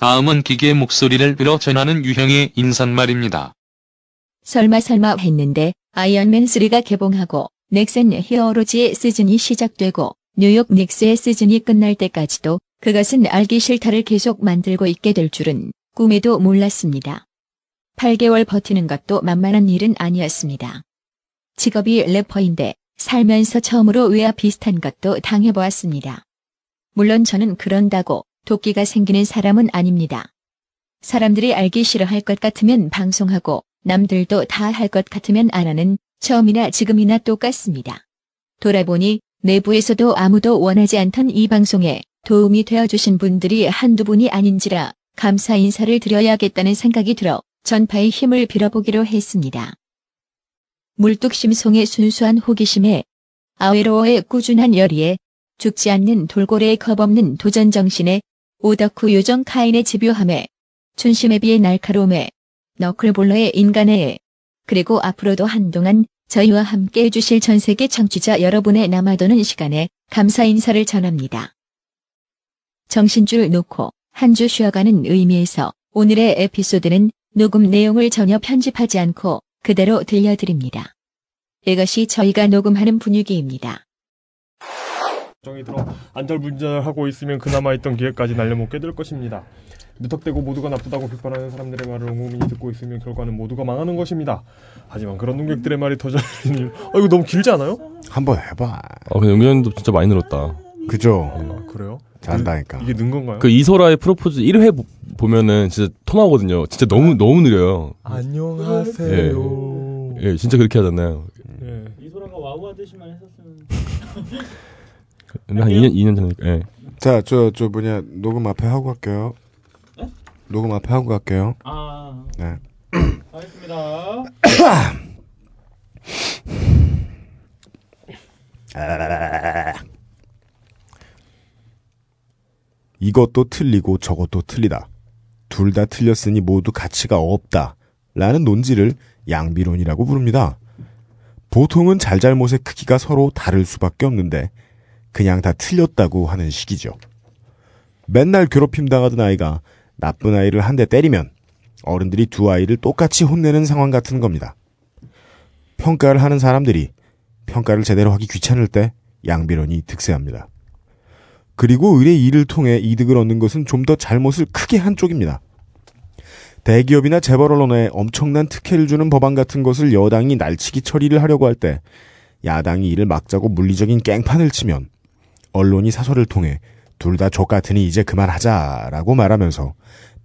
다음은 기계의 목소리를 빌어 전하는 유형의 인사말입니다. 설마 설마 했는데 아이언맨 3가 개봉하고 넥센 히어로즈의 시즌이 시작되고 뉴욕 닉스의 시즌이 끝날 때까지도 그것은 알기 싫다를 계속 만들고 있게 될 줄은 꿈에도 몰랐습니다. 8개월 버티는 것도 만만한 일은 아니었습니다. 직업이 래퍼인데 살면서 처음으로 외화 비슷한 것도 당해보았습니다. 물론 저는 그런다고 도끼가 생기는 사람은 아닙니다. 사람들이 알기 싫어할 것 같으면 방송하고 남들도 다 할 것 같으면 안 하는 처음이나 지금이나 똑같습니다. 돌아보니 내부에서도 아무도 원하지 않던 이 방송에 도움이 되어주신 분들이 한두 분이 아닌지라 감사 인사를 드려야겠다는 생각이 들어 전파의 힘을 빌어보기로 했습니다. 물뚝심송의 순수한 호기심에 아웨로어의 꾸준한 열의에 죽지 않는 돌고래의 겁없는 도전 정신에 오덕후 요정 카인의 집요함에 춘심애비의 날카로움에 너클볼러의 인간애에 그리고 앞으로도 한동안 저희와 함께 해주실 전세계 청취자 여러분의 남아도는 시간에 감사 인사를 전합니다. 정신줄 놓고 한 주 쉬어가는 의미에서 오늘의 에피소드는 녹음 내용을 전혀 편집하지 않고 그대로 들려드립니다. 이것이 저희가 녹음하는 분위기입니다. 정이 들어 안절분절하고 있으면 그나마 있던 기회까지 날려먹게 될 것입니다. 무턱대고 모두가 나쁘다고 비판하는 사람들의 말을 온 국민이 듣고 있으면 결과는 모두가 망하는 것입니다. 하지만 그런 능력들의 말이 더 잘리니 아 이거 너무 길지 않아요? 한번 해봐. 아, 근데 연기도 진짜 많이 늘었다. 그죠? 아, 그래요? 잘한다니까. 이게 는 건가요? 그 이소라의 프로포즈 1회 보- 보면은 진짜 토 나오거든요. 진짜 너무, 너무 느려요. 안녕하세요. 예, 진짜 그렇게 하잖아요. 예. 이소라가 와우 하듯이만 했었으면 한 2년, 2년 전이니까, 예. 자, 저, 저 뭐냐, 녹음 앞에 하고 갈게요. 녹음 앞에 하고 갈게요. 아 네. 알겠습니다. 이것도 틀리고 저것도 틀리다. 둘 다 틀렸으니 모두 가치가 없다. 라는 논지를 양비론이라고 부릅니다. 보통은 잘잘못의 크기가 서로 다를 수밖에 없는데 그냥 다 틀렸다고 하는 식이죠. 맨날 괴롭힘 당하던 아이가 나쁜 아이를 한 대 때리면 어른들이 두 아이를 똑같이 혼내는 상황 같은 겁니다. 평가를 하는 사람들이 평가를 제대로 하기 귀찮을 때 양비론이 득세합니다. 그리고 의뢰 일을 통해 이득을 얻는 것은 좀 더 잘못을 크게 한 쪽입니다. 대기업이나 재벌 언론에 엄청난 특혜를 주는 법안 같은 것을 여당이 날치기 처리를 하려고 할 때 야당이 이를 막자고 물리적인 깽판을 치면 언론이 사설을 통해 둘 다 족같으니 이제 그만하자라고 말하면서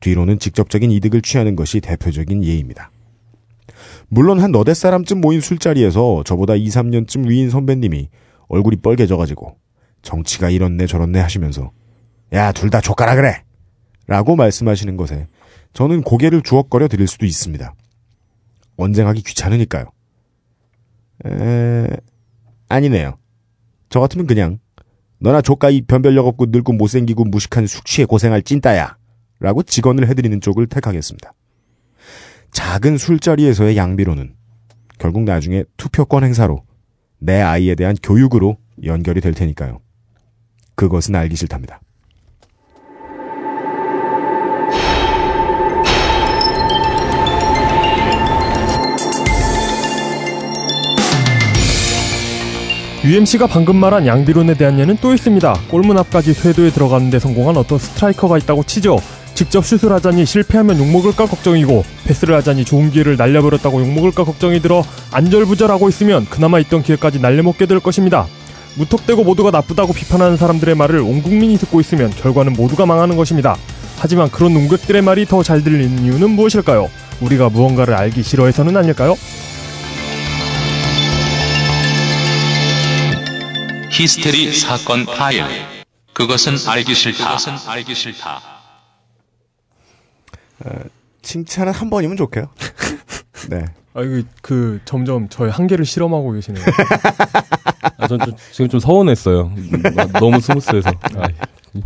뒤로는 직접적인 이득을 취하는 것이 대표적인 예입니다. 물론 한 너댓 사람쯤 모인 술자리에서 저보다 2, 3년쯤 위인 선배님이 얼굴이 뻘개져가지고 정치가 이렇네 저렇네 하시면서 야 둘 다 족가라 그래 라고 말씀하시는 것에 저는 고개를 주걱거려 드릴 수도 있습니다. 언쟁하기 귀찮으니까요. 에... 아니네요. 저 같으면 그냥 너나 조카 이 변별력 없고 늙고 못생기고 무식한 숙취에 고생할 찐따야 라고 직언을 해드리는 쪽을 택하겠습니다. 작은 술자리에서의 양비로는 결국 나중에 투표권 행사로 내 아이에 대한 교육으로 연결이 될 테니까요. 그것은 알기 싫답니다. UMC가 방금 말한 양비론에 대한 예는 또 있습니다. 골문 앞까지 쇄도에 들어가는데 성공한 어떤 스트라이커가 있다고 치죠. 직접 슛을 하자니 실패하면 욕먹을까 걱정이고 패스를 하자니 좋은 기회를 날려버렸다고 욕먹을까 걱정이 들어 안절부절하고 있으면 그나마 있던 기회까지 날려먹게 될 것입니다. 무턱대고 모두가 나쁘다고 비판하는 사람들의 말을 온 국민이 듣고 있으면 결과는 모두가 망하는 것입니다. 하지만 그런 농객들의 말이 더 잘 들리는 이유는 무엇일까요? 우리가 무언가를 알기 싫어해서는 아닐까요? 히스테리 사건 파일. 그것은 알기 싫다. 그것은 알기 싫다. 칭찬은 한 번이면 좋게요. 네. 아, 이거 그 점점 저의 한계를 실험하고 계시네요. 아, 전 좀, 지금 좀 서운했어요. 나- 너무 스무스해서. 아,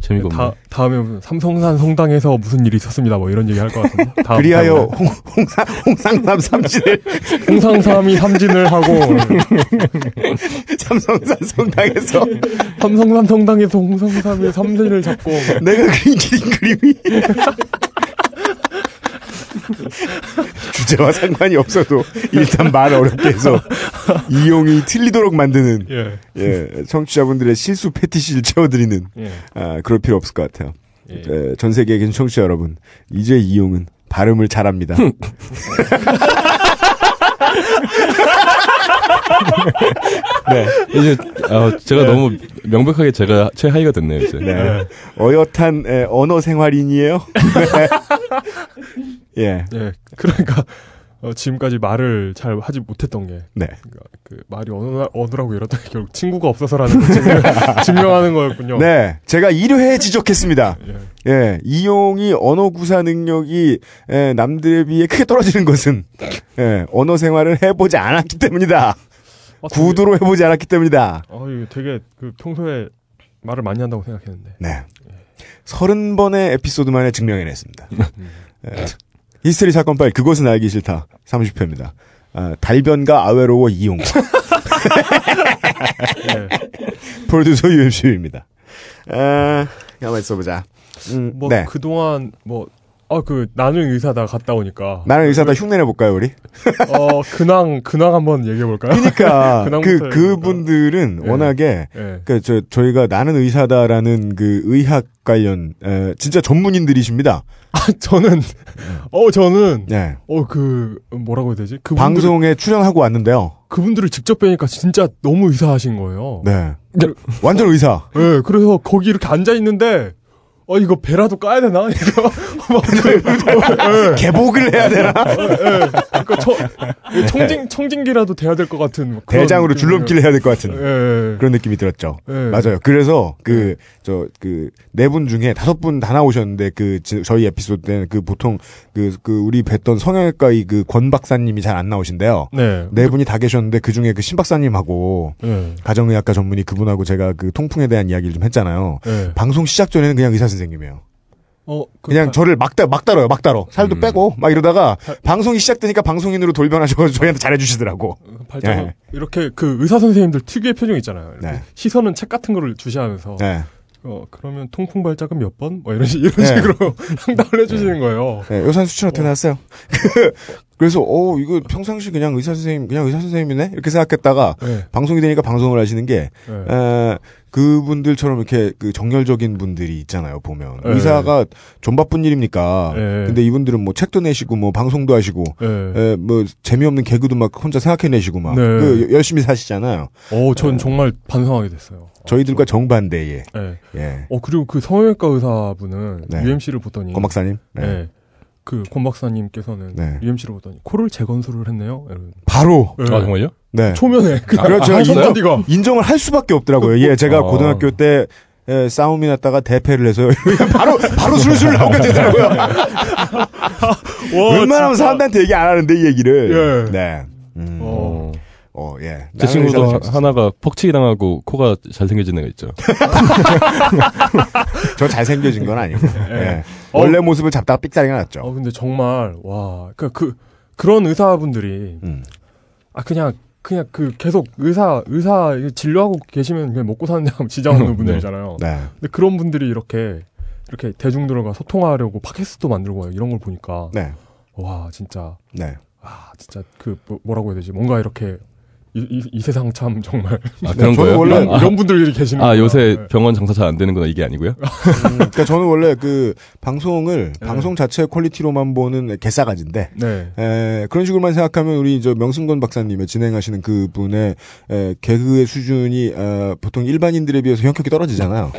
재미가 없네. 다, 다음에 삼성산 성당에서 무슨 일이 있었습니다. 뭐 이런 얘기 할 것 같은데. 다음, 그리하여 다음에. 홍, 홍상, 홍상남 삼신을 홍상삼이 삼진을 하고 삼성산 성당에서 삼성산 성당에서 홍상삼이 삼진을 잡고 내가 그린 그림이 주제와 상관이 없어도 일단 말 어렵게 해서 이용이 틀리도록 만드는 예. 예, 청취자분들의 실수 패티시를 채워드리는 예. 아, 그럴 필요 없을 것 같아요. 예. 에, 전 세계에 계신 청취자 여러분, 이제 이용은 발음을 잘합니다. 네, 이제 아, 제가 너무 명백하게 제가 최하위가 됐네요 이제. 네. 어엿한 에, 언어 생활인이에요. 네. 예, 예. 그러니까 어, 지금까지 말을 잘 하지 못했던 게 네. 그러니까 그 말이 어느 어느라고 이러던 게 결국 친구가 없어서라는 걸 증명, 증명하는 거였군요. 네, 제가 1회 지적했습니다. 예. 예, 이용이 언어 구사 능력이 에, 남들에 비해 크게 떨어지는 것은 예, 언어 생활을 해보지 않았기 때문이다. 아, 되게- 구두로 해보지 않았기 때문이다. 아, 이거 되게 그 평소에 말을 많이 한다고 생각했는데. 네. 서른 번의 에피소드만에 증명해냈습니다. 에, 히스테리 사건 파일 그것은 알기 싫다 30회입니다. 아, 달변과 아웨로워 이용 예. 프로듀서 UMC입니다. 아, 가만 있어보자. 음, 뭐 네. 그동안 뭐아그 나는 의사다 갔다 오니까 나는 의사다 흉내 내 볼까요, 우리? 어 근황 근황 한번 얘기해 볼까요? 그러니까 그 그분들은 예. 워낙에 예. 그저 저희가 나는 의사다라는 그 의학 관련 에, 진짜 전문인들이십니다. 아, 저는 어 저는 네. 어그 뭐라고 해야 되지? 그 방송에 출연하고 왔는데요. 그분들을 직접 뵈니까 진짜 너무 의사하신 거예요. 네. 완전 의사. 예, 그래서 거기 이렇게 앉아 있는데 어 이거 배라도 까야 되나? 예. 개복을 해야 되나? 예. 그러니까 저, 청진 청진기라도 돼야 될 것 같은 대장으로. 줄넘기를 해야 될 것 같은 예. 그런 느낌이 들었죠. 예. 맞아요. 그래서 그 저 그 네 분 중에 다섯 분 다 나오셨는데 그 지- 저희 에피소드 때는 그 보통 그 그 우리 뵀던 성형외과 의 그 권 박사님이 잘 안 나오신데요. 네. 네 분이 다 계셨는데 그 중에 그 신 박사님하고 예. 가정의학과 전문의 그분하고 제가 그 통풍에 대한 이야기를 좀 했잖아요. 예. 방송 시작 전에는 그냥 의사 선생 님이에요. 어, 그 그냥 발- 저를 막, 다, 막 다뤄요, 막 다뤄. 살도 음. 빼고, 막 이러다가, 방송이 시작되니까 방송인으로 돌변하셔서 저희한테 잘해주시더라고. 발전 예. 이렇게 그 의사 선생님들 특유의 표정 있잖아요. 네. 시선은 책 같은 거를 주시하면서 네. 어 그러면 통풍 발작은 몇 번? 뭐 이런 식 이런 네. 식으로 상담을 해주시는 거예요. 네, 요산 수치는 어떻게 나왔어요? 그래서, 어, 이거 평상시 그냥 의사 선생님, 그냥 의사 선생님이네? 이렇게 생각했다가, 네. 방송이 되니까 방송을 하시는 게, 네. 에, 그분들처럼 이렇게 그 정열적인 분들이 있잖아요, 보면. 네. 의사가 좀 바쁜 일입니까? 네. 근데 이분들은 뭐 책도 내시고, 뭐 방송도 하시고, 네. 에, 뭐 재미없는 개그도 막 혼자 생각해내시고 막, 네. 그 열심히 사시잖아요. 어, 전 정말 반성하게 됐어요. 저희들과 정반대의, 네. 예. 어 그리고 그 성형외과 의사분은 네. UMC를 보더니 권 박사님? 네. 네. 그권 박사님께서는 네. UMC를 보더니 코를 재건술을 했네요. 바로, 네. 아 정말요? 네. 초면에 그 그렇죠. 아, 인정, 인정을 할 수밖에 없더라고요. 예, 제가 아. 고등학교 때 에, 싸움이 났다가 대패를 해서 바로 바로 술술 나오게 되더라고요. 와, 웬만하면 진짜. 사람들한테 얘기 안 하는데 이 얘기를. 예. 네. 음, 어. 어. 예. 제 친구도 하- 하나가 폭치기 당하고 코가 잘생겨진 애가 있죠. 저 잘생겨진 건 아니고. 예. 어. 원래 모습을 잡다가 삑사리가 났죠. 어 근데 정말 와, 그, 그 그런 의사분들이 음. 아 그냥 그냥 그 계속 의사 의사 진료하고 계시면 그냥 먹고 사는 지장 없는 분들이잖아요. 네. 근데 그런 분들이 이렇게 이렇게 대중들과 소통하려고 팟캐스트도 만들고 막 이런 걸 보니까 네. 와 진짜 네. 아 진짜 그 뭐, 뭐라고 해야 되지 뭔가 이렇게 이, 이, 이 세상 참 정말 아 그런 저는 거예요? 원래 이런, 이런 분들이 계시는 아. 요새 네. 병원 장사 잘 안 되는구나 이게 아니고요? 음, 그러니까 저는 원래 그 방송을 네. 방송 자체 퀄리티로만 보는 개싸가지인데 네. 에, 그런 식으로만 생각하면 우리 저 명승건 박사님의 진행하시는 그분의 에, 개그의 수준이 어, 보통 일반인들에 비해서 현격히 떨어지잖아요.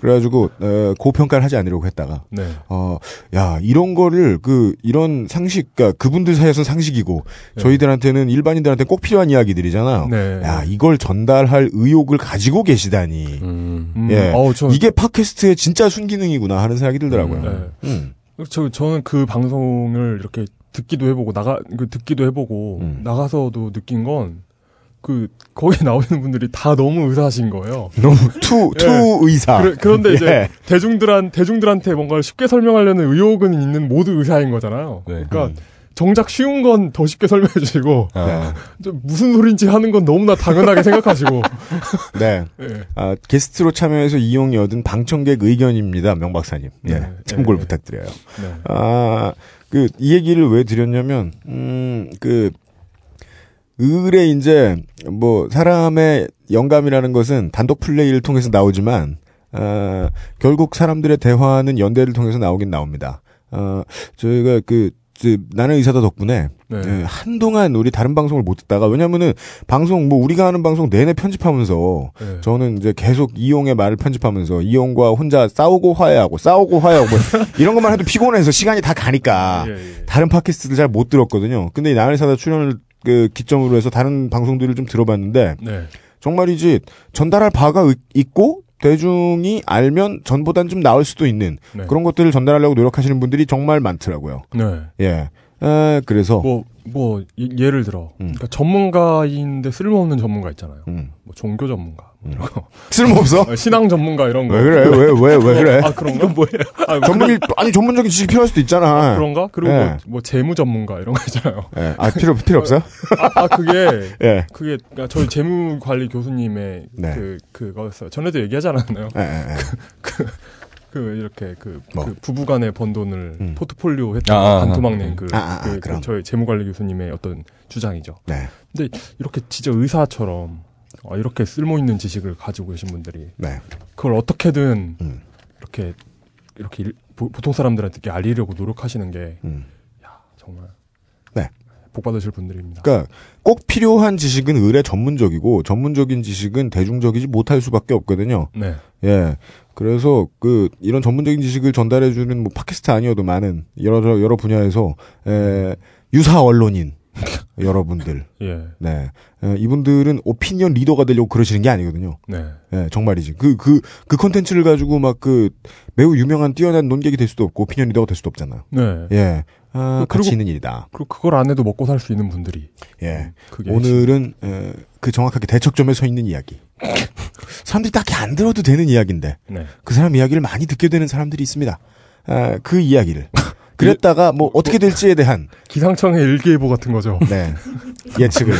그래가지고 에, 고평가를 하지 않으려고 했다가 네. 어, 야 이런 거를 그 이런 상식, 그러니까 그분들 사이에서는 상식이고 네. 저희들한테는 일반인들한테 꼭 필요한 이야기들이잖아요. 네. 야 이걸 전달할 의욕을 가지고 계시다니. 음. 음, 예. 어우, 저, 이게 팟캐스트의 진짜 순기능이구나 하는 생각이 들더라고요. 네. 음. 저 저는 그 방송을 이렇게 듣기도 해보고 나가 그 듣기도 해보고 음. 나가서도 느낀 건 그 거기 나오는 분들이 다 너무 의사하신 거예요. 너무 투, 투 의사. 그 런데 이제 예. 대중들한 대중들한테 뭔가를 쉽게 설명하려는 의욕은 있는 모두 의사인 거잖아요. 네. 그러니까 정작 쉬운 건 더 쉽게 설명해 주시고 아, 좀 무슨 소린지 하는 건 너무나 당연하게 생각하시고 네. 예. 아, 게스트로 참여해서 이용이 얻은 방청객 의견입니다, 명 박사님. 예. 네. 참고를 네. 부탁드려요. 네. 아, 그, 이 얘기를 왜 드렸냐면, 음, 그, 을에 이제, 뭐, 사람의 영감이라는 것은 단독 플레이를 통해서 나오지만, 아, 결국 사람들의 대화는 연대를 통해서 나오긴 나옵니다. 아, 저희가 그, 저, 나는 의사다 덕분에, 네. 예, 한동안 우리 다른 방송을 못 듣다가, 왜냐면은, 방송, 뭐, 우리가 하는 방송 내내 편집하면서, 네. 저는 이제 계속 이용의 말을 편집하면서 이용과 혼자 싸우고 화해하고 싸우고 화해하고 뭐 이런 것만 해도 피곤해서 시간이 다 가니까 예, 예. 다른 팟캐스트를 잘 못 들었거든요. 근데 이 나를 사다 출연을 그 기점으로 해서 다른 방송들을 좀 들어봤는데 네. 정말이지 전달할 바가 의- 있고 대중이 알면 전보단 좀 나을 수도 있는 네. 그런 것들을 전달하려고 노력하시는 분들이 정말 많더라고요. 네. 예. 아, 그래서 뭐, 뭐, 예- 예를 들어. 음. 그러니까 전문가인데 쓸모없는 전문가 있잖아요. 음. 뭐, 종교 전문가. 뭐 이런 거. 쓸모없어? 아, 신앙 전문가 이런 거. 왜 그래? 왜 왜 왜 그래? 아, 그런가? 뭐예요? 아, 전문이 아니 전문적인 지식 필요할 수도 있잖아. 그런가? 그리고 예. 뭐, 뭐, 재무 전문가 이런 거 있잖아요. 예. 아 필요 필요 없어요? 아, 아, 그게, 예. 그게, 그러니까 저희 재무 관리 교수님의 네. 그, 그거였어요. 전에도 얘기하지 않았나요? 예, 예, 예. 그, 이렇게, 그, 뭐? 그 부부간에 번 돈을 음. 포트폴리오 했던 아, 아, 반토막 아, 낸 그, 아, 아, 아, 그, 그 그럼. 저희 재무 관리 교수님의 어떤 주장이죠. 네. 근데 이렇게 진짜 의사처럼 어, 이렇게 쓸모 있는 지식을 가지고 계신 분들이 네. 그걸 어떻게든 음. 이렇게 이렇게 일- 보, 보통 사람들한테 알리려고 노력하시는 게 음. 정말 네. 복 받으실 분들입니다. 그러니까 꼭 필요한 지식은 의뢰 전문적이고 전문적인 지식은 대중적이지 못할 수밖에 없거든요. 네, 예. 그래서 그 이런 전문적인 지식을 전달해 주는 뭐 팟캐스트 아니어도 많은 여러 여러 분야에서 에, 유사 언론인 여러분들. 예, 네. 에, 이분들은 오피니언 리더가 되려고 그러시는 게 아니거든요. 네, 예, 정말이지. 그, 그, 그 컨텐츠를 가지고 막 그, 매우 유명한 뛰어난 논객이 될 수도 없고, 오피니언 리더가 될 수도 없잖아요. 네. 예. 아, 그리고- 가치 있는 일이다. 그리고 그걸 안 해도 먹고 살 수 있는 분들이 예. 그게 오늘은, 에, 그 정확하게 대척점에 서 있는 이야기. 사람들이 딱히 안 들어도 되는 이야기인데, 네, 그 사람 이야기를 많이 듣게 되는 사람들이 있습니다. 아, 그 이야기를. 그랬다가 뭐 어떻게 될지에 대한 기상청의 일기예보 같은 거죠. 네. 예측을.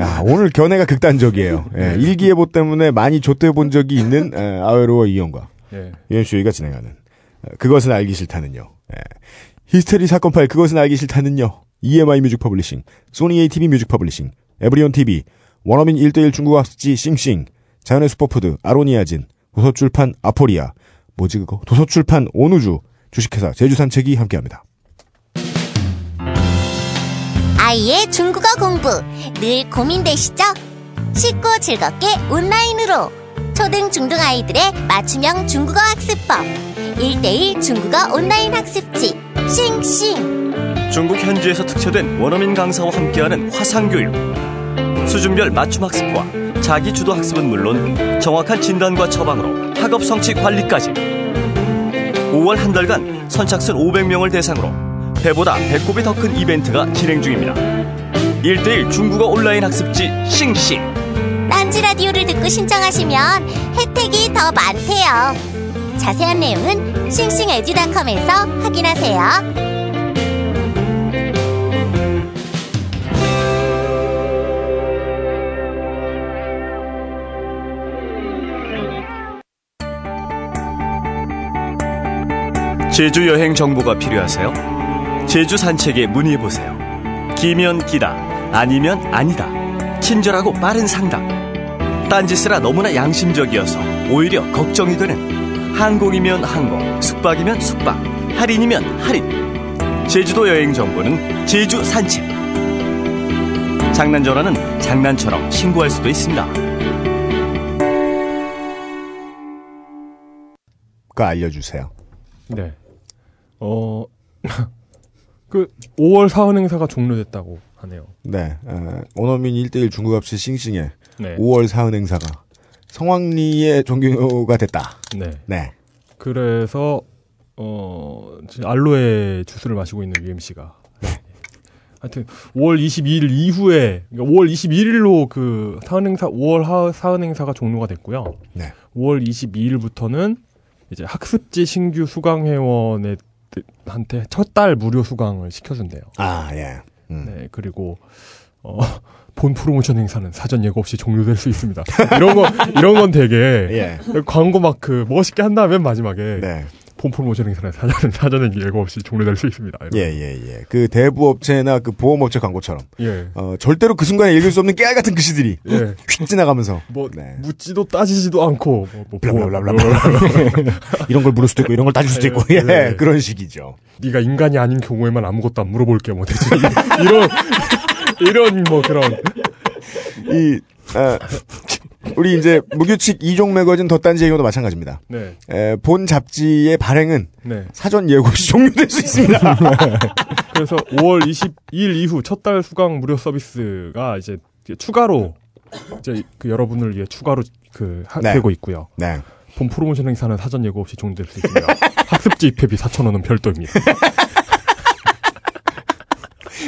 야, 오늘 견해가 극단적이에요. 예, 일기예보 때문에 많이 좆돼 본 적이 있는 에, 아웨로와 이영과 예, UMC가 진행하는 에, 그것은 알기 싫다는요. 예. 히스테리 사건 파일 그것은 알기 싫다는요. EMI 뮤직 퍼블리싱, 소니 ATV 뮤직 퍼블리싱, 에브리온 TV, 원어민 1대1 중국 학습지 싱싱, 자연의 슈퍼푸드 아로니아진, 도서출판 아포리아, 뭐지 그거? 도서출판 온우주, 주식회사 제주산책이 함께합니다. 아이의 중국어 공부 늘 고민되시죠? 쉽고 즐겁게 온라인으로 초등 중등 아이들의 맞춤형 중국어 학습법 1대1 중국어 온라인 학습지 싱싱 중국 현지에서 특채된 원어민 강사와 함께하는 화상교육. 수준별 맞춤 학습과 자기 주도 학습은 물론 정확한 진단과 처방으로 학업 성취 관리까지. 5월 한 달간 선착순 500명을 대상으로 배보다 배꼽이 더 큰 이벤트가 진행 중입니다. 1대1 중국어 온라인 학습지 싱싱. 딴지 라디오를 듣고 신청하시면 혜택이 더 많대요 자세한 내용은 싱싱에듀닷컴에서 확인하세요 제주 여행 정보가 필요하세요? 제주 산책에 문의해 보세요. 기면 기다, 아니면 아니다. 친절하고 빠른 상담. 딴짓스라 너무나 양심적이어서 오히려 걱정이 되는 항공이면 항공, 숙박이면 숙박, 할인이면 할인. 제주도 여행 정보는 제주 산책. 장난 전화는 장난처럼 신고할 수도 있습니다. 그 알려주세요. 네. 어, 그 5월 사은 행사가 종료됐다고 하네요. 네, 어, 원어민 1대1 중국합시 싱싱의 네. 5월 사은 행사가 성황리에 종료가 됐다. 네. 네. 그래서 어 지금 알로에 주스를 마시고 있는 UMC가 하여튼 5월 22일 이후에 그러니까 5월 21일로 그 사은 행사 5월 하, 사은 행사가 종료가 됐고요. 네. 5월 22일부터는 이제 학습지 신규 수강 회원에 한테 첫 달 무료 수강을 시켜준대요. 아, 예. 음. 네, 그리고 어, 본 프로모션 행사는 사전 예고 없이 종료될 수 있습니다. 이런 거 이런 건 되게 예. 광고 막 그 멋있게 한 다음에 마지막에 네. 본 프로모션 행사는 사전 사전 예고 없이 종료될 수 있습니다. 이런. 예, 예, 예. 그 대부업체나 그 보험업체 광고처럼. 예. 어, 절대로 그 순간에 읽을 수 없는 깨알 같은 글씨들이 예. 휙 지나가면서. 뭐 네. 묻지도 따지지도 않고 뭐, 뭐 블라블라블라. 이런 걸 물을 수도 있고, 이런 걸 따질 수도 있고, 예, 예, 예. 그런 식이죠. 네가 인간이 아닌 경우에만 아무것도 안 물어볼게 뭐 대체 이런 이런 뭐 그런 이, 아, 우리 이제 무규칙 이종 매거진 덧단지의 경우도 마찬가지입니다. 네. 에, 본 잡지의 발행은 네. 사전 예고 없이 종료될 수 있습니다. 그래서 5월 22일 이후 첫 달 수강 무료 서비스가 이제 추가로 이제 그 여러분을 위해 추가로 그 하- 네. 되고 있고요. 네. 본 프로모션 행사는 사전 예고 없이 종료될 수 있습니다. 학습지 입회비 4,000원은 별도입니다.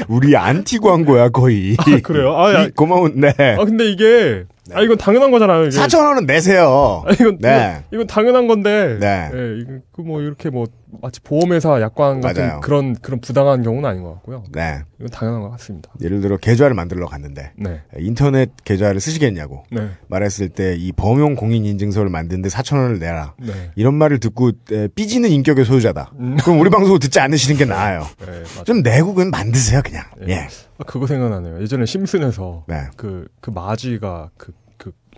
우리 안티 광고야, 거의. 아, 그래요? 아, 야. 이 고마운, 네. 아 근데 이게 아 이건 당연한 거잖아요. 이게. 4,000원은 내세요. 아, 이건, 네. 이건, 이건 당연한 건데. 네. 예, 이거 그뭐 이렇게 뭐 마치 보험회사 약관 같은 맞아요. 그런 그런 부당한 경우는 아닌 것 같고요. 네. 이건 당연한 것 같습니다. 예를 들어 계좌를 만들러 갔는데 네. 인터넷 계좌를 쓰시겠냐고 네. 말했을 때 이 범용 공인 인증서를 만드는데 4,000원을 내라. 네. 이런 말을 듣고 에, 삐지는 인격의 소유자다. 음. 그럼 우리 방송을 듣지 않으시는 게 나아요. 네. 좀 그냥 만드세요, 그냥. 예. 예. 아, 그거 생각나네요. 예전에 심슨에서 네. 그, 그 마지가 그, 그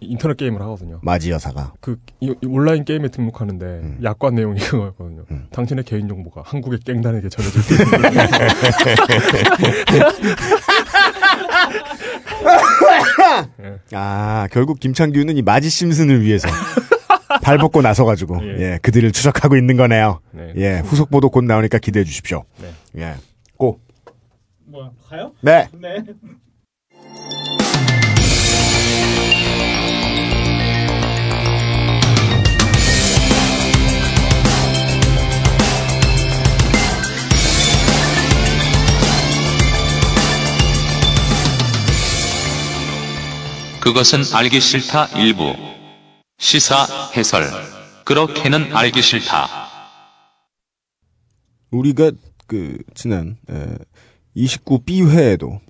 인터넷 게임을 하거든요. 마지 여사가. 그 이- 이 온라인 게임에 등록하는데 약관 내용이 그거였거든요. 음. 당신의 개인 정보가 한국의 깽단에게 전해질 수 있는 아, 결국 김창규는 이 마지 심슨을 위해서 발 벗고 나서가지고, 예. 예, 그들을 추적하고 있는 거네요. 네. 예, 후속 보도 곧 나오니까 기대해 주십시오. 네. 예. 고. 뭐야 가요? 네. 네. 그것은 알기 싫다 일부. 시사 해설. 그렇게는 알기 싫다. 우리가 그 지난 29B회에도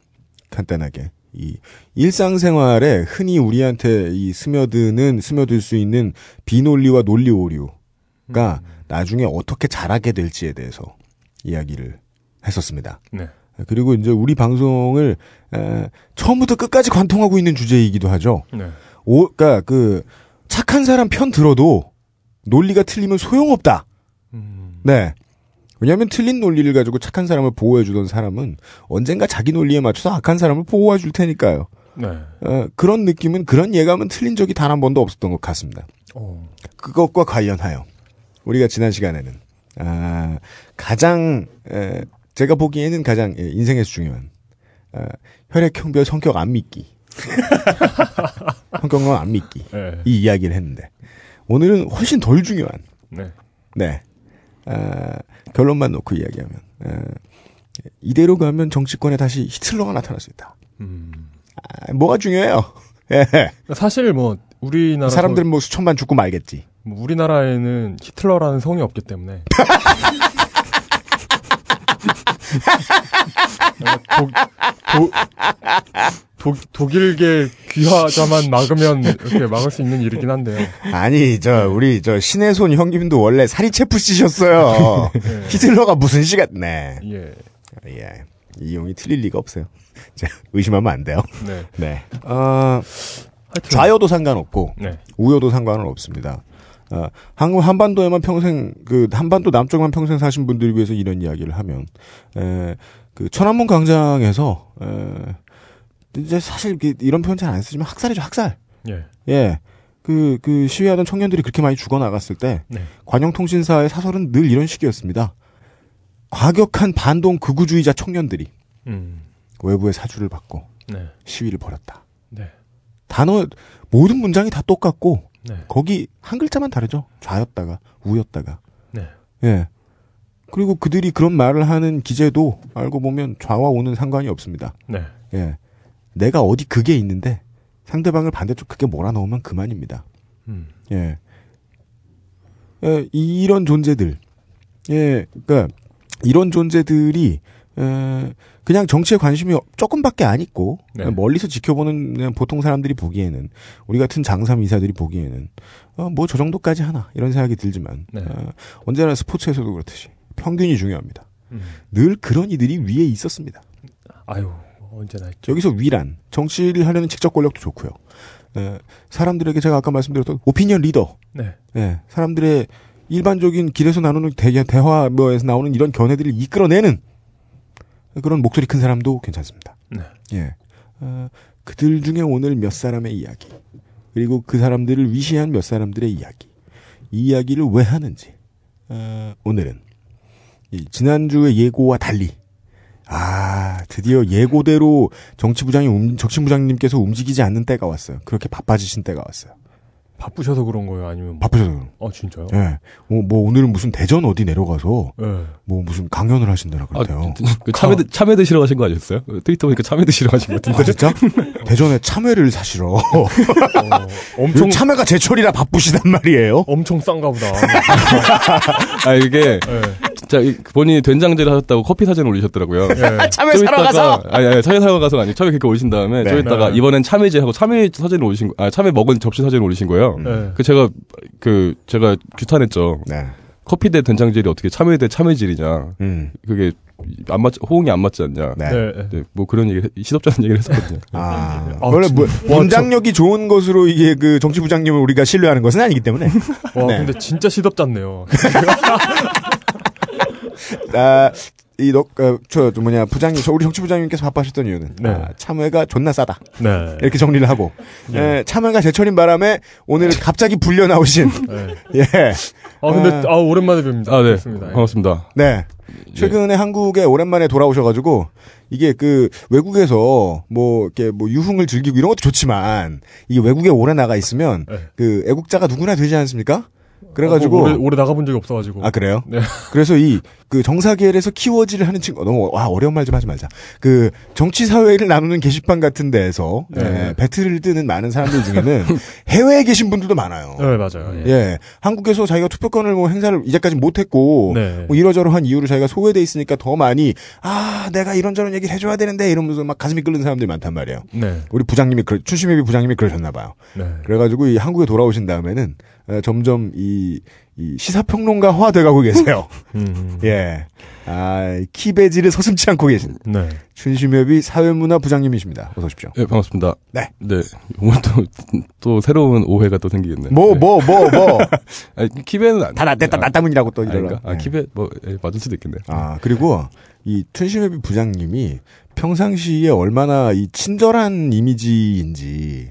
간단하게 이 일상생활에 흔히 우리한테 이 스며드는 스며들 수 있는 비논리와 논리 오류가 나중에 어떻게 자라게 될지에 대해서 이야기를 했었습니다. 네. 그리고 이제 우리 방송을 에, 처음부터 끝까지 관통하고 있는 주제이기도 하죠. 네. 오, 그러니까 그 착한 사람 편 들어도 논리가 틀리면 소용없다. 음, 네. 왜냐하면 틀린 논리를 가지고 착한 사람을 보호해주던 사람은 언젠가 자기 논리에 맞춰서 악한 사람을 보호해줄 테니까요. 네. 어, 그런 느낌은 그런 예감은 틀린 적이 단 한 번도 없었던 것 같습니다. 어, 그것과 관련하여 우리가 지난 시간에는 아, 가장 에, 제가 보기에는 가장 예, 인생에서 중요한 아, 혈액 형별 성격 안 믿기 성격론 안 믿기 네. 이 이야기를 했는데 오늘은 훨씬 덜 중요한 네. 네 아, 결론만 놓고 이야기하면 아, 이대로 가면 정치권에 다시 히틀러가 나타날 수 있다. 음. 아, 뭐가 중요해요? 예. 사실 뭐 우리나라 사람들은 뭐 수천만 죽고 말겠지. 뭐 우리나라에는 히틀러라는 성이 없기 때문에 독, 도, 독, 독일계 귀화자만 막으면 이렇게 막을 수 있는 일이긴 한데요. 아니, 저, 우리, 저, 신의 손 형님도 원래 살이 체프 씨셨어요. 네. 히틀러가 무슨 시간, 네. 예. 예. 이용이 틀릴 리가 없어요. 자, 의심하면 안 돼요. 네. 네. 어, 하여튼 좌여도 상관없고, 네. 우여도 상관은 없습니다. 어, 한국 한반도에만 평생, 그, 한반도 남쪽만 평생 사신 분들 위해서 이런 이야기를 하면, 에, 그, 천안문 광장에서, 에, 이제 사실 그 이런 표현 잘 안 쓰지만 학살이죠, 학살. 예. 예. 그, 그 시위하던 청년들이 그렇게 많이 죽어나갔을 때, 네. 관영통신사의 사설은 늘 이런 식이었습니다. 과격한 반동 극우주의자 청년들이 음. 외부의 사주를 받고 네. 시위를 벌였다. 네. 단어, 모든 문장이 다 똑같고, 네. 거기 한 글자만 다르죠. 좌였다가, 우였다가. 네. 예. 그리고 그들이 그런 말을 하는 기재도 알고 보면 좌와 우는 상관이 없습니다. 네. 예. 내가 어디 그게 있는데 상대방을 반대쪽 그게 몰아넣으면 그만입니다. 음. 예. 예, 이런 존재들. 예, 그니까, 이런 존재들이, 에, 그냥 정치에 관심이 조금밖에 안 있고, 네. 멀리서 지켜보는 보통 사람들이 보기에는, 우리 같은 장삼 이사들이 보기에는, 어, 뭐 저 정도까지 하나, 이런 생각이 들지만, 네. 어, 언제나 스포츠에서도 그렇듯이, 평균이 중요합니다. 음. 늘 그런 이들이 위에 있었습니다. 아유, 언제나 있죠. 여기서 위란, 정치를 하려는 직접 권력도 좋고요. 에, 사람들에게 제가 아까 말씀드렸던 오피니언 리더, 네. 예, 사람들의 일반적인 길에서 나누는 대, 대화 뭐에서 나오는 이런 견해들을 이끌어내는 그런 목소리 큰 사람도 괜찮습니다. 네. 예, 어, 그들 중에 오늘 몇 사람의 이야기 그리고 그 사람들을 위시한 몇 사람들의 이야기 이 이야기를 왜 하는지 어, 오늘은 이 지난주의 예고와 달리 아 드디어 예고대로 정치부장이 움, 정치부장님께서 움직이지 않는 때가 왔어요. 그렇게 바빠지신 때가 왔어요. 바쁘셔서 그런 거예요? 아니면. 바쁘셔서 그런 어, 진짜요? 예. 뭐, 뭐, 오늘은 무슨 대전 어디 내려가서, 네. 뭐, 무슨 강연을 하신다나 그랬대요. 그 참외, 드- 참외 드시러 가신 거 아니었어요? 트위터 보니까 참외 드시러 가신 것 같은데. 아, 진짜? 대전에 참외를 사시러. 어, 엄청, 참외가 제철이라 바쁘시단 말이에요. 엄청 싼가 보다. 아, 이게, 네. 진짜 이- 본인이 된장질을 하셨다고 커피 사진 올리셨더라고요. 네. 참외 좀 사러 이따가- 가서! 아니, 아니, 참외 사러 가서 아니, 참외 그렇게 올리신 다음에, 네. 좀 이따가 네. 이번엔 참외지 하고 참외 사진을 올리신, 거- 아, 참외 먹은 접시 사진을 올리신 거예요. 네. 그 제가, 그, 제가 규탄했죠. 네. 커피 대 된장질이 어떻게 참외 대 참외질이냐. 음. 그게 안 맞, 호응이 안 맞지 않냐. 네. 네. 네. 네, 뭐 그런 얘기, 시덥잖은 얘기를 했었거든요. 아. 아, 원래 뭐, 문장력이 좋은 것으로 이게 그 정치부장님을 우리가 신뢰하는 것은 아니기 때문에. 와, 네. 근데 진짜 시덥잖네요. 아, 이, 너, 어, 저, 저 뭐냐, 부장님, 저 우리 정치 부장님께서 바빠하셨던 이유는. 네. 아, 참외가 존나 싸다. 네. 이렇게 정리를 하고. 예, 참외가 제철인 바람에 오늘 갑자기 불려 나오신. 네. 예. 아, 근데, 아. 아, 오랜만에 뵙니다. 아, 네. 반갑습니다. 예. 반갑습니다. 네. 최근에 한국에 오랜만에 돌아오셔가지고 이게 그 외국에서 뭐 이렇게 뭐 유흥을 즐기고 이런 것도 좋지만 이게 외국에 오래 나가 있으면 네. 그 애국자가 누구나 되지 않습니까? 그래가지고 어, 오래, 오래 나가본 적이 없어가지고. 아 그래요? 네. 그래서 이 그 정사계열에서 키워지를 하는 친구 너무 와 어려운 말 좀 하지 말자. 그 정치 사회를 나누는 게시판 같은 데에서 네. 예, 배틀을 뜨는 많은 사람들 중에는 해외에 계신 분들도 많아요. 네, 맞아요. 예. 예, 한국에서 자기가 투표권을 뭐 행사를 이제까지 못했고 네. 뭐 이러저러한 이유로 자기가 소외돼 있으니까 더 많이 아 내가 이런저런 얘기를 해줘야 되는데 이러면서 막 가슴이 끓는 사람들이 많단 말이에요. 네. 우리 부장님이 그러, 춘심회비 부장님이 그러셨나 봐요. 네. 그래가지고 이 한국에 돌아오신 다음에는 에, 점점 이, 이 시사평론가화 돼가고 계세요. 음. 예, 아 키베지를 서슴지 않고 계신 네. 춘심회비 사회문화 부장님이십니다. 어서 오십시오. 네, 반갑습니다. 네. 네. 오늘 또, 또 새로운 오해가 또 생기겠네. 뭐 네. 뭐 뭐뭐다 아니, 키베는 안. 낫됐다 낫다문이라고 또 이러라. 아닌가? 아, 예. 키베, 뭐, 예, 맞을 수도 있겠네. 아, 그리고 이 춘심회비 부장님이 평상시에 얼마나 이 친절한 이미지인지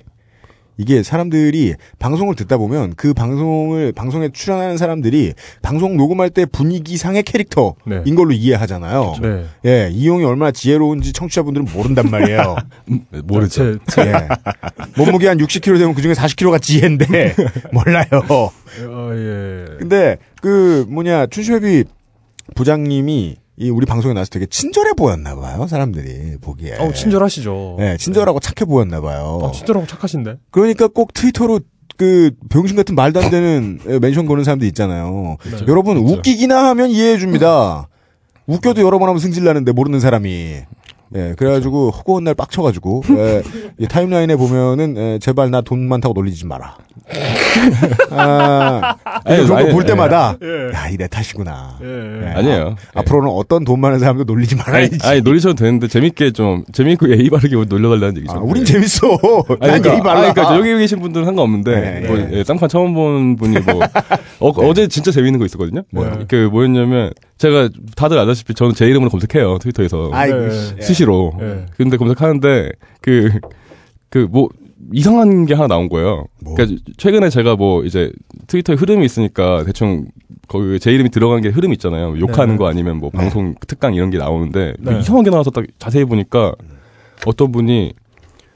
이게 사람들이 방송을 듣다 보면 그 방송을 방송에 출연하는 사람들이 방송 녹음할 때 분위기 상의 캐릭터인 네. 걸로 이해하잖아요. 네. 예, 이용이 얼마나 지혜로운지 청취자분들은 모른단 말이에요. 네, 모르죠. 제, 제, 예. 몸무게 한 60kg 되면 그 중에 40kg가 지혜인데 몰라요. 어, 예. 근데 그 뭐냐 춘심회비 부장님이 이 우리 방송에 나와서 되게 친절해 보였나 봐요 사람들이 보기에. 어, 친절하시죠. 네, 친절하고 착해 보였나 봐요. 어, 친절하고 착하신데. 그러니까 꼭 트위터로 그 병신 같은 말도 안 되는 에, mention 거는 사람들 있잖아요. 네. 여러분 웃기기나 하면 이해해 줍니다. 웃겨도 여러 번 하면 승질 나는데 모르는 사람이. 예, 그래가지고 허구한 날 빡쳐가지고 예, 이 타임라인에 보면은 예, 제발 나 돈 많다고 놀리지 마라. 아, 아니, 그런 거 아니, 볼 예. 때마다 예. 야, 이내 탓이구나. 예, 예, 예. 아니에요. 아, 앞으로는 어떤 돈 많은 사람도 놀리지 말아야지. 아니, 놀리셔도 되는데, 재밌게 좀, 재밌고 예의 바르게 놀려달라는 얘기죠. 아, 우린 네. 재밌어. 아니, 난 그러니까, 예의. 아니, 그러니까 여기 계신 분들은 상관없는데, 네, 뭐, 네. 예, 쌍판 처음 본 분이 뭐, 어, 제 진짜 재밌는 거 있었거든요? 뭐요? 그, 뭐였냐면, 제가 다들 아다시피 저는 제 이름으로 검색해요, 트위터에서. 아이고, 네. 씨. 예. 수시로. 예. 근데 검색하는데, 그, 그, 뭐, 이상한 게 하나 나온 거예요. 뭐? 그러니까 최근에 제가 뭐 이제 트위터에 흐름이 있으니까 대충 거기 제 이름이 들어간 게 흐름 있잖아요. 욕하는 네. 거 아니면 뭐 방송 특강 이런 게 나오는데 뭐 네. 이상한 게 나와서 딱 자세히 보니까 어떤 분이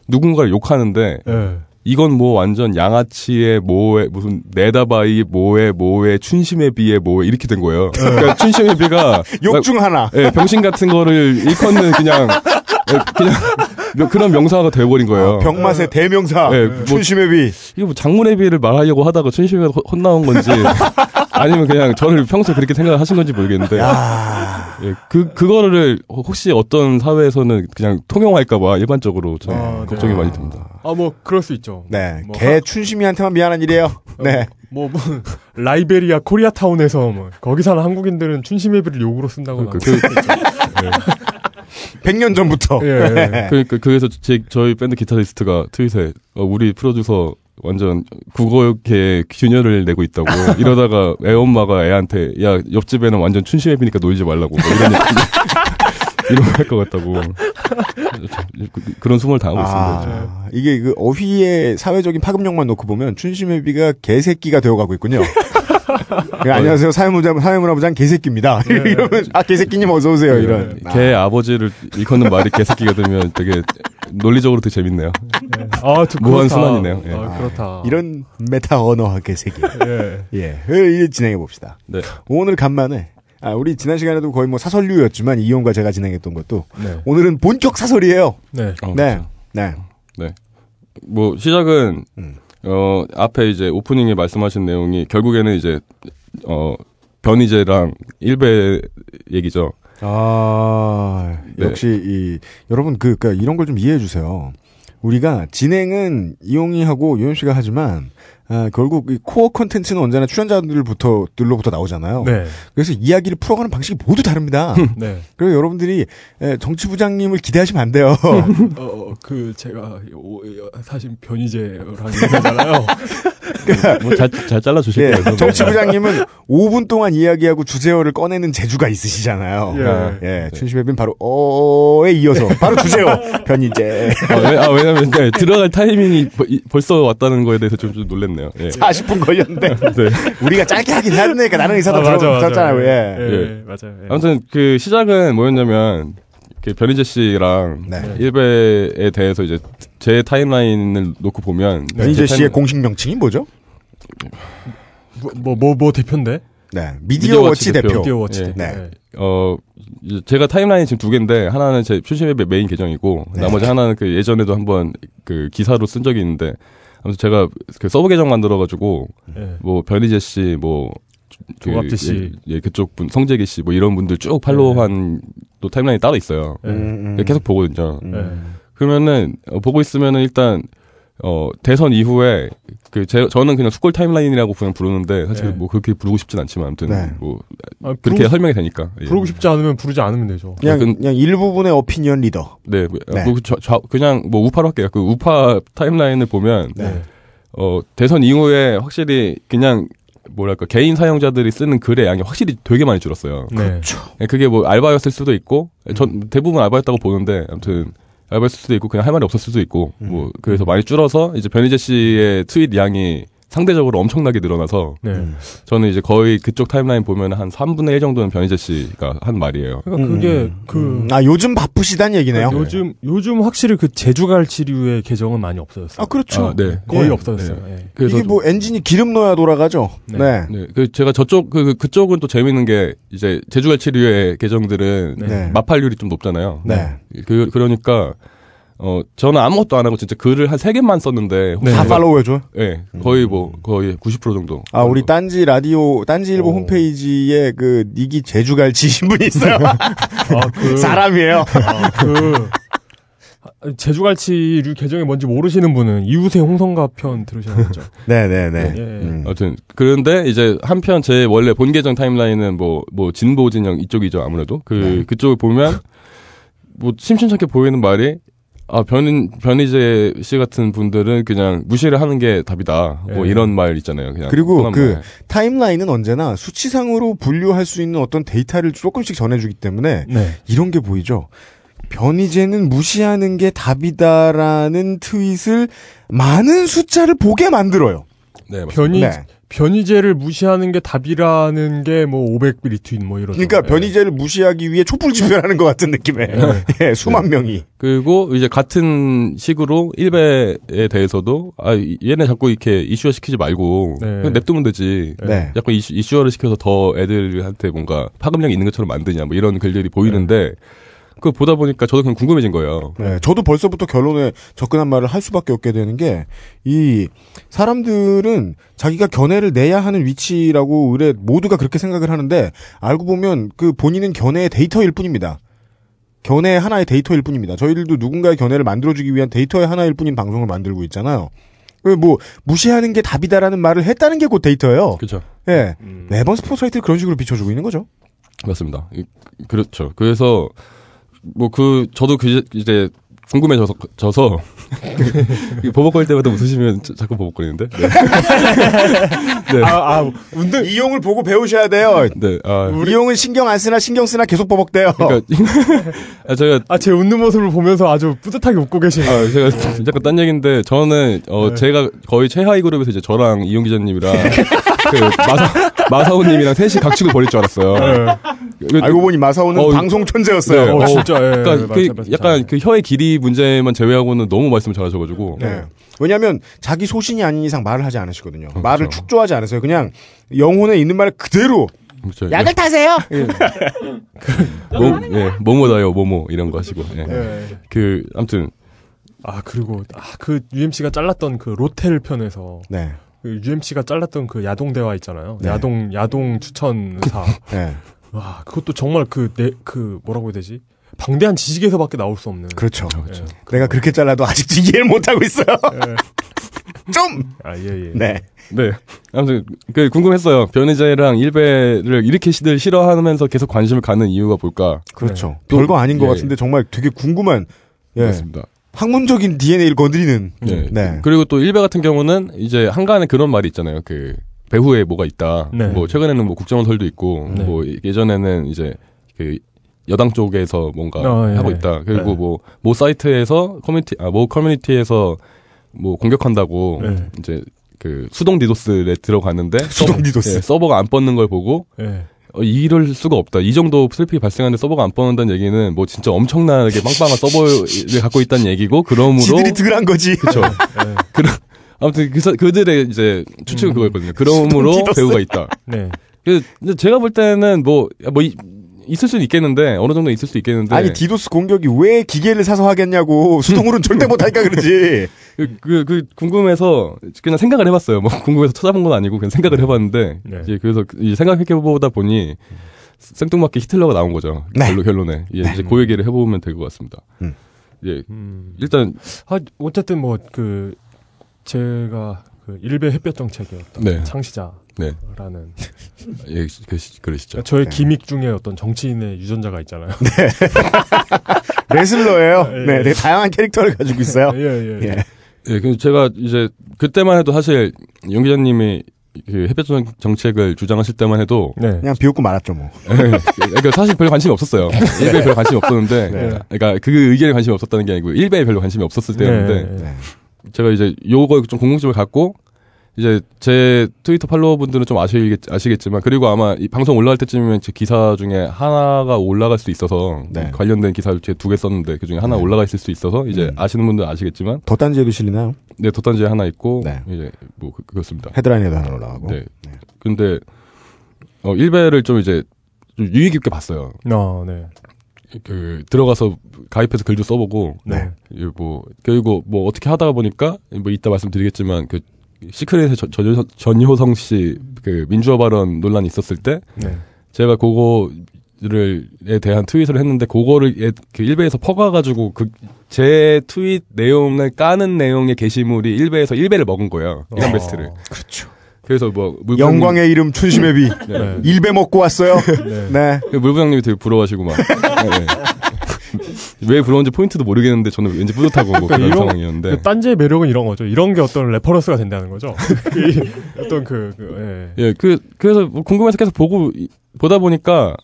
누군가를 욕하는데 예. 이건 뭐 완전 양아치의 뭐에 무슨 네다바이 뭐에 뭐에 춘심에 비에 뭐에 이렇게 된 거예요. 그러니까 춘심에 비가 욕 중 하나. 예, 병신 같은 거를 일컫는 그냥 예, 그냥 명- 그런 명사가 돼버린 거예요. 병맛의 대명사. 예, 뭐- 춘심의 비. 이게 뭐 장문의 비를 말하려고 하다가 호- 혼나온 건지 아니면 그냥 저를 평소에 그렇게 생각하신 건지 모르겠는데 예, 그 그거를 혹시 어떤 사회에서는 그냥 통용할까봐 일반적으로 좀 아, 네. 걱정이 많이 듭니다. 아, 뭐, 그럴 수 있죠. 네. 뭐 개 춘심이한테만 미안한 일이에요. 네. 뭐, 뭐, 라이베리아 코리아타운에서 뭐, 거기 사는 한국인들은 춘심애비를 욕으로 쓴다거나. 그- 뭐 그- 100년 전부터. 예, 예. 네. 그러니까 그래서 제, 저희 밴드 기타리스트가 트윗에 어, 우리 프로듀서 완전 국어계 균열을 내고 있다고 이러다가 애 엄마가 애한테 야 옆집에는 완전 춘심해비니까 놀지 말라고 뭐 이런 이런 할 것 같다고 그- 그런 수모를 당하고 있습니다. 아, 이게 그 어휘의 사회적인 파급력만 놓고 보면 춘심의 비가 개새끼가 되어가고 있군요. 네, 안녕하세요. 사회문화부, 사회문화부장 개새끼입니다. 이러면, 아, 개새끼님 어서 오세요. 이런. 아, 걔 아버지를 일컫는 말이 개새끼가 되면 되게 논리적으로 되게 재밌네요. 아, 저 무한 그렇다. 순환이네요. 예. 아, 그렇다. 이런 메타 언어 개새끼. 예. 예. 예, 이제 진행해 봅시다. 네. 오늘 간만에, 아, 우리 지난 시간에도 거의 뭐 사설류였지만 이용과 제가 진행했던 것도 네. 오늘은 본격 사설이에요. 네. 어, 네. 그렇죠. 네. 뭐 시작은 음. 어 앞에 이제 오프닝에 말씀하신 내용이 결국에는 이제 어 변희재랑 일베 얘기죠. 아, 네. 역시 이 여러분 그 그러니까 이런 걸 좀 이해해 주세요. 우리가 진행은 이용이 하고 요현 씨가 하지만 아, 결국 이 코어 컨텐츠는 언제나 출연자들부터 들로부터 나오잖아요. 네. 그래서 이야기를 풀어가는 방식이 모두 다릅니다. 네. 그래서 여러분들이 에, 정치 부장님을 기대하시면 안 돼요. 어, 그, 제가, 오, 사실 변희재라는 얘기잖아요. 뭐잘 잘 잘라 주실 예, 거예요. 정치 부장님은 5분 동안 이야기하고 주제어를 꺼내는 재주가 있으시잖아요. 예. 예, 춘심의 빈 바로 어에 이어서 바로 주제어 변이제 아, 왜, 아 왜냐면 네, 들어갈 타이밍이 벌- 벌써 왔다는 거에 대해서 좀, 좀 놀랬네 요. 예. 40분 걸렸는데 네. 우리가 짧게 하긴 했으니까 나는 의사도 들었잖아요. 예. 예, 맞아요. 예. 아무튼 그 시작은 뭐였냐면 그 변희재 씨랑 네. 일베에 대해서 이제 제 timeline을 놓고 보면 변희재 제 씨의 timeline- 공식 명칭이 뭐죠? 뭐, 뭐, 뭐, 뭐 대표인데? 네, 미디어 워치 대표. 미디어 워치 예. 대표. 네. 예. 어, 제가 timeline이 지금 두 개인데, 하나는 제 출신의 메인 계정이고, 네. 나머지 하나는 그 예전에도 한번 그 기사로 쓴 적이 있는데, 아무튼 제가 그 서브 계정 만들어가지고, 예. 뭐, 변희재 씨, 뭐, 그, 조갑제 씨. 예, 예, 그쪽 분, 성재기 씨, 뭐 이런 분들 쭉 follow한 또 timeline이 따로 있어요. 예. 음, 음. 계속 보거든요. 음. 예. 그러면은, 어, 보고 있으면은 일단, 어, 대선 이후에, 그, 제, 저는 그냥 수꼴 timeline이라고 그냥 부르는데, 사실 네. 뭐 그렇게 부르고 싶진 않지만, 아무튼, 네. 뭐, 아, 그렇게 부르고, 설명이 되니까. 예. 부르고 싶지 않으면 부르지 않으면 되죠. 그냥 그- 그냥 일부분의 오피니언 리더. 네, 뭐, 네. 뭐 저- 저- 그냥 뭐 우파로 할게요. 그 우파 타임라인을 보면 네. 어 대선 이후에 확실히 그냥 뭐랄까 개인 사용자들이 쓰는 글의 양이 확실히 되게 많이 줄었어요. 네. 예, 그게 뭐 알바였을 수도 있고 전 대부분 알바였다고 보는데 아무튼 알바였을 수도 있고 그냥 할 말이 없을 수도 있고 뭐 그래서 많이 줄어서 이제 변희재 씨의 트윗 양이 상대적으로 엄청나게 늘어나서 네. 음. 저는 이제 거의 그쪽 타임라인 보면 한 3분의 1 정도는 변희재 씨가 한 말이에요. 그러니까 그게 그 음. 아 요즘 바쁘시단 얘기네요. 요즘 요즘 확실히 그 제주갈 치류의 계정은 많이 없어졌어요. 아 그렇죠. 아, 네. 거의 예. 없어졌어요. 예. 그래서 이게 뭐 엔진이 기름 넣어야 돌아가죠. 네. 네. 네, 그 제가 저쪽 그 그- 그쪽은 또 재밌는 게 이제 제주갈 치류의 계정들은 네. 마팔률이 좀 높잖아요. 네. 그 그러니까 어 저는 아무것도 안 하고 진짜 글을 한 세 개만 썼는데 네. 다 제가- 팔로우 해줘. 네, 거의 뭐 거의 90% 정도. 아, 우리 딴지 라디오, 딴지일보 오. 홈페이지에 그, 닉이 제주갈치신 분이 있어요. 아, 그 사람이에요. 아, 그 아, 제주갈치류 계정이 뭔지 모르시는 분은 이웃의 홍성가 편 들으셔야죠. 네네네. 예. 음. 아무튼 그런데 이제 한편 제 원래 본 계정 타임라인은 뭐 뭐 진보 진영 이쪽이죠 아무래도 그 네. 그쪽을 보면 뭐 심심찮게 보이는 말이 아 변인 변희재 씨 같은 분들은 그냥 무시를 하는 게 답이다 뭐 예. 이런 말 있잖아요 그냥 그리고 그 말. 타임라인은 언제나 수치상으로 분류할 수 있는 어떤 데이터를 조금씩 전해주기 때문에 네. 이런 게 보이죠. 변이제는 무시하는 게 답이다라는 트윗을 많은 숫자를 보게 만들어요. 네 맞습니다. 변이 네. 변이제를 무시하는 게 답이라는 게 뭐 500 리트윗 뭐 이런. 그러니까 변이제를 무시하기 위해 촛불 집회하는 것 같은 느낌의 예, 수만 명이. 그리고 이제 같은 식으로 일베에 대해서도 아 얘네 자꾸 이렇게 이슈화 시키지 말고 네. 그냥 냅두면 되지. 네. 자꾸 이슈, 이슈화를 시켜서 더 애들한테 뭔가 파급력이 있는 것처럼 만드냐 뭐 이런 글들이 보이는데 그거 보다 보니까 저도 그냥 궁금해진 거예요. 네, 저도 벌써부터 결론에 접근한 말을 할 수밖에 없게 되는 게, 이, 사람들은 자기가 견해를 내야 하는 위치라고 의뢰 모두가 그렇게 생각을 하는데, 알고 보면 그 본인은 견해의 데이터일 뿐입니다. 견해의 하나의 데이터일 뿐입니다. 저희들도 누군가의 견해를 만들어주기 위한 데이터의 하나일 뿐인 방송을 만들고 있잖아요. 그 뭐, 무시하는 게 답이다라는 말을 했다는 게 곧 데이터예요. 그렇죠. 예. 매번 스포트라이트를 그런 식으로 비춰주고 있는 거죠. 맞습니다. 이- 그렇죠. 그래서 뭐 그 저도 그 이제 궁금해져서 져서 이 버벅거릴 때마다 웃으시면 자- 자꾸 버벅거리는데. 네. 네. 아, 아, 운동 이용을 보고 배우셔야 돼요. 네. 아, 이용은 신경 안 쓰나 신경 쓰나 계속 버벅대요. 그러니까 아, 제가 아, 제 웃는 모습을 보면서 아주 뿌듯하게 웃고 계시네요. 아, 제가 잠깐 딴 얘기인데 저는 어 제가 거의 최하위 그룹에서 이제 저랑 이용 기자님이랑 그 마사 마사오님이랑 셋이 각축을 벌일 줄 알았어요. 그- 알고 보니 마사오는 어, 방송 천재였어요. 네. 어, 어, 진짜, 예. 그러니까 맞아, 그 맞아, 약간 맞아. 그 혀의 길이 문제만 제외하고는 너무 말씀을 잘하셔가지고 네. 왜냐하면 자기 소신이 아닌 이상 말을 하지 않으시거든요. 그렇죠. 말을 축조하지 않으세요. 그냥 영혼에 있는 말 그대로 그렇죠. 약을 타세요. 뭐, 예, 뭐뭐다요, 뭐뭐 이런 거 하시고. 예. 예. 그 아무튼 아, 그리고, 아, 그 UMC가 잘랐던 그 로텔 편에서, 네. 그 UMC가 잘랐던 그 야동 대화 있잖아요. 네. 야동, 야동 추천사. 네. 와, 그것도 정말 그, 내, 그, 뭐라고 해야 되지? 방대한 지식에서밖에 나올 수 없는. 그렇죠. 그렇죠. 내가 그렇게 잘라도 아직도 이해를 못하고 있어요. 좀! 아, 예, 예. 네. 네. 아무튼 그 궁금했어요. 변희재랑 일베를 이렇게 시들 싫어하면서 계속 관심을 갖는 이유가 뭘까? 그렇죠. 또- 별거 아닌 것 예, 같은데 정말 되게 궁금한, 예. 맞습니다. 학문적인 DNA를 건드리는. 예. 네. 그리고 또 일베 같은 경우는 이제 한간에 그런 말이 있잖아요. 그 배후에 뭐가 있다. 네. 뭐 최근에는 뭐 국정원 설도 있고 네. 뭐 예전에는 이제 그 여당 쪽에서 뭔가 어, 예. 하고 있다. 그리고 네. 뭐모 사이트에서 커뮤니티 아모 커뮤니티에서 뭐 공격한다고 네. 이제 그 수동 DDoS에 들어갔는데 수동 서버- 디도스. 예, 서버가 안 뻗는 걸 보고 예. 어, 이럴 수가 없다. 이 정도 슬피 발생하는데 서버가 안 뻗는다는 얘기는 뭐 진짜 엄청나게 빵빵한 서버를 갖고 있다는 얘기고 그러므로 지들이 덜한 거지. 그렇죠. 그런 아무튼 그, 사- 그들의 이제 추측은 그거였거든요. 그러므로. 배후가 있다. 네. 그 근데 제가 볼 때는 뭐뭐 있을 수는 있겠는데 어느 정도 있을 수 있겠는데 아니, 디도스 공격이 왜 기계를 사서 하겠냐고. 수동으로는 절대 못하니까 그러지. 그, 그, 그 궁금해서 그냥 생각을 해봤어요. 뭐 궁금해서 찾아본 건 아니고 그냥 생각을 해봤는데 네. 이제 그래서 이제 생각해보다 보니 생뚱맞게 히틀러가 나온 거죠. 네. 결론 결론에 예, 이제 그 얘기를 해보면 될 것 같습니다. 음. 예, 음. 일단 아, 어쨌든 뭐, 그, 제가 그 일베 햇볕 정책이었던 네. 창시자 라는 네, 예, 그, 그러시죠. 저의 네. 기믹 중에 어떤 정치인의 유전자가 있잖아요. 레슬러예요. 예, 네, 예. 되게 다양한 캐릭터를 가지고 있어요. 예, 예, 예. 예. 예, 그 제가 이제 그때만 해도 사실 용 기자님이 그 햇볕 정- 정책을 주장하실 때만 해도 네. 그냥 비웃고 말았죠, 뭐. 예, 그러니까 사실 별 관심이 없었어요. 일베에 별 관심이 없었는데, 네. 그러니까 그 의견에 관심이 없었다는 게 아니고 일베에 별로 관심이 없었을 때였는데 네. 네. 제가 이제 요거 좀 궁금증을 갖고 이제 제 트위터 팔로워분들은 좀 아시겠, 아시겠지만 그리고 아마 이 방송 올라갈 때쯤이면 제 기사 중에 하나가 올라갈 수 있어서 네. 관련된 기사를 제가 두개 썼는데 그 중에 하나 네. 올라가 있을 수 있어서 이제 음. 아시는 분들 은 아시겠지만 덧단지에도 실리나요? 네 덧단지에 하나 있고 네. 이제 뭐 그- 그렇습니다. 헤드라인에도 하나 올라가고. 네. 근데 어 일베를 좀 이제 좀 유의 깊게 봤어요. 어, 네. 그 들어가서 가입해서 글도 써보고 네. 이뭐 그리고 뭐 어떻게 하다가 보니까 뭐 이따 말씀드리겠지만 그 시크릿의 전, 전, 전효성 씨 그 민주화 발언 논란이 있었을 때 네. 제가 그거를에 대한 트윗을 했는데 그거를 예- 그 일베에서 퍼가가지고 그 제 트윗 내용을 까는 내용의 게시물이 일베에서 일베를 먹은 거예요 이란 어. 베스트를 그렇죠. 그래서 뭐 물부장님- 영광의 이름 춘심의 비. 네. 일배 먹고 왔어요. 네. 네. 그 물부장님이 되게 부러워하시고 막 네, 네. 왜 부러운지 포인트도 모르겠는데 저는 왠지 뿌듯하고 뭐 그런 이런- 상황이었는데 그 딴지의 매력은 이런 거죠. 이런 게 어떤 reference가 된다는 거죠. 이 어떤 그, 그 예. 예, 그, 그래서 뭐 궁금해서 계속 보고, 이- 보다 보니까,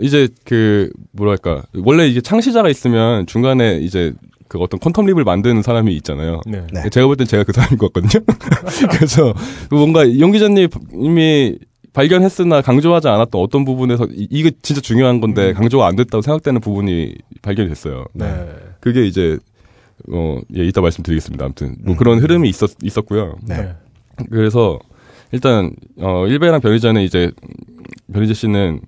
이제 그, 뭐랄까, 원래 이게 창시자가 있으면 중간에 이제 그 어떤 quantum leap을 만드는 사람이 있잖아요. 네. 네. 제가 볼 땐 제가 그 사람인 것 같거든요. 그래서 뭔가 용 기자님이 발견했으나 강조하지 않았던 어떤 부분에서 이- 이게 진짜 중요한 건데 강조가 안 됐다고 생각되는 부분이 발견이 됐어요. 네. 그게 이제 어, 예, 이따 말씀드리겠습니다. 아무튼 뭐 음. 그런 흐름이 있었 있었고요. 네. 그래서 일단 어 일베랑 변희재는 이제 변희재 씨는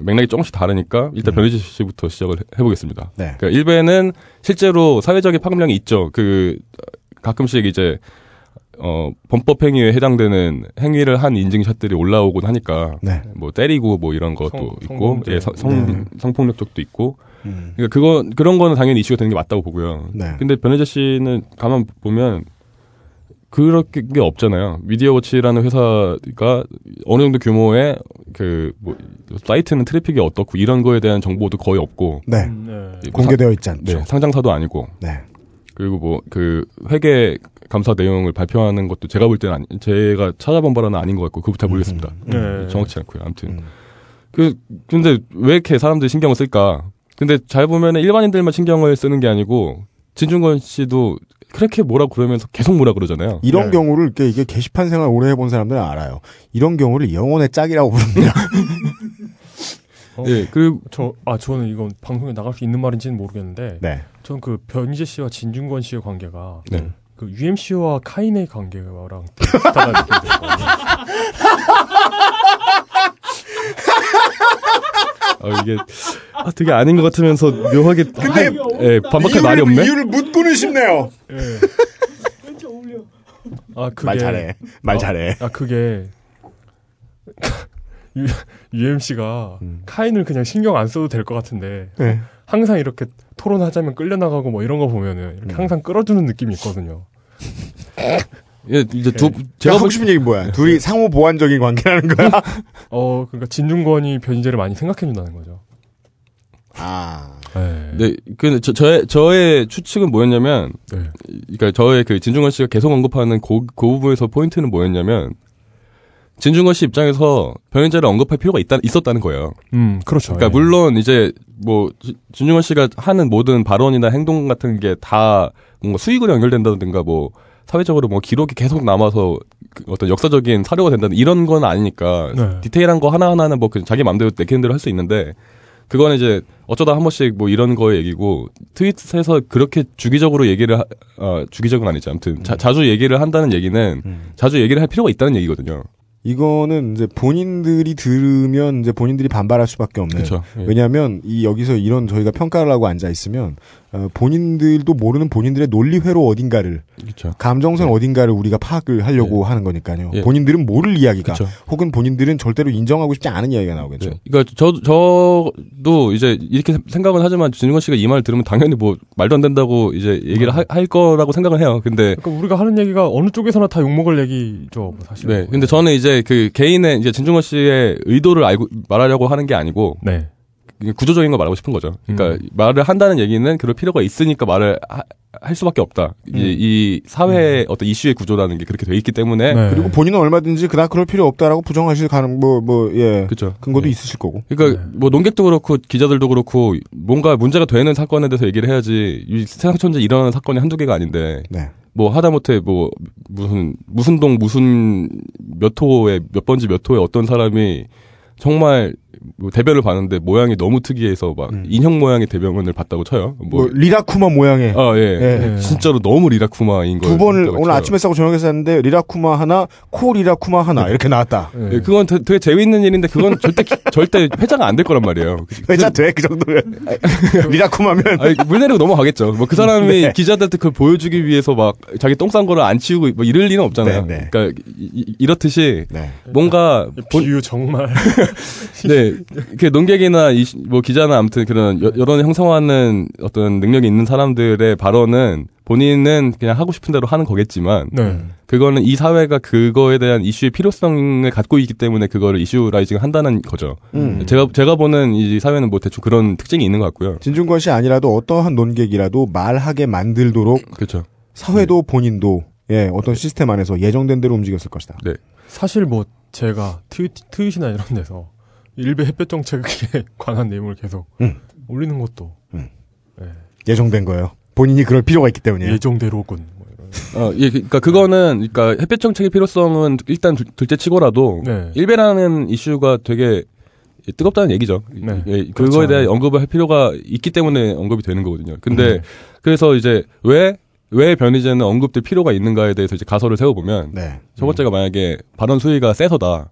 맥락이 조금씩 다르니까 일단 음. 변희재 씨부터 시작을 해- 해보겠습니다. 네. 그러니까 일베는 실제로 사회적인 파급력이 있죠. 그 가끔씩 이제 어 범법 행위에 해당되는 행위를 한 인증샷들이 올라오곤 하니까 네. 뭐 때리고 뭐 이런 것도 성- 있고. 예, 성, 성, 네. 성폭력 쪽도 있고 음. 그러니까 그거 그런 거는 당연히 이슈가 되는 게 맞다고 보고요. 네. 근데 변혜재 씨는 가만 보면 그렇게 게 없잖아요. 미디어워치라는 회사가 어느 정도 규모의 그뭐 사이트는 트래픽이 어떻고 이런 거에 대한 정보도 거의 없고 네. 음, 네. 공개되어 있지 않죠. 네, 상장사도 아니고 네. 그리고 뭐 그 회계 감사 내용을 발표하는 것도 제가 볼 때는 아니, 제가 찾아본 바로는 아닌 것 같고 그거 잘 모르겠습니다. 네. 정확치 않고요. 아무튼 음. 그 근데 왜 이렇게 사람들이 신경을 쓸까? 근데 잘 보면은 일반인들만 신경을 쓰는 게 아니고 진중권 씨도 그렇게 뭐라 그러면서 계속 뭐라 그러잖아요. 이런 네. 경우를 이렇게 이게 게시판 생활 오래 해본 사람들은 알아요. 이런 경우를 영혼의 짝이라고 부릅니다. 어, 예, 그리고 저, 아, 저는 이건 방송에 나갈 수 있는 말인지는 모르겠는데, 네. 전그 변희재 씨와 진중권 씨의 관계가, 네. 그 UMC와 카인의 관계랑 비슷하다는 느낌이. 어, 이게 아, 되게 아닌 것 같으면서 묘하게 근데 예, 반박할 말이 없네. 이유를 묻고는 싶네요. 예. 아, 그게. 말 잘해. 말 어, 잘해. 아, 그게. UMC가 음. 카인을 그냥 신경 안 써도 될 것 같은데, 네. 항상 이렇게 토론하자면 끌려나가고 뭐 이런 거 보면은 이렇게 음. 항상 끌어주는 느낌이 있거든요. 예, 이제 두 제가 제가 하고 볼 싶은 얘기 뭐야? 둘이 상호 보완적인 관계라는 거야? 어, 그러니까 진중권이 변희재를 많이 생각해준다는 거죠. 아. 네. 네, 그 저, 저의 저의 추측은 뭐였냐면, 네. 그러니까 저의 그 진중권 씨가 계속 언급하는 그, 그 부분에서 포인트는 뭐였냐면, 진중권 씨 입장에서 변현재를 언급할 필요가 있다, 있었다는 거예요. 음, 그렇죠. 그러니까 예. 물론 이제 뭐 지- 진중권 씨가 하는 모든 발언이나 행동 같은 게 다 뭔가 수익으로 연결된다든가 뭐 사회적으로 뭐 기록이 계속 남아서 그 어떤 역사적인 사료가 된다든 이런 건 아니니까 네. 디테일한 거 하나하나는 뭐 그냥 자기 마음대로 내키는 대로 할 수 있는데 그거는 이제 어쩌다 한 번씩 뭐 이런 거의 얘기고 트윗에서 그렇게 주기적으로 얘기를 하, 아, 주기적은 아니지 아무튼 자, 자주 얘기를 한다는 얘기는 음. 자주 얘기를 할 필요가 있다는 얘기거든요. 이거는 이제 본인들이 들으면 이제 본인들이 반발할 수밖에 없는. 그렇죠. 예. 왜냐하면 이 여기서 이런 저희가 평가를 하고 앉아 있으면 어, 본인들도 모르는 본인들의 논리회로 어딘가를 그렇죠. 감정선 네. 어딘가를 우리가 파악을 하려고 하는 거니까요. 예. 본인들은 모를 이야기가 그렇죠. 혹은 본인들은 절대로 인정하고 싶지 않은 이야기가 나오겠죠. 네. 그러니까 저 저도 이제 이렇게 생각은 하지만 진중권 씨가 이말 들으면 당연히 뭐 말도 안 된다고 이제 얘기를 하- 할 거라고 생각을 해요. 근데 그러니까 우리가 하는 얘기가 어느 쪽에서나 다 욕먹을 얘기죠, 뭐 사실. 네. 근데 저는 이제 그 개인의 이제 진중권 씨의 의도를 알고 말하려고 하는 게 아니고 네. 구조적인 걸 말하고 싶은 거죠. 그러니까 음. 말을 한다는 얘기는 그럴 필요가 있으니까 말을 하- 할 수밖에 없다. 이, 음. 이 사회의 어떤 이슈의 구조라는 게 그렇게 돼 있기 때문에 네. 그리고 본인은 얼마든지 그다 그럴 필요 없다라고 부정하실 가능 뭐뭐예 그렇죠. 근거도 네. 있으실 거고. 그러니까 네. 뭐 논객도 그렇고 기자들도 그렇고 뭔가 문제가 되는 사건에 대해서 얘기를 해야지 이 세상 천재 일어나는 사건이 한두 개가 아닌데 네. 뭐 하다못해 뭐 무슨 무슨 동 무슨 몇 호에 몇 번지 몇 호에 어떤 사람이 정말 뭐 대변을 봤는데 모양이 너무 특이해서 막 음. 인형 모양의 대변을 봤다고 쳐요. 뭐 뭐, 리라쿠마 모양의 아 예. 예. 진짜로 너무 리라쿠마인 거. 두 번을 오늘 아침에 싸고 저녁에 쌌는데 리라쿠마 하나, 코 리라쿠마 하나 이렇게 나왔다. 네. 예, 그건 되- 되게 재미있는 일인데 그건 절대 절대 회자가 안 될 거란 말이에요. 회자 돼 그 정도면 리라쿠마면 아니, 물 내리고 넘어가겠죠. 뭐 그 사람이 네. 기자들한테 그걸 보여주기 위해서 막 자기 똥 싼 거를 안 치우고 뭐 이럴 리는 없잖아요. 네, 네. 그러니까 이, 이, 렇듯이 네. 뭔가 본, 비유 정말. 네, 그 논객이나 이, 뭐 기자나 아무튼 그런 여, 여론을 형성하는 어떤 능력이 있는 사람들의 발언은 본인은 그냥 하고 싶은 대로 하는 거겠지만 네. 그거는 이 사회가 그거에 대한 이슈의 필요성을 갖고 있기 때문에 그거를 이슈라이징 한다는 거죠. 음. 제가 제가 보는 이 사회는 뭐 대충 그런 특징이 있는 것 같고요. 진중권 씨 아니라도 어떠한 논객이라도 말하게 만들도록 그렇죠. 사회도 본인도 예 어떤 시스템 안에서 예정된 대로 움직였을 것이다. 네. 사실 뭐 제가 트윗, 트윗이나 이런 데서 일베 햇볕 정책에 관한 내용을 계속 음. 올리는 것도 음. 네. 예정된 거예요. 본인이 그럴 필요가 있기 때문이에요. 예정대로군. 뭐 이런. 어, 예, 그러니까 그거는 그러니까 햇볕 정책의 필요성은 일단 둘- 둘째 치고라도 네. 일베라는 이슈가 되게 뜨겁다는 얘기죠. 네. 예, 그거에 그렇죠. 대해 언급을 할 필요가 있기 때문에 언급이 되는 거거든요. 근데 네. 그래서 이제 왜, 왜 변희재는 언급될 필요가 있는가에 대해서 이제 가설을 세워보면 네. 첫 번째가 만약에 발언 수위가 세서다.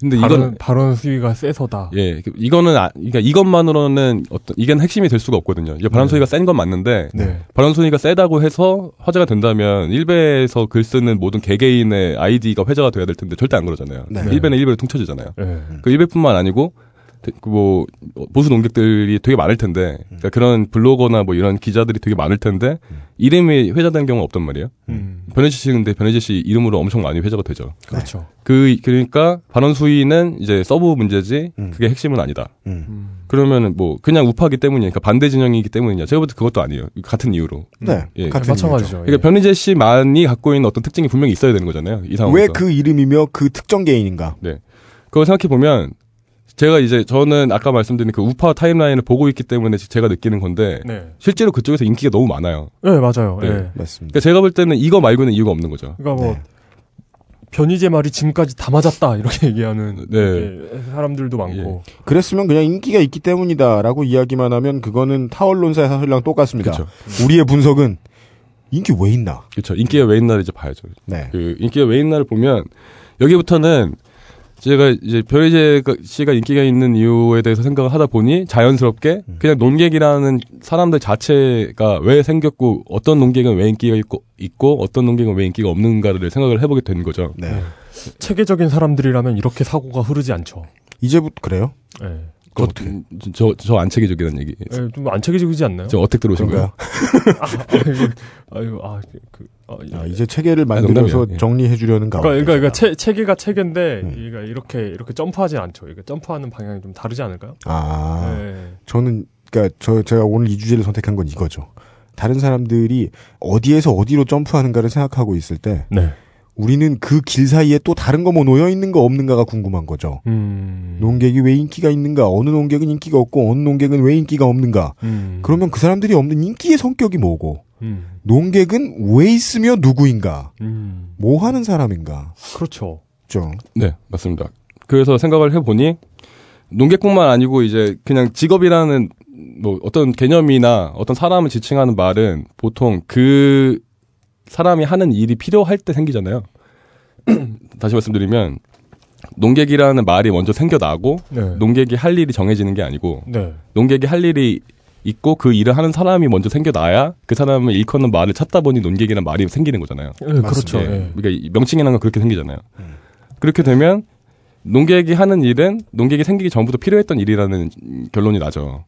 네. 근데 이건 발언 수위가 세서다. 예, 그- 이거는 아, 그러니까 이것만으로는 어떤 이게 핵심이 될 수가 없거든요. 이게 발언 네. 수위가 센 건 맞는데 네. 발언 수위가 세다고 해서 화제가 된다면 일베에서 글 쓰는 모든 개개인의 아이디가 회자가 돼야 될 텐데 절대 안 그러잖아요. 네. 일베는 일베로 퉁쳐지잖아요. 네. 그 일베뿐만 아니고 뭐 보수 농객들이 되게 많을 텐데 그러니까 그런 블로거나 뭐 이런 기자들이 되게 많을 텐데 이름이 회자되는 경우가 없단 말이에요. 음. 변희재 씨 근데 변희재 씨 이름으로 엄청 많이 회자가 되죠. 그렇죠. 그 그러니까 발언 수위는 이제 서브 문제지 음. 그게 핵심은 아니다. 음. 그러면은 뭐 그냥 우파기 때문이니까 반대 진영이기 때문이냐? 제가 볼때 그것도 아니에요. 같은 이유로. 네. 예. 같은 마찬가지죠. 그러니까 변희재 씨만이 갖고 있는 어떤 특징이 분명히 있어야 되는 거잖아요. 이 상황에서. 왜 그 이름이며 그 특정 개인인가? 네. 그걸 생각해 보면 제가 이제 저는 아까 말씀드린 그 우파 timeline을 보고 있기 때문에 제가 느끼는 건데 네. 실제로 그쪽에서 인기가 너무 많아요. 네, 맞아요. 네. 네. 맞습니다. 그러니까 제가 볼 때는 이거 말고는 이유가 없는 거죠. 그러니까 뭐 네. 변희재 말이 지금까지 다 맞았다 이렇게 얘기하는 네. 사람들도 많고. 그랬으면 그냥 인기가 있기 때문이다라고 이야기만 하면 그거는 타월론사의 사설이랑 똑같습니다. 그렇죠. 우리의 분석은 인기 왜 있나? 그렇죠. 인기가 왜 있나를 이제 봐야죠. 네. 그 인기가 왜 있나를 보면 여기부터는 제가 이제 별재 씨가 인기가 있는 이유에 대해서 생각을 하다 보니 자연스럽게 음. 그냥 논객이라는 사람들 자체가 왜 생겼고 어떤 논객은 왜 인기가 있고, 있고 어떤 논객은 왜 인기가 없는가를 생각을 해보게 된 거죠. 네. 네. 체계적인 사람들이라면 이렇게 사고가 흐르지 않죠. 이제부터 그래요? 네. 그 어떻게 저저 안체계적이라는 얘기. 네, 좀 안체계적이지 않나요? 저 어택 들어오신 거예요? 그런가요? 아유, 아, 그, 아, 예. 아, 이제 체계를 아, 만들어서. 예. 정리해 주려는 그러니까, 가운데. 그러니까, 그러니까 체, 체계가 체계인데, 음. 이가 이렇게, 이렇게 점프하진 않죠. 이게 점프하는 방향이 좀 다르지 않을까요? 아, 네. 저는 그러니까 저 제가 오늘 이 주제를 선택한 건 이거죠. 다른 사람들이 어디에서 어디로 점프하는가를 생각하고 있을 때 네. 우리는 그 길 사이에 또 다른 거 뭐 놓여 있는 거 없는가가 궁금한 거죠. 음. 농객이 왜 인기가 있는가? 어느 농객은 인기가 없고 어느 농객은 왜 인기가 없는가? 음. 그러면 그 사람들이 없는 인기의 성격이 뭐고 음. 농객은 왜 있으며 누구인가? 음. 뭐 하는 사람인가? 그렇죠. 죠. 네, 맞습니다. 그래서 생각을 해보니 농객뿐만 아니고 이제 그냥 직업이라는 뭐 어떤 개념이나 어떤 사람을 지칭하는 말은 보통 그 사람이 하는 일이 필요할 때 생기잖아요. 다시 말씀드리면 농객이라는 말이 먼저 생겨나고 네. 농객이 할 일이 정해지는 게 아니고 네. 농객이 할 일이 있고 그 일을 하는 사람이 먼저 생겨나야 그 사람을 일컫는 말을 찾다 보니 농객이라는 말이 생기는 거잖아요. 네, 그렇죠. 예. 예. 그러니까 이 명칭이라는 건 그렇게 생기잖아요. 그렇게 되면 농객이 하는 일은 농객이 생기기 전부터 필요했던 일이라는 결론이 나죠.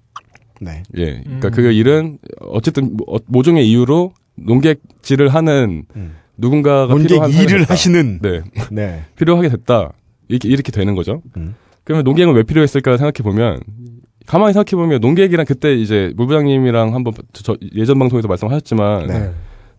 네. 예. 그러니까 음. 그 일은 어쨌든 뭐- 모종의 이유로 농객질을 하는 음. 누군가가 농객 필요한 일을 됐다. 하시는 네. 네. 필요하게 됐다. 이렇게 이렇게 되는 거죠. 음. 그러면 농객은 왜 필요했을까 생각해 보면 가만히 생각해 보면 농객이랑 그때 이제 물 부장님이랑 한번 저- 저 예전 방송에서 말씀하셨지만 네. 네.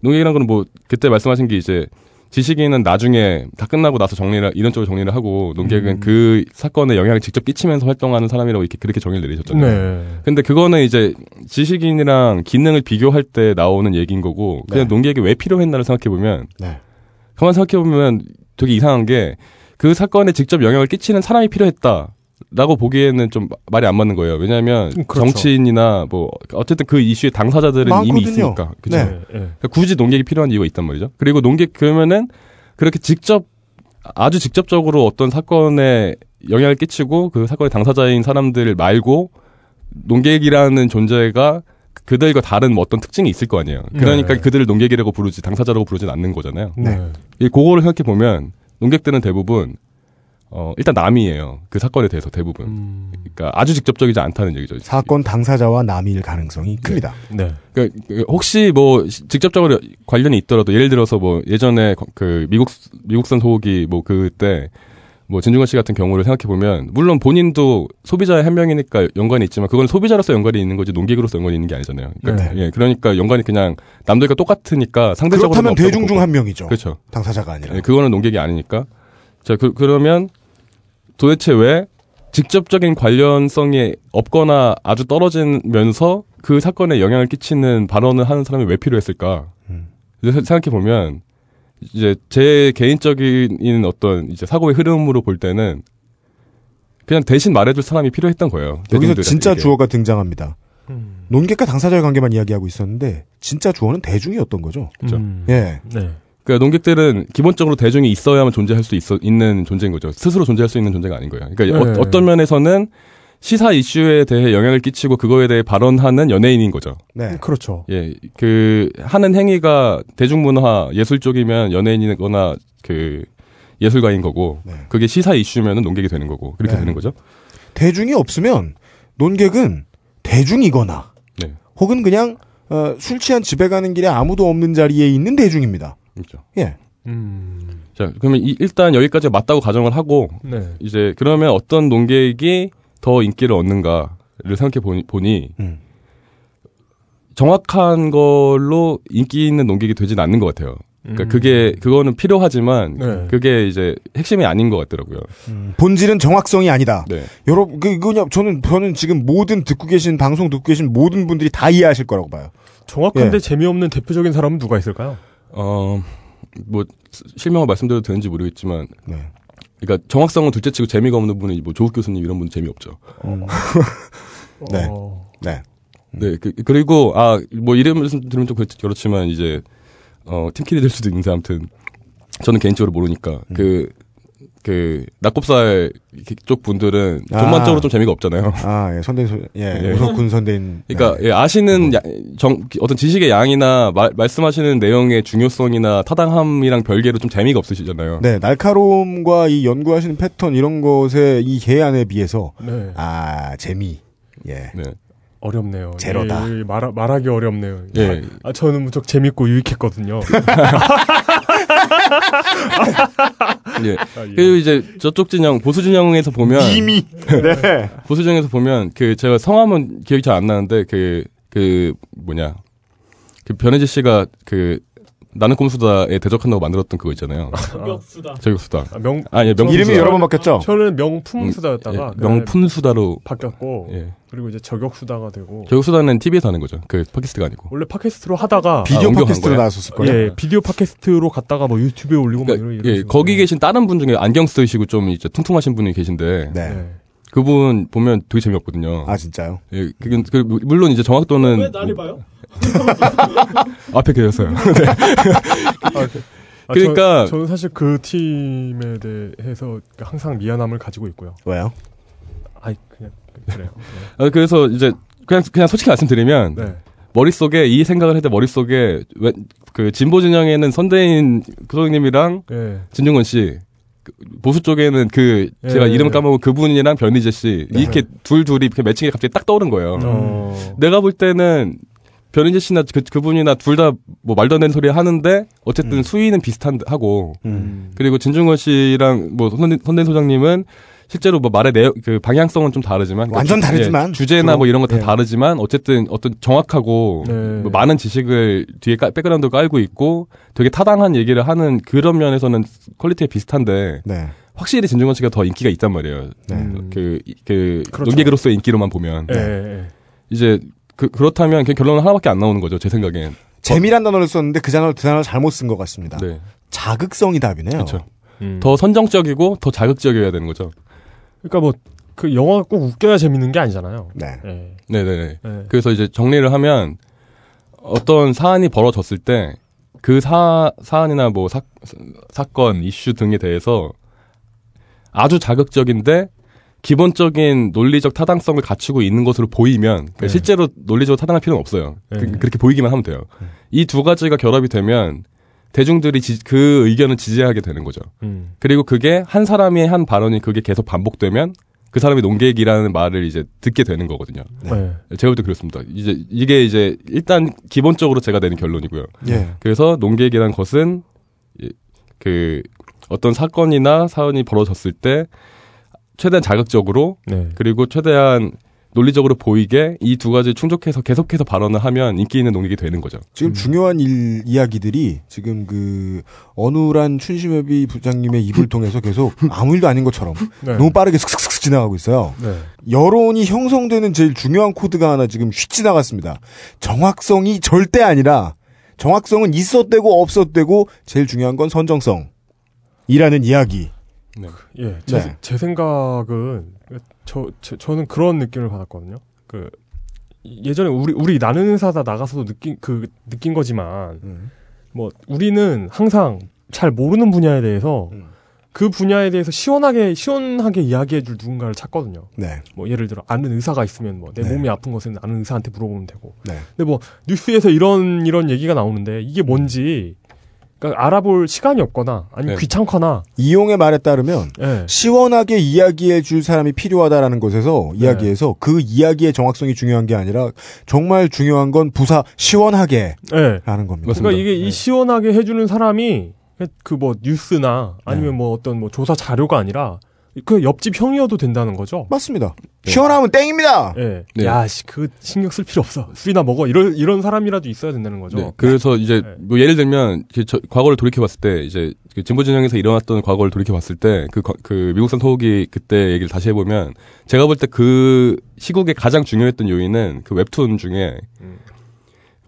농객이란 거는 뭐 그때 말씀하신 게 이제 지식인은 나중에 다 끝나고 나서 정리를 이런 쪽으로 정리를 하고 농객은 음. 그 사건에 영향을 직접 끼치면서 활동하는 사람이라고 이렇게 그렇게 정의를 내리셨잖아요. 네. 근데 그거는 이제 지식인이랑 기능을 비교할 때 나오는 얘기인 거고 그냥 네. 농객이 왜 필요했나를 생각해 보면 네. 가만 생각해 보면 되게 이상한 게 그 사건에 직접 영향을 끼치는 사람이 필요했다. 라고 보기에는 좀 말이 안 맞는 거예요. 왜냐하면 음, 그렇죠. 정치인이나 뭐 어쨌든 그 이슈의 당사자들은 이미 많거든요. 있으니까. 그죠? 네. 네. 네. 그러니까 굳이 농객이 필요한 이유가 있단 말이죠. 그리고 농객 그러면은 그렇게 직접 아주 직접적으로 어떤 사건에 영향을 끼치고 그 사건의 당사자인 사람들 말고 농객이라는 존재가 그들과 다른 뭐 어떤 특징이 있을 거 아니에요. 그러니까 네. 그들을 농객이라고 부르지 당사자라고 부르진 않는 거잖아요. 네. 이 그거를 생각해 보면 농객들은 대부분 어 일단 남이에요. 그 사건에 대해서 대부분. 음. 그러니까 아주 직접적이지 않다는 얘기죠. 사건 당사자와 남일 가능성이 큽니다. 네. 그러니까 혹시 뭐 시- 직접적으로 관련이 있더라도 예를 들어서 뭐 예전에 거- 그 미국 미국산 소고기 뭐 그때 뭐 진중권 씨 같은 경우를 생각해 보면 물론 본인도 소비자의 한 명이니까 연관이 있지만 그건 소비자로서 연관이 있는 거지 농객으로서 연관이 있는 게 아니잖아요. 그러니까, 네. 예, 그러니까 연관이 그냥 남들과 똑같으니까 상대적으로 그렇다면 대중 중 한 명이죠. 그렇죠. 당사자가 아니라. 예, 그거는 농객이 아니니까. 자, 그, 그러면 도대체 왜 직접적인 관련성이 없거나 아주 떨어지면서 그 사건에 영향을 끼치는 발언을 하는 사람이 왜 필요했을까? 음. 생각해 보면 이제 제 개인적인 어떤 이제 사고의 흐름으로 볼 때는 그냥 대신 말해줄 사람이 필요했던 거예요. 여기서. 진짜 주어가 등장합니다. 음. 논객과 당사자의 관계만 이야기하고 있었는데 진짜 주어는 대중이었던 거죠. 그렇죠. 음. 예. 네. 그러니까 논객들은 기본적으로 대중이 있어야만 존재할 수 있어 있는 존재인 거죠. 스스로 존재할 수 있는 존재가 아닌 거예요. 그러니까 네. 어, 떤 면에서는 시사 이슈에 대해 영향을 끼치고 그거에 대해 발언하는 연예인인 거죠. 네. 그렇죠. 예, 그 하는 행위가 대중문화 예술 쪽이면 연예인이거나 그 예술가인 거고 네. 그게 시사 이슈면은 논객이 되는 거고 그렇게 네. 되는 거죠. 대중이 없으면 논객은 대중이거나 네, 혹은 그냥 어, 술 취한 집에 가는 길에 아무도 없는 자리에 있는 대중입니다. 그렇죠. 예. 음. 자, 그러면 이- 일단 여기까지 맞다고 가정을 하고 네. 이제 그러면 어떤 논객이 더 인기를 얻는가를 생각해 보니, 보니 음. 정확한 걸로 인기 있는 논객이 되진 않는 것 같아요. 그러니까 음. 그게 그거는 필요하지만 네. 그게 이제 핵심이 아닌 것 같더라고요. 본질은 정확성이 아니다. 네. 여러분, 그, 그냥 저는, 저는 지금 모든 듣고 계신, 방송 듣고 계신 모든 분들이 다 이해하실 거라고 봐요. 정확한데 예. 재미없는 대표적인 사람은 누가 있을까요? 어, 뭐 실명을 말씀드려도 되는지 모르겠지만 네. 그러니까 정확성은 둘째 치고 재미가 없는 분이 뭐 조국 교수님 이런 분 재미없죠. 네. 어, 네. 네, 그, 리고 아, 뭐 이름 말씀 들으면 좀 그렇- 그렇지만 이제 어, 팀킬이 될 수도 있는데 아무튼 저는 개인적으로 모르니까 음. 그 그 낙곱살 쪽 분들은 아. 전반적으로 좀 재미가 없잖아요. 아, 예, 선대인, 소, 예, 예. 우석군 선대인. 그러니까 네. 예, 아시는 야- 정, 어떤 지식의 양이나 말, 말씀하시는 내용의 중요성이나 타당함이랑 별개로 좀 재미가 없으시잖아요. 네, 날카로움과 이 연구하시는 패턴 이런 것의 이 해안에 비해서, 네. 아, 재미. 예. 네. 어렵네요. 제로다. 예, 예, 말, 말하기 어렵네요. 예. 아, 저는 무척 재밌고 유익했거든요. 예. 아, 예. 그리고 이제 저쪽 진영 보수 진영에서 보면 이미. 네. 보수 진영에서 보면 그 제가 성함은 기억이 잘 안 나는데 그그 뭐냐 그 변혜지 씨가 그 나는 꼼수다에 대적한다고 만들었던 그거 있잖아요. 저격수다. 저격수다. 아, 명, 아, 예, 명품 이름이 수다. 여러 번 바뀌었죠? 저는 명품수다였다가 예, 그다음에 명품수다로 바뀌었고 예. 그리고 이제 저격수다가 되고 저격수다는 TV에서 하는 거죠. 그 팟캐스트가 아니고. 원래 팟캐스트로 하다가 비디오 옮겨간 팟캐스트로 거예요? 나왔었을걸요? 예, 비디오 팟캐스트로 갔다가 뭐 유튜브에 올리고 막 그러니까 이런 예, 거기. 계신 다른 분 중에 안경 쓰시고 좀 이제 퉁퉁하신 분이 계신데 네. 네. 그분 보면 되게 재미없거든요. 아, 진짜요? 예, 그, 그, 물론 이제 정확도는 왜 나를 봐요? 앞에 계셨어요. 아, 그러니까- 저, 저는 사실 그 팀에 대해서 항상 미안함을 가지고 있고요. 왜요? 아이 그냥 그래요. 아, 그래서 이제 그냥 그냥 솔직히 말씀드리면 네. 네. 머릿속에 이 생각을 할때 머릿속에 왜, 그 진보 진영에는 선대인 교수님이랑 예. 진중권 씨그 보수 쪽에는 그 예. 제가 이름을 까먹고 그분이랑 변희재 씨 이렇게 둘 둘이 이렇게 매칭이 갑자기 딱 떠오른 거예요. 어. 내가 볼 때는 변희재 씨나 그, 그분이나 둘 다 뭐 말도 안 되는 소리 하는데 어쨌든 수위는 비슷한 하고 음. 그리고 진중권 씨랑 뭐 선대, 선대인 소장님은 실제로 뭐 말의 내용 그 방향성은 좀 다르지만 그러니까 완전 주- 다르지만 예, 주제나. 뭐 이런 거다 예. 다르지만 어쨌든 어떤 정확하고 네. 뭐 많은 지식을 뒤에 깔, 백그라운드 깔고 있고 되게 타당한 얘기를 하는 그런 면에서는 quality가 비슷한데 네. 확실히 진중권 씨가 더 인기가 있단 말이에요. 네. 음. 그, 그, 그렇죠. 논객으로서의 인기로만 보면. 예, 예, 예. 이제, 그, 그렇다면 결론은 하나밖에 안 나오는 거죠, 제 생각엔. 재미란 단어를 썼는데 그 단어, 그 단어를 잘못 쓴 것 같습니다. 네. 자극성이 답이네요. 그렇죠. 음. 더 선정적이고 더 자극적이어야 되는 거죠. 그러니까 뭐 그 영화가 꼭 웃겨야 재밌는 게 아니잖아요. 네. 예. 네네네. 예. 그래서 이제 정리를 하면 어떤 사안이 벌어졌을 때 그 사, 사안이나 뭐 사, 사건, 이슈 등에 대해서 아주 자극적인데 기본적인 논리적 타당성을 갖추고 있는 것으로 보이면 그러니까 네. 실제로 논리적으로 타당할 필요는 없어요. 네. 그, 렇게 보이기만 하면 돼요. 이두 가지가 결합이 되면 대중들이 지- 그 의견을 지지하게 되는 거죠. 음. 그리고 그게 한 사람이 한 발언이 그게 계속 반복되면 그 사람이 논객이라는 말을 이제 듣게 되는 거거든요. 네. 제가 볼 때 그렇습니다. 이제 이게 이제 일단 기본적으로 제가 내는 결론이고요. 예. 그래서 논객이란 것은 이- 그 어떤 사건이나 사안이 벌어졌을 때 최대한 자극적으로 네. 그리고 최대한 논리적으로 보이게 이 두 가지 충족해서 계속해서 발언을 하면 인기 있는 논객이 되는 거죠. 지금 중요한 일, 이야기들이 지금 그, 어눌한 춘심회비 부장님의 입을 통해서 계속 아무 일도 아닌 것처럼 네. 너무 빠르게 슥슥슥 지나가고 있어요. 네. 여론이 형성되는 제일 중요한 코드가 하나 지금 휙 지나갔습니다. 정확성이 절대 아니라 정확성은 있었대고 없었대고 제일 중요한 건 선정성. 이라는 이야기. 예, 제, 네. 제 생각은 저, 저 저는 그런 느낌을 받았거든요. 그 예전에 우리 우리 나는 사다 나가서도 느낀 그 느낀 거지만 음. 뭐 우리는 항상 잘 모르는 분야에 대해서 음. 그 분야에 대해서 시원하게 시원하게 이야기해줄 누군가를 찾거든요. 네. 뭐 예를 들어 아는 의사가 있으면 뭐내 네. 몸이 아픈 것은 아는 의사한테 물어보면 되고. 네. 근데 뭐 뉴스에서 이런 이런 얘기가 나오는데 이게 뭔지 그러니까 알아볼 시간이 없거나 아니면 네. 귀찮거나. 이용의 말에 따르면 예. 시원하게 이야기해 줄 사람이 필요하다라는 것에서 이야기에서 그 이야기의 정확성이 중요한 게 아니라 정말 중요한 건 부사 시원하게 예. 라는 겁니다. 맞습니다. 그러니까 이게 네. 이 시원하게 해주는 사람이 그 뭐 뉴스나 아니면 뭐 어떤 뭐 조사 자료가 아니라 그 옆집 형이어도 된다는 거죠. 맞습니다. 시원하면 땡입니다. 예. 네. 야, 씨, 그 신경 쓸 필요 없어. 술이나 먹어. 이런 이런 사람이라도 있어야 된다는 거죠. 네, 그래서 이제 네. 뭐 예를 들면 그 저- 과거를 돌이켜 봤을 때 이제 그 진보 진영에서 일어났던 과거를 돌이켜 봤을 때그 그 미국산 토기 그때 얘기를 다시 해보면 제가 볼 때 그 시국에 가장 중요했던 요인은 그 웹툰 중에 음.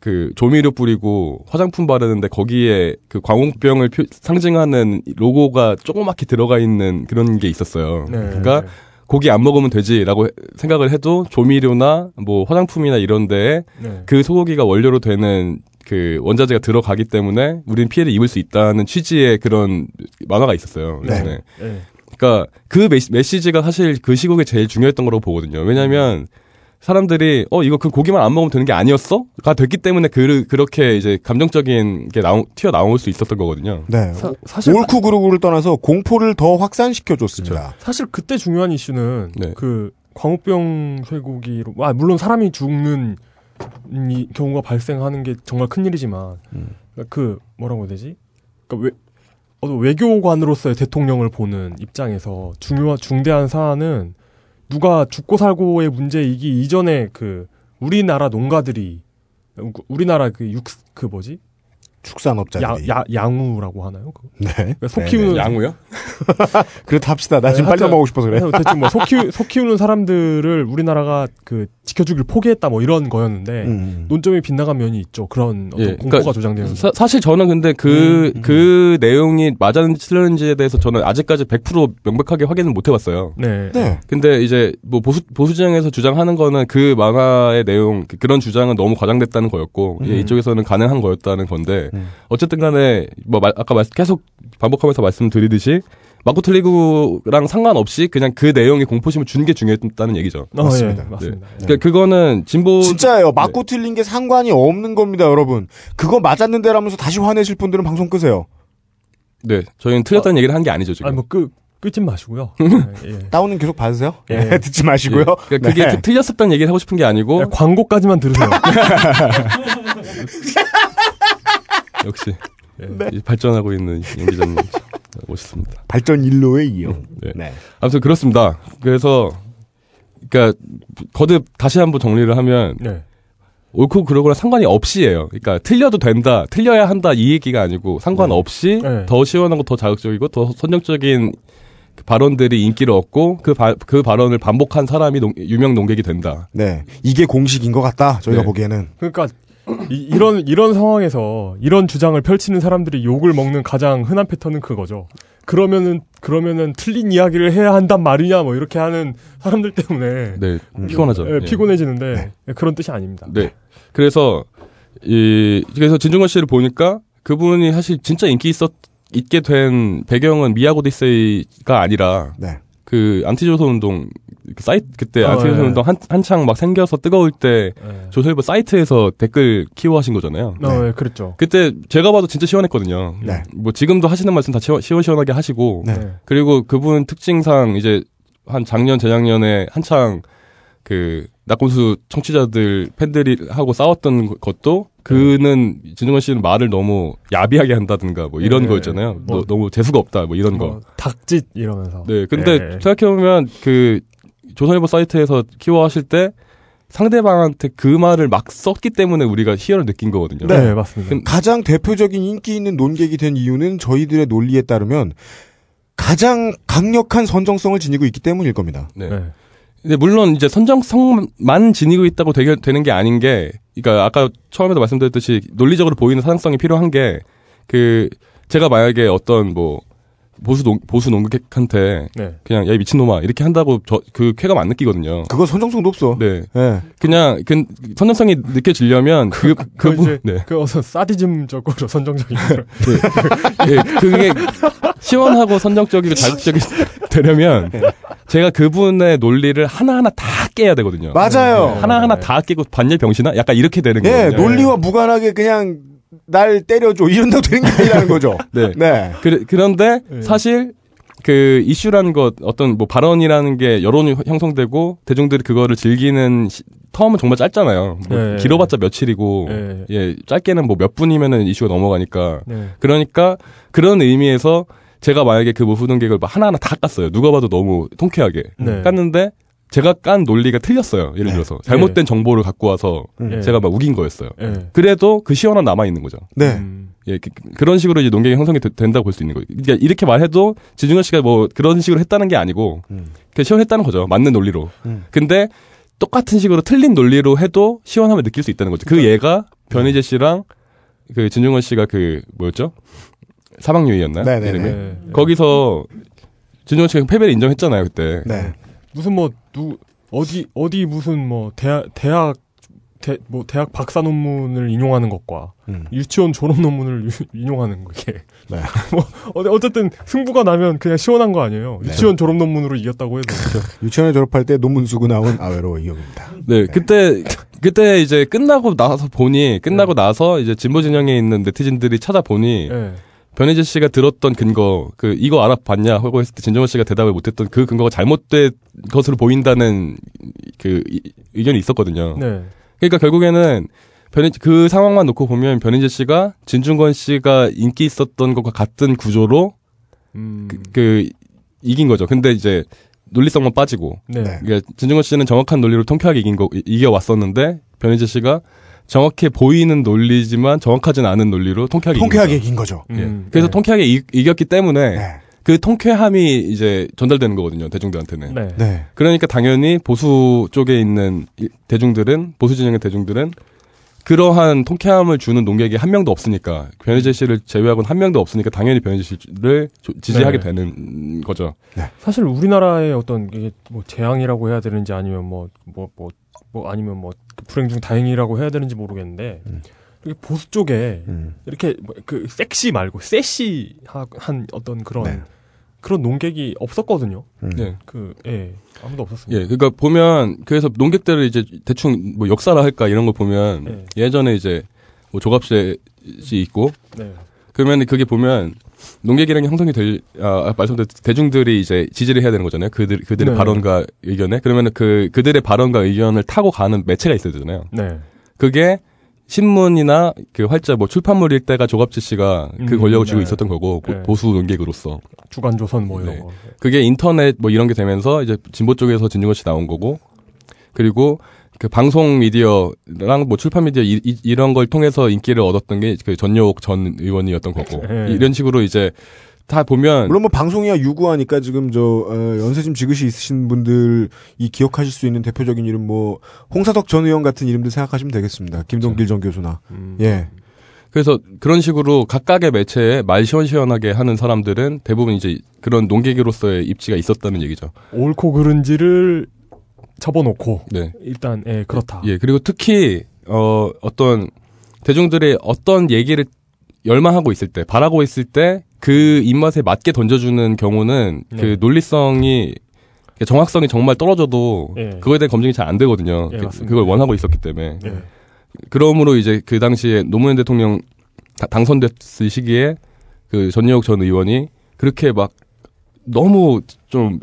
그 조미료 뿌리고 화장품 바르는데 거기에 그 광우병을 표- 상징하는 로고가 조그맣게 들어가 있는 그런 게 있었어요. 네. 그러니까 고기 안 먹으면 되지라고 해- 생각을 해도 조미료나 뭐 화장품이나 이런 데에 네. 그 소고기가 원료로 되는 그 원자재가 들어가기 때문에 우리는 피해를 입을 수 있다는 취지의 그런 만화가 있었어요. 네. 네. 예. 그러니까 그 메시, 메시지가 사실 그 시국에 제일 중요했던 거라고 보거든요. 왜냐하면 사람들이 어 이거 그 고기만 안 먹으면 되는 게 아니었어?가 됐기 때문에 그 그렇게 이제 감정적인 게 나오, 튀어 나올 수 있었던 거거든요. 네. 사, 사실 옳고 그르고를 떠나서 공포를 더 확산시켜 줬습니다. 사실 그때 중요한 이슈는 네. 그 광우병 쇠고기로 아 물론 사람이 죽는 이 경우가 발생하는 게 정말 큰 일이지만 음. 그러니까 그 뭐라고 해야 되지? 그러니까 외 어, 외교관으로서의 대통령을 보는 입장에서 중요한 중대한 사안은 누가 죽고 살고의 문제이기 이전에 그 우리나라 농가들이 우- 우리나라 그 육 그 뭐지 축산업자들이. 야, 야 양우라고 하나요? 그 네. 그러니까 소 네, 키우는 양우요? 그렇다 합시다. 나 네, 지금 빨리 하여튼- 먹고 싶어서 그래. 대충 뭐소 키우 소 키우는 사람들을 우리나라가 그 지켜주길 포기했다 뭐 이런 거였는데 음. 논점이 빗나간 면이 있죠. 그런 어떤 예, 공포가 그러니까 조장되는. 사, 사실 저는 근데 그, 음, 음. 그 내용이 맞았는지 틀렸는지에 대해서 저는 아직까지 100% 명백하게 확인은 못 해봤어요. 네. 네. 근데 이제 뭐 보수 보수 진영에서 주장하는 거는 그 만화의 내용 그- 그런 주장은 너무 과장됐다는 거였고 음. 예, 이쪽에서는 가능한 거였다는 건데 음. 어쨌든간에 뭐 말- 아까 말, 계속 반복하면서 말씀드리듯이 맞고 틀리고랑 상관없이 그냥 그 내용이 공포심을 주는 게 중요했다는 얘기죠. 어, 맞습니다. 예, 맞습니다. 예. 그러니까 그거는 진보 진짜예요. 맞고 틀린 게 상관이 없는 겁니다, 여러분. 그거 맞았는데라면서 다시 화내실 분들은 방송 끄세요. 네 저희는 틀렸다는 얘기를 한 게 아니죠 지금. 아니 뭐 끄 끄지 마시고요. 예, 예. 다운은 계속 받으세요. 예. 네, 듣지 마시고요. 예. 그러니까 그게 네. 틀렸었다는 얘기를 하고 싶은 게 아니고 그냥 광고까지만 들으세요. 역시 예. 이 발전하고 있는 연 기자님 멋있습니다. 발전 일로에 이어. 네. 네. 아무튼 그렇습니다. 그래서 그러니까 거듭 다시 한번 정리를 하면 네. 옳고 그르고랑 상관이 없이예요. 그러니까 틀려도 된다, 틀려야 한다 이 얘기가 아니고 상관없이 네. 더 시원하고 더 자극적이고 더 선정적인 그 발언들이 인기를 얻고 그, 바, 그 발언을 반복한 사람이 농- 유명 농객이 된다. 네. 이게 공식인 것 같다. 저희가 네. 보기에는. 그러니까 이, 이런 이런 상황에서 이런 주장을 펼치는 사람들이 욕을 먹는 가장 흔한 패턴은 그거죠. 그러면은 그러면은 틀린 이야기를 해야 한단 말이냐 뭐 이렇게 하는 사람들 때문에 네, 피곤하죠. 예, 예. 피곤해지는데 네. 예, 그런 뜻이 아닙니다. 네. 그래서 이 그래서 진중권 씨를 보니까 그분이 사실 진짜 인기 있었 있게 된 배경은 미야고 디세이가 아니라 네. 그 안티조선 운동 그 사이트 그때 어, 안티조선 예. 운동 한, 한창 막 생겨서 뜨거울 때 예. 조선일보 사이트에서 댓글 키워하신 거잖아요. 어, 예, 그랬죠. 그때 제가 봐도 진짜 시원했거든요. 네. 뭐 지금도 하시는 말씀 다 시원, 시원시원하게 하시고 네. 네. 그리고 그분 특징상 이제 한 작년 재작년에 한창 그 낙곤수 청취자들 팬들이 하고 싸웠던 것도 그는 진중권 씨는 말을 너무 야비하게 한다든가 뭐 이런 네. 거였잖아요. 뭐- 너, 너무 재수가 없다 뭐 이런 거. 뭐 닭짓 이러면서. 네, 근데 네. 생각해 보면 그 조선일보 사이트에서 키워 하실 때 상대방한테 그 말을 막 썼기 때문에 우리가 희열을 느낀 거거든요. 네, 맞습니다. 그- 가장 대표적인 인기 있는 논객이 된 이유는 저희들의 논리에 따르면 가장 강력한 선정성을 지니고 있기 때문일 겁니다. 네. 네. 근데 물론 이제 선정성만 지니고 있다고 되게 되는 게 아닌 게, 그러니까 아까 처음에도 말씀드렸듯이 논리적으로 보이는 사상성이 필요한 게, 그 제가 만약에 어떤 뭐 보수 농 보수 농객한테 네. 그냥 야이 미친놈아 이렇게 한다고 저 그 쾌감 안 느끼거든요. 그거 선정성도 없어. 네. 예. 그냥 그 선정성이 느껴지려면 그그 그분 이제 네. 그 어서 사디즘적으로 선정적인 거. 예, 그게 시원하고 선정적이고 자극적이 되려면 제가 그분의 논리를 하나하나 다 깨야 되거든요. 맞아요. 하나하나 다 깨고 반일 병신아? 약간 이렇게 되는 예, 거예요. 논리와 무관하게 그냥 날 때려줘 이런다고 되는 게 아니라는 거죠. 네. 네. 그, 그런데 네. 사실 그 이슈라는 것 어떤 뭐 발언이라는 게 여론이 형성되고 대중들이 그거를 즐기는 시, 텀은 정말 짧잖아요. 뭐 네. 길어봤자 며칠이고 네. 예 짧게는 뭐 몇 분이면은 이슈가 넘어가니까 네. 그러니까 그런 의미에서 제가 만약에 그 무후동객을 막 하나하나 다 깠어요. 누가 봐도 너무 통쾌하게 네. 깠는데 제가 깐 논리가 틀렸어요. 예를 네. 들어서 잘못된 정보를 갖고 와서 네. 제가 막 우긴 거였어요. 네. 그래도 그 시원함 남아 있는 거죠. 네. 음. 예, 그, 런 식으로 이제 논객이 형성이 되- 된다고 볼 수 있는 거예요. 그러니까 이렇게 말해도 지중현 씨가 뭐 그런 식으로 했다는 게 아니고 음. 그냥 시원했다는 거죠. 맞는 논리로. 음. 근데 똑같은 식으로 틀린 논리로 해도 시원함을 느낄 수 있다는 거죠. 그 얘가 변희재 씨랑 그 진중권 씨가 그 뭐였죠? 사망유의였나요? 네네네. 이름이? 네. 거기서 진중권 씨가 패배를 인정했잖아요 그때. 네. 무슨 뭐 누 어디 어디 무슨 뭐 대학 대학 대, 뭐 대학 박사 논문을 인용하는 것과 음. 유치원 졸업 논문을 유- 인용하는 게 네. 뭐 어- 어쨌든 승부가 나면 그냥 시원한 거 아니에요. 네. 유치원 졸업 논문으로 이겼다고 해도 유치원에 졸업할 때 논문 쓰고 나온 아웨로 이경입니다. 네, 그때 그때 이제 끝나고 나서 보니 끝나고 나서 이제 진보 진영에 있는 네티즌들이 찾아보니 네. 변희재 씨가 들었던 근거 그 이거 알아봤냐 하고 했을 때 진정원 씨가 대답을 못했던 그 근거가 잘못된 것으로 보인다는 그 이- 의견이 있었거든요. 네. 그러니까 결국에는 변희 그 상황만 놓고 보면 변희재 씨가 진중권 씨가 인기 있었던 것과 같은 구조로 음. 그, 그 이긴 거죠. 근데 이제 논리성만 빠지고 네. 네. 그러니까 진중권 씨는 정확한 논리로 통쾌하게 이긴 거 이겨 왔었는데 변희재 씨가 정확해 보이는 논리지만 정확하진 않은 논리로 통쾌하게 통쾌하게 이긴 거죠. 이긴 거죠. 예. 음, 그래서 네. 통쾌하게 이, 이겼기 때문에 네. 그 통쾌함이 이제 전달되는 거거든요 대중들한테는. 네. 네. 그러니까 당연히 보수 쪽에 있는 이- 대중들은 보수 진영의 대중들은 그러한 통쾌함을 주는 농객이 한 명도 없으니까 변희재 씨를 제외하고는 한 명도 없으니까 당연히 변희재 씨를 조- 지지하게 네. 되는 거죠. 사실 우리나라의 어떤 이게 뭐 재앙이라고 해야 되는지 아니면 뭐 뭐뭐 뭐 아니면 뭐 불행 중 다행이라고 해야 되는지 모르겠는데 음. 이렇게 보수 쪽에 음. 이렇게 뭐 그 섹시 말고 세시한 어떤 그런 네. 그런 농객이 없었거든요. 음. 네. 그 예. 아무도 없었습니다. 예, 그러니까 보면 그래서 농객들을 이제 대충 뭐 역사라 할까 이런 거 보면 네. 예전에 이제 뭐 조갑셋이 있고 네. 그러면 그게 보면 농객이라는 게 형성이 될, 아, 말씀드린 대중들이 이제 지지를 해야 되는 거잖아요. 그들, 그들의 네. 발언과 의견에. 그러면은 그, 그들의 발언과 의견을 타고 가는 매체가 있어야 되잖아요. 네. 그게 신문이나 그 활자 뭐 출판물일 때가 조갑지 씨가 그 음, 권력을 쥐고 네. 있었던 거고 보- 네. 보수 농객으로서. 주간 조선 뭐 이런 네. 거. 그게 인터넷 뭐 이런 게 되면서 이제 진보 쪽에서 진중권 씨 나온 거고 그리고 그 방송 미디어랑 뭐 출판 미디어 이, 런걸 통해서 인기를 얻었던 게 그 전효옥 전 의원이었던 거고 네. 이런 식으로 이제 다 보면 물론 뭐 방송이야 유구하니까 지금 저 어, 연세 좀 지그시 있으신 분들 이 기억하실 수 있는 대표적인 이름 뭐 홍사덕 전 의원 같은 이름들 생각하시면 되겠습니다. 김동길 전 교수나 음. 예 그래서 그런 식으로 각각의 매체에 말 시원시원하게 하는 사람들은 대부분 이제 그런 농객으로서의 입지가 있었다는 얘기죠. 옳고 그른지를 접어놓고 네. 일단 예 그렇다. 예, 그리고 특히 어 어떤 대중들의 어떤 얘기를 열망하고 있을 때, 바라고 있을 때 그 입맛에 맞게 던져주는 경우는 네. 그 논리성이 정확성이 정말 떨어져도 예. 그거에 대한 검증이 잘 안 되거든요. 예, 그-. 그걸 원하고 있었기 때문에. 예. 그러므로 이제 그 당시에 노무현 대통령 다- 당선됐을 시기에 그 전여옥 전 의원이 그렇게 막 너무 좀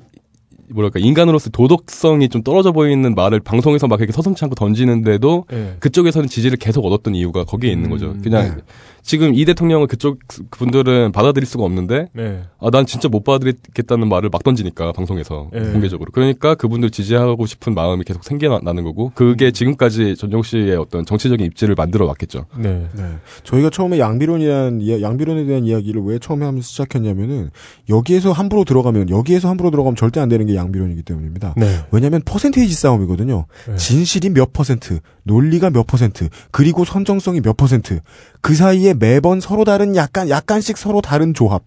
뭐랄까 인간으로서 도덕성이 좀 떨어져 보이는 말을 방송에서 막 이렇게 서슴치 않고 던지는데도 예. 그쪽에서는 지지를 계속 얻었던 이유가 거기에 있는 거죠. 음, 그냥 네. 지금 이 대통령을 그쪽 분들은 받아들일 수가 없는데 네. 아, 난 진짜 못 받아들이겠다는 말을 막 던지니까 방송에서 예. 공개적으로. 그러니까 그분들 지지하고 싶은 마음이 계속 생겨나는 거고 그게 지금까지 전종 씨의 어떤 정치적인 입지를 만들어 왔겠죠. 네. 네. 저희가 처음에 양비론이란 이야- 양비론에 대한 이야기를 왜 처음에 하면서 시작했냐면은 여기에서 함부로 들어가면 여기에서 함부로 들어가면 절대 안 되는 게 양비론이기 때문입니다. 네. 왜냐하면 퍼센테이지 싸움이거든요. 네. 진실이 몇 퍼센트, 논리가 몇 퍼센트, 그리고 선정성이 몇 퍼센트. 그 사이에 매번 서로 다른 약간 약간씩 서로 다른 조합.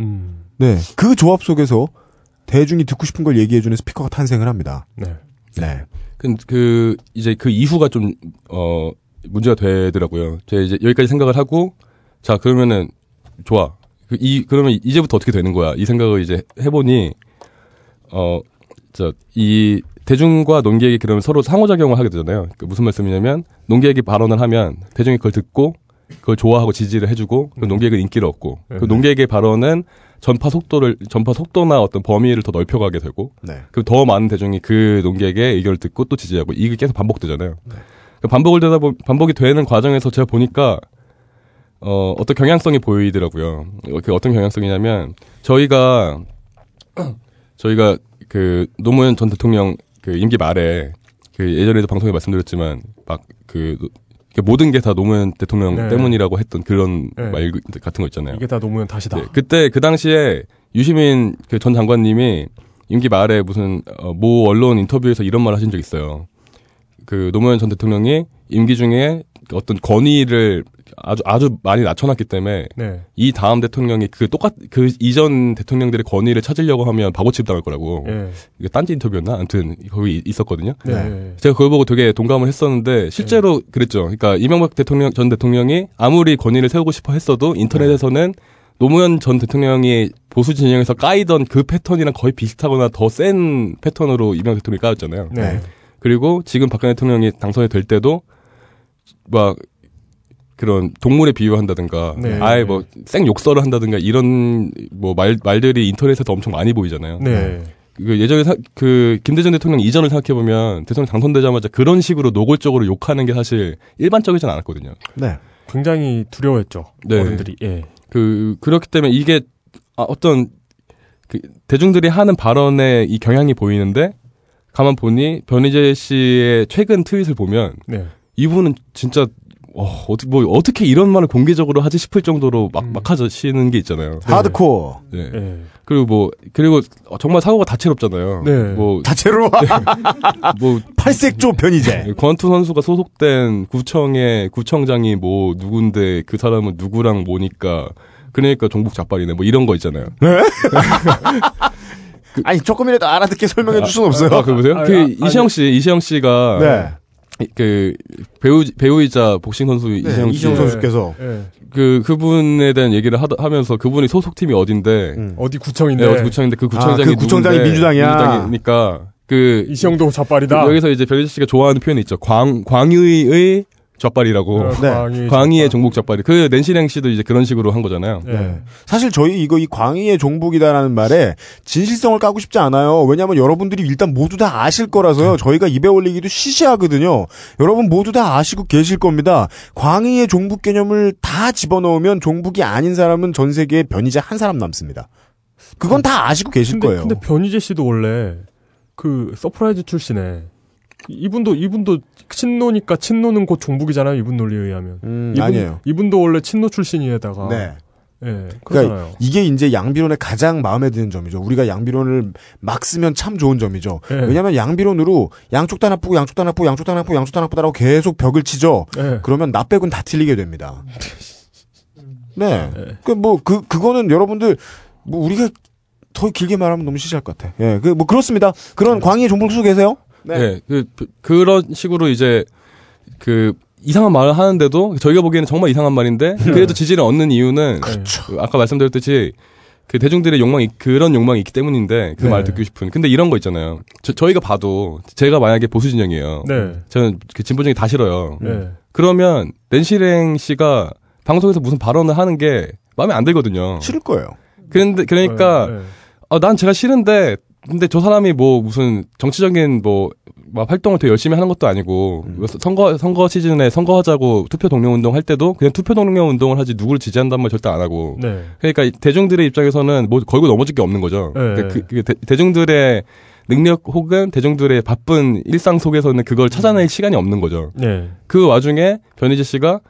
음. 네. 그 조합 속에서 대중이 듣고 싶은 걸 얘기해 주는 스피커가 탄생을 합니다. 네. 네. 그, 그 이제 그 이후가 좀 어 문제가 되더라고요. 제가 이제 여기까지 생각을 하고 자 그러면은 좋아. 그 이 그러면 이제부터 어떻게 되는 거야? 이 생각을 이제 해 보니 어저이 대중과 논객이 그러면 서로 상호작용을 하게 되잖아요. 그 무슨 말씀이냐면 논객이 발언을 하면 대중이 그걸 듣고 그걸 좋아하고 지지를 해주고 그 논객은 인기를 얻고 그 네. 논객의 발언은 전파 속도를 전파 속도나 어떤 범위를 더 넓혀가게 되고 네. 그럼 더 많은 대중이 그 논객의 의견을 듣고 또 지지하고 이게 계속 반복되잖아요. 그 반복을 되다 보 반복이 되는 과정에서 제가 보니까 어 어떤 경향성이 보이더라고요. 어, 그 어떤 경향성이냐면 저희가 저희가 그 노무현 전 대통령 그 임기 말에 그 예전에도 방송에 말씀드렸지만 막 그 모든 게 다 노무현 대통령 네. 때문이라고 했던 그런 네. 말 같은 거 있잖아요. 이게 다 노무현 탓이다. 네, 그때 그 당시에 유시민 그 전 장관님이 임기 말에 무슨 어, 모 언론 인터뷰에서 이런 말 하신 적 있어요. 그 노무현 전 대통령이 임기 중에 어떤 권위를 아주 아주 많이 낮춰놨기 때문에 네. 이 다음 대통령이 그 똑같 그 이전 대통령들의 권위를 찾으려고 하면 바보 취급당할 거라고. 예. 이게 딴지 인터뷰였나? 아무튼 거기 있었거든요. 네. 제가 그걸 보고 되게 동감을 했었는데 실제로 그랬죠. 그러니까 이명박 대통령 전 대통령이 아무리 권위를 세우고 싶어 했어도 인터넷에서는 노무현 전 대통령이 보수 진영에서 까이던 그 패턴이랑 거의 비슷하거나 더 센 패턴으로 이명박 대통령이 까였잖아요. 네. 그리고 지금 박근혜 대통령이 당선이 될 때도 막 그런 동물에 비유한다든가 네. 아예 뭐 생 욕설을 한다든가 이런 뭐 말 말들이 인터넷에도 엄청 많이 보이잖아요. 네. 그 예전에 사- 그 김대중 대통령 이전을 생각해 보면 대통령 당선되자마자 그런 식으로 노골적으로 욕하는 게 사실 일반적이진 않았거든요. 네. 굉장히 두려워했죠. 네. 어른들이. 예. 그 그렇기 때문에 이게 아, 어떤 그 대중들이 하는 발언에 이 경향이 보이는데 가만 보니 변희재 씨의 최근 트윗을 보면 네. 이분은 진짜 어, 어떻게 뭐 어떻게 이런 말을 공개적으로 하지 싶을 정도로 막막 하시는 게 있잖아요. 하드코어. 네. 예. 그리고 뭐 그리고 정말 사고가 다채롭잖아요. 네. 뭐 다채로워. 뭐 팔색조 변이제. 권투 선수가 소속된 구청의 구청장이 뭐 누군데 그 사람은 누구랑 뭐니까 그러니까 종북 자빨이네 뭐 이런 거 있잖아요. 아니 조금이라도 알아듣게 설명해 줄 수는 없어요. 아, 그 보세요? 아, 그 아, 이시영 씨, 이시영 씨가 네. 그 배우 배우이자 복싱 선수 네, 이시영 씨 이시영 선수께서 예. 그 그분에 대한 얘기를 하다, 하면서 그분이 소속 팀이 어딘데 음. 어디 구청인데 네, 어디 구청인데 그 구청장이 아, 그 구청장이 누군데 민주당이야. 민주당이니까 그 이시영도 자빨이다. 여기서 이제 변희재 씨가 좋아하는 표현이 있죠. 광 광의의 좌빨이라고. 어, 네. 광의 좌빨. 종북 좌빨이. 그 낸시랭 씨도 이제 그런 식으로 한 거잖아요. 예. 네. 사실 저희 이거 이 광의의 종북이다라는 말에 진실성을 까고 싶지 않아요. 왜냐하면 여러분들이 일단 모두 다 아실 거라서요. 저희가 입에 올리기도 시시하거든요. 여러분 모두 다 아시고 계실 겁니다. 광의의 종북 개념을 다 집어넣으면 종북이 아닌 사람은 전 세계에 변희재 한 사람 남습니다. 그건 다 아시고 계실 근데, 거예요. 근데 변희재 씨도 원래 그 서프라이즈 출신에 이분도 이분도 친노니까 친노는 곧 종북이잖아요. 이분 논리에 의하면. 음, 이분, 아니에요. 이분도 원래 친노 출신이에다가. 네. 예. 그러니까 이게 이제 양비론의 가장 마음에 드는 점이죠. 우리가 양비론을 막 쓰면 참 좋은 점이죠. 예. 왜냐하면 양비론으로 양쪽 다 나쁘고 양쪽 다 나쁘고 양쪽 다 나쁘고 양쪽 다 나쁘다라고 계속 벽을 치죠. 예. 그러면 나 빼곤 다 틀리게 됩니다. 네. 예. 그뭐그 그거는 여러분들 뭐 우리가 더 길게 말하면 너무 시시할 것 같아. 예. 그 뭐 그렇습니다. 그런 광희의 종북 수 계세요? 네. 그, 그- 그런 식으로 이제 그 이상한 말을 하는데도 저희가 보기에는 정말 이상한 말인데 그래도 지지를 얻는 이유는 그렇죠. 그 아까 말씀드렸듯이 그 대중들의 욕망이 그런 욕망이 있기 때문인데 그 네. 듣고 싶은. 근데 이런 거 있잖아요. 저, 저희가 봐도 제가 만약에 보수 진영이에요. 네. 저는 그 진보 중에 다 싫어요. 네. 그러면 낸시랭 씨가 방송에서 무슨 발언을 하는 게 마음에 안 들거든요. 싫을 거예요. 그런데 그러니까 네. 어, 난 제가 싫은데 근데 저 사람이 뭐 무슨 정치적인 뭐 막 활동을 되게 열심히 하는 것도 아니고 음. 선거 선거 시즌에 선거하자고 투표 동료 운동 할 때도 그냥 투표 동료 운동을 하지 누구를 지지한단 말 절대 안 하고 네. 그러니까 이 대중들의 입장에서는 뭐 걸고 넘어질 게 없는 거죠. 네. 그러니까 그, 그 대, 대중들의 능력 혹은 대중들의 바쁜 일상 속에서는 그걸 찾아낼 시간이 없는 거죠. 네. 그 와중에 변희재 씨가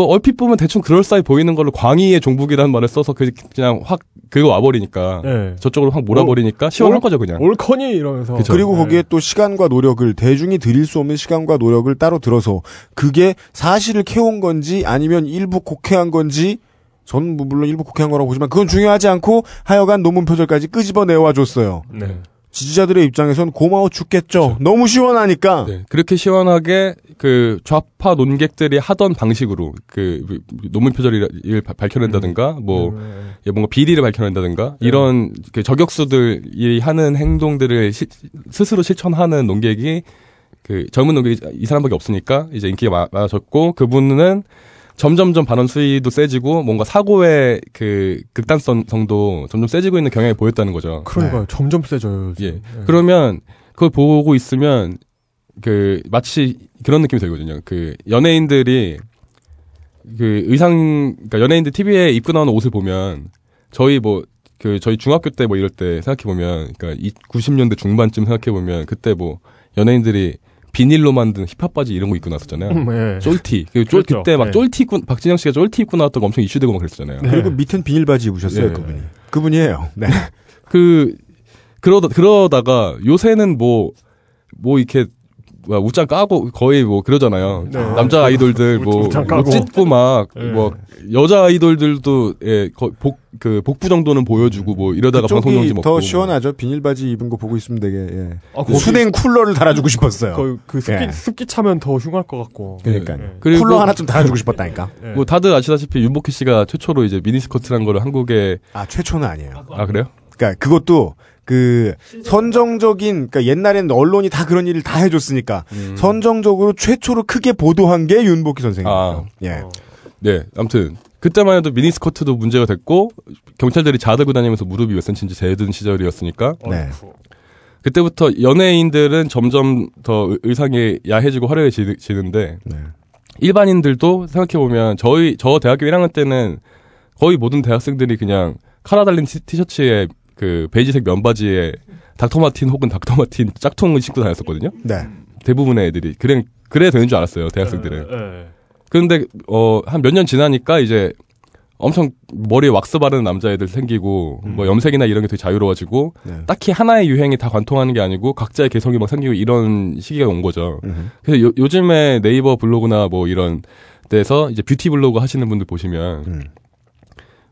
뭐 얼핏 보면 대충 그럴싸해 보이는 걸로 광의의 종북이라는 말을 써서 그- 그냥 확 그거 와버리니까 네. 저쪽으로 확 몰아버리니까 시원한 거죠 그냥. 올커니 이러면서. 그쵸. 그리고 네. 거기에 또 시간과 노력을 대중이 들일 수 없는 시간과 노력을 따로 들어서 그게 사실을 캐온 건지 아니면 일부 곡해한 건지 전뭐 물론 일부 곡해한 거라고 보지만 그건 중요하지 않고 하여간 논문 표절까지 끄집어내와 줬어요. 네. 지지자들의 입장에선 고마워 죽겠죠. 너무 시원하니까. 네, 그렇게 시원하게 그 좌파 논객들이 하던 방식으로 그 논문 표절을 바- 밝혀낸다든가 뭐 음. 예, 뭔가 비리를 밝혀낸다든가 이런 그 저격수들이 하는 행동들을 시- 스스로 실천하는 논객이 그 젊은 논객이 이 사람밖에 없으니까 이제 인기가 많- 많아졌고 그분은 점점점 발언 수위도 세지고 뭔가 사고의 그 극단성도 점점 세지고 있는 경향이 보였다는 거죠. 그러니까요. 점점 세져요. 예. 네. 그러면 그걸 보고 있으면 그 마치 그런 느낌이 들거든요. 그 연예인들이 그 의상 그러니까 연예인들 TV에 입고 나오는 옷을 보면 저희 뭐 그 저희 중학교 때 뭐 이럴 때 생각해 보면 그러니까 이 90년대 중반쯤 생각해 보면 그때 뭐 연예인들이 비닐로 만든 힙합 바지 이런 거 입고 나왔었잖아요. 음, 예. 쫄티. 그 쫄, 그렇죠. 그때 막 네. 쫄티 입고 박진영 씨가 쫄티 입고 나왔다고 엄청 이슈되고 막 그랬었잖아요. 네. 그리고 밑은 비닐 바지 입으셨어요 예. 그분이. 그분이에요. 네. 그 그러다 그러다가 요새는 뭐뭐 이렇게 뭐 웃장 까고 거의 뭐 그러잖아요. 네. 남자 아이돌들 뭐. 옷 찢고 막 네. 뭐 여자 아이돌들도 예복그 복부 정도는 보여주고 뭐 이러다가 방송 정지 쪽이 먹고 더 시원하죠. 비닐 바지 입은 거 보고 있으면 되게 예. 아, 그 수냉 쿨러를 달아주고 싶었어요. 거의 그 습기, 예. 습기 차면 더 흉할 것 같고. 그러니까 네. 그리고 쿨러 하나 좀 달아주고 싶었다니까. 예. 뭐 다들 아시다시피 윤복희 씨가 최초로 이제 미니스커트란 거를 한국에 아 최초는 아니에요. 아 그래요? 그러니까 그것도 그 선정적인 그러니까 옛날에는 언론이 다 그런 일을 다 해줬으니까 음. 선정적으로 최초로 크게 보도한 게 윤복희 선생님이죠. 아. 예. 어. 네, 아무튼 그때만 해도 미니스커트도 문제가 됐고 경찰들이 자들고 다니면서 무릎이 몇 센치인지 재든 시절이었으니까 네. 그때부터 연예인들은 점점 더 의- 의상이 야해지고 화려해지는데 네. 일반인들도 생각해 보면 저희 저 대학교 1학년 때는 거의 모든 대학생들이 그냥 카라 달린 티- 티셔츠에 그 베이지색 면바지에 닥터 마틴 혹은 닥터 마틴 짝퉁을 신고 다녔었거든요. 네. 대부분의 애들이 그래 그래 되는 줄 알았어요 대학생들은. 예, 예. 그런데 어 한 몇 년 지나니까 이제 엄청 머리에 왁스 바르는 남자애들 생기고 뭐 염색이나 이런 게 되게 자유로워지고 네. 딱히 하나의 유행이 다 관통하는 게 아니고 각자의 개성이 막 생기고 이런 시기가 온 거죠. 음흠. 그래서 요, 요즘에 네이버 블로그나 뭐 이런 데서 이제 뷰티 블로그 하시는 분들 보시면 음.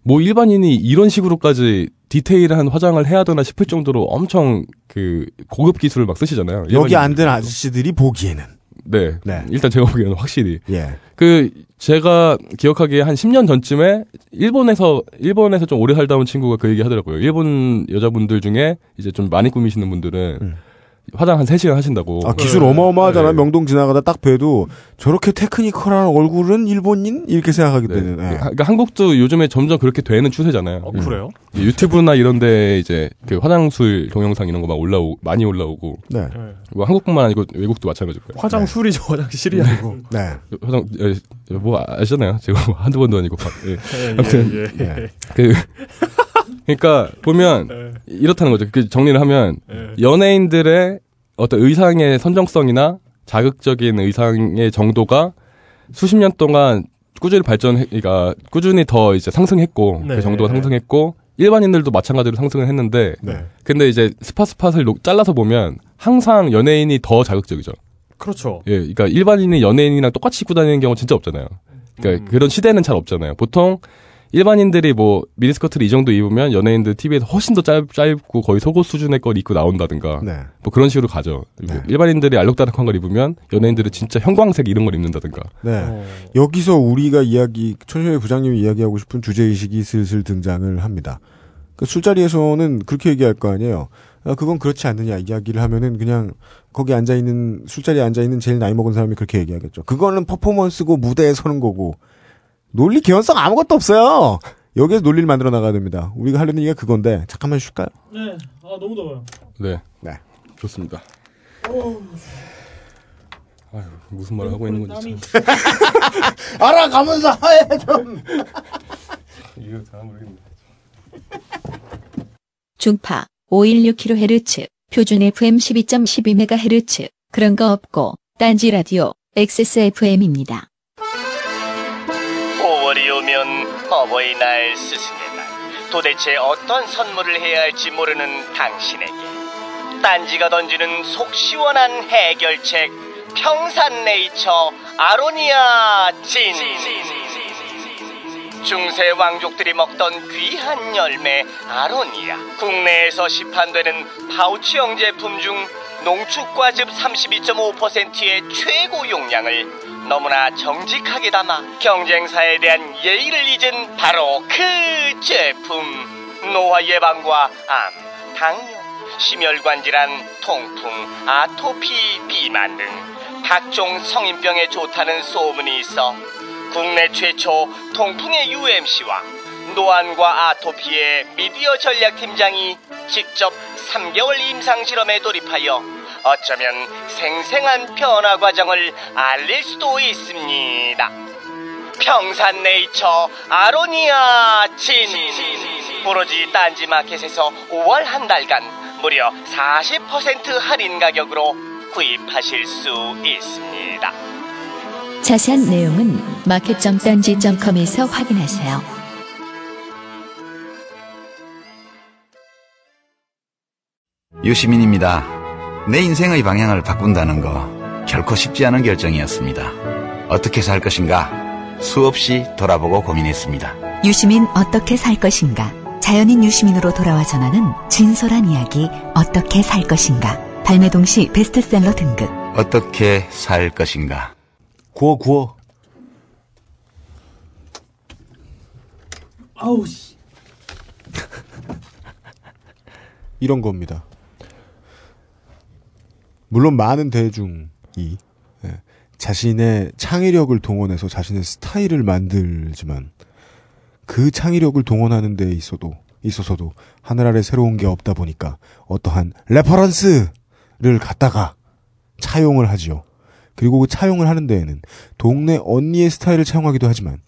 뭐 일반인이 이런 식으로까지 디테일한 화장을 해야 되나 싶을 정도로 엄청 그 고급 기술을 막 쓰시잖아요. 여기. 안든 아저씨들이 보기에는 네. 네. 일단 제가 보기에는 확실히 예. 그 제가 기억하기에 한 10년 전쯤에 일본에서 일본에서 좀 오래 살다 온 친구가 그 얘기 하더라고요. 일본 여자분들 중에 이제 좀 많이 꾸미시는 분들은 음. 화장 한 3시간 하신다고. 아, 기술 어마어마하잖아. 네. 명동 지나가다 딱 봬도 저렇게 테크니컬한 얼굴은 일본인? 이렇게 생각하게 네. 되는. 예. 그러니까 한국도 요즘에 점점 그렇게 되는 추세잖아요. 어, 그래요? 이 유튜브나 이런 데 이제 그 화장술 동영상 이런 거 막 올라오 많이 올라오고 네. 예. 뭐 한국뿐만 아니고 외국도 마찬가지고요. 화장술이죠, 화장실이 아니고. 네. 화장 예, 뭐 아시잖아요. 제가 뭐 한두 번도 아니고 예. 예, 아무튼 예, 예. 예. 그 그러니까 보면 이렇다는 거죠. 그 정리를 하면 예. 연예인들의 어떤 의상의 선정성이나 자극적인 의상의 정도가 수십 년 동안 꾸준히 발전, 그러니까 꾸준히 더 이제 상승했고 네. 그 정도가 상승했고 일반인들도 마찬가지로 상승을 했는데 네. 근데 이제 스팟스팟을 녹- 잘라서 보면 항상 연예인이 더 자극적이죠. 그렇죠. 예, 그러니까 일반인이 연예인이랑 똑같이 입고 다니는 경우 진짜 없잖아요. 그러니까 그런 시대는 잘 없잖아요. 보통 일반인들이 뭐 미니스커트를 이 정도 입으면 연예인들 TV에서 훨씬 더 짧, 짧고 거의 속옷 수준의 걸 입고 나온다든가 네. 뭐 그런 식으로 가죠. 네. 일반인들이 알록달록한 걸 입으면 연예인들은 진짜 형광색 이런 걸 입는다든가. 네. 어. 여기서 우리가 이야기, 천ሾ의 부장님이 이야기하고 싶은 주제 의식이 슬슬 등장을 합니다. 그 술자리에서는 그렇게 얘기할 거 아니에요. 아, 그건 그렇지 않느냐 이야기를 하면은 그냥 거기 앉아 있는, 술자리에 앉아 있는 제일 나이 먹은 사람이 그렇게 얘기하겠죠. 그거는 퍼포먼스고 무대에 서는 거고. 논리 개연성 아무것도 없어요. 여기에서 논리를 만들어 나가야 됩니다. 우리가 하려는 얘기가 그건데, 잠깐만 쉴까요? 네. 아 너무 더워요. 네. 네. 좋습니다. 아유, 무슨 말을 하고 있는 건지 참. 알아가면서 해 좀. 이거 잘 모르겠네. 중파 516kHz, 표준 FM 12.12MHz, 그런 거 없고, 딴지 라디오, XSFM입니다. 5월이 오면 어버이날 스승의 날 도대체 어떤 선물을 해야 할지 모르는 당신에게. 딴지가 던지는 속 시원한 해결책 평산네이처 아로니아 진. 중세 왕족들이 먹던 귀한 열매 아로니아. 국내에서 시판되는 파우치형 제품 중 농축과즙 32.5%의 최고 용량을 너무나 정직하게 담아 경쟁사에 대한 예의를 잊은 바로 그 제품. 노화 예방과 암, 당뇨, 심혈관 질환, 통풍, 아토피, 비만 등 각종 성인병에 좋다는 소문이 있어 국내 최초 통풍의 UMC와 노안과 아토피의 미디어 전략팀장이 직접 3개월 임상실험에 돌입하여 어쩌면 생생한 변화 과정을 알릴 수도 있습니다. 평산네이처 아로니아 진 오로지 딴지마켓에서 5월 한 달간 무려 40% 할인 가격으로 구입하실 수 있습니다. 자세한 내용은 마켓.딴지.com에서 확인하세요. 유시민입니다. 내 인생의 방향을 바꾼다는 거 결코 쉽지 않은 결정이었습니다. 어떻게 살 것인가 수없이 돌아보고 고민했습니다. 유시민 어떻게 살 것인가? 자연인 유시민으로 돌아와 전하는 진솔한 이야기 어떻게 살 것인가? 발매 동시 베스트셀러 등급. 어떻게 살 것인가? 구워 구워. 아우 씨. 이런 겁니다. 물론 많은 대중이 예, 자신의 창의력을 동원해서 자신의 스타일을 만들지만 그 창의력을 동원하는 데 있어도 있어서도 하늘 아래 새로운 게 없다 보니까 어떠한 reference를 갖다가 차용을 하지요. 그리고 그 차용을 하는 데에는 동네 언니의 스타일을 차용하기도 하지만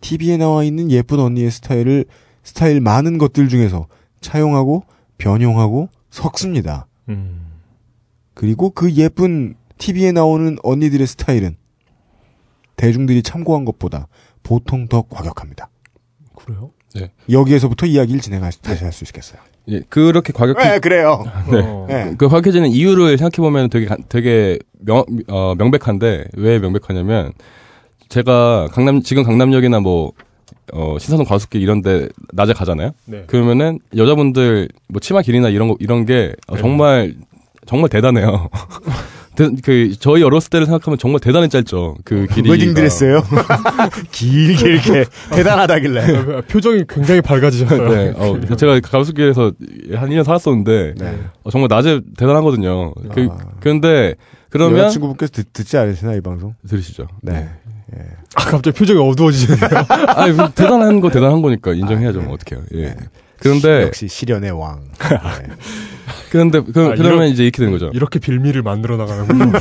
TV에 나와 있는 예쁜 언니의 스타일을 스타일 많은 것들 중에서 차용하고 변용하고 섞습니다. 음. 그리고 그 예쁜 TV에 나오는 언니들의 스타일은 대중들이 참고한 것보다 보통 더 과격합니다. 그래요? 네. 여기에서부터 이야기를 진행할 수, 다시 할 수 있겠어요. 예, 그렇게 과격히 네, 그래요. 네. 어. 네. 그 과격해지는 이유를 생각해 보면 되게 가- 되게 명 어, 명백한데 왜 명백하냐면 제가 강남 지금 강남역이나 뭐 어, 신사동 과수길 이런데 낮에 가잖아요. 네. 그러면은 여자분들 뭐 치마 길이나 이런 거 이런 게 어, 네. 정말 정말 대단해요. 대- 그 저희 어렸을 때를 생각하면 정말 대단히 짧죠. 그 길이 웨딩 드레스예요? 길게 이렇게 대단하다길래. 표정이 굉장히 밝아지셨어요. 네, 어, 제가 가수길에서 한 2년 살았었는데 네. 어, 정말 낮에 대단하거든요. 그, 아. 그런데 그러면 여자친구분께서 듣, 듣지 않으시나 이 방송? 들으시죠. 네. 아, 갑자기 표정이 어두워지네요. 아니, 뭐 대단한 거 대단한 거니까 인정해야죠. 뭐 어떡해요. 예. 그런데, 역시 시련의 왕. 네. 그런데, 그, 아, 그러면 이런- 이제 이렇게 되는 거죠. 이렇게 빌미를 만들어 나가는군요.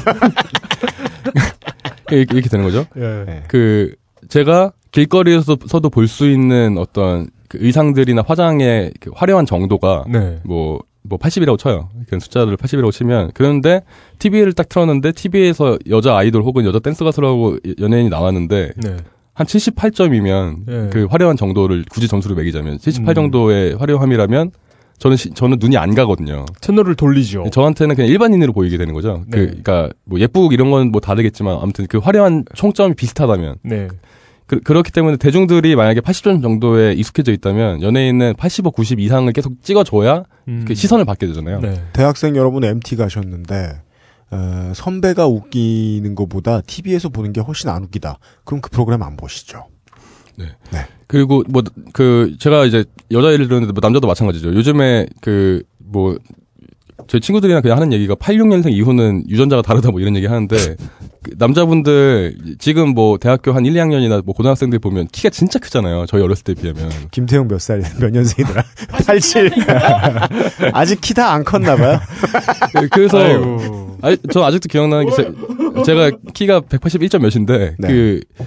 이렇게, 이렇게 되는 거죠. 예. 네. 그, 제가 길거리에서도 볼 수 있는 어떤 그 의상들이나 화장의 그 화려한 정도가 네. 뭐, 뭐 80이라고 쳐요. 그런 숫자를 80이라고 치면. 그런데 TV를 딱 틀었는데 TV에서 여자 아이돌 혹은 여자 댄스 가수라고 연예인이 나왔는데 네. 한 78점이면 예. 그 화려한 정도를 굳이 점수를 매기자면 78 음. 정도의 화려함이라면 저는 시- 저는 눈이 안 가거든요. 채널을 돌리죠. 저한테는 그냥 일반인으로 보이게 되는 거죠. 그, 네. 그러니까 뭐 예쁘고 이런 건 뭐 다르겠지만 아무튼 그 화려한 총점이 비슷하다면 네. 그, 그렇기 때문에 대중들이 만약에 80점 정도에 익숙해져 있다면 연예인은 85, 90 이상을 계속 찍어줘야 음. 그 시선을 받게 되잖아요. 네. 대학생 여러분 MT 가셨는데 어, 선배가 웃기는 것보다 TV에서 보는 게 훨씬 안 웃기다. 그럼 그 프로그램 안 보시죠. 그리고 뭐 그 제가 이제 여자애를 들었는데 뭐 남자도 마찬가지죠. 요즘에 그뭐제 친구들이랑 그냥 하는 얘기가 86년생 이후는 유전자가 다르다 뭐 이런 얘기 하는데 그 남자분들 지금 뭐 대학교 한 1, 2학년이나 뭐 고등학생들 보면 키가 진짜 크잖아요. 저희 어렸을 때 비하면. 김태형 몇 살, 몇 년생이더라? 87. 아직 키 다 안 컸나 봐요. 그래서 아이고. 아니, 저 아직도 기억나는 게 제, 제가 키가 181점 몇인데 네. 그, 그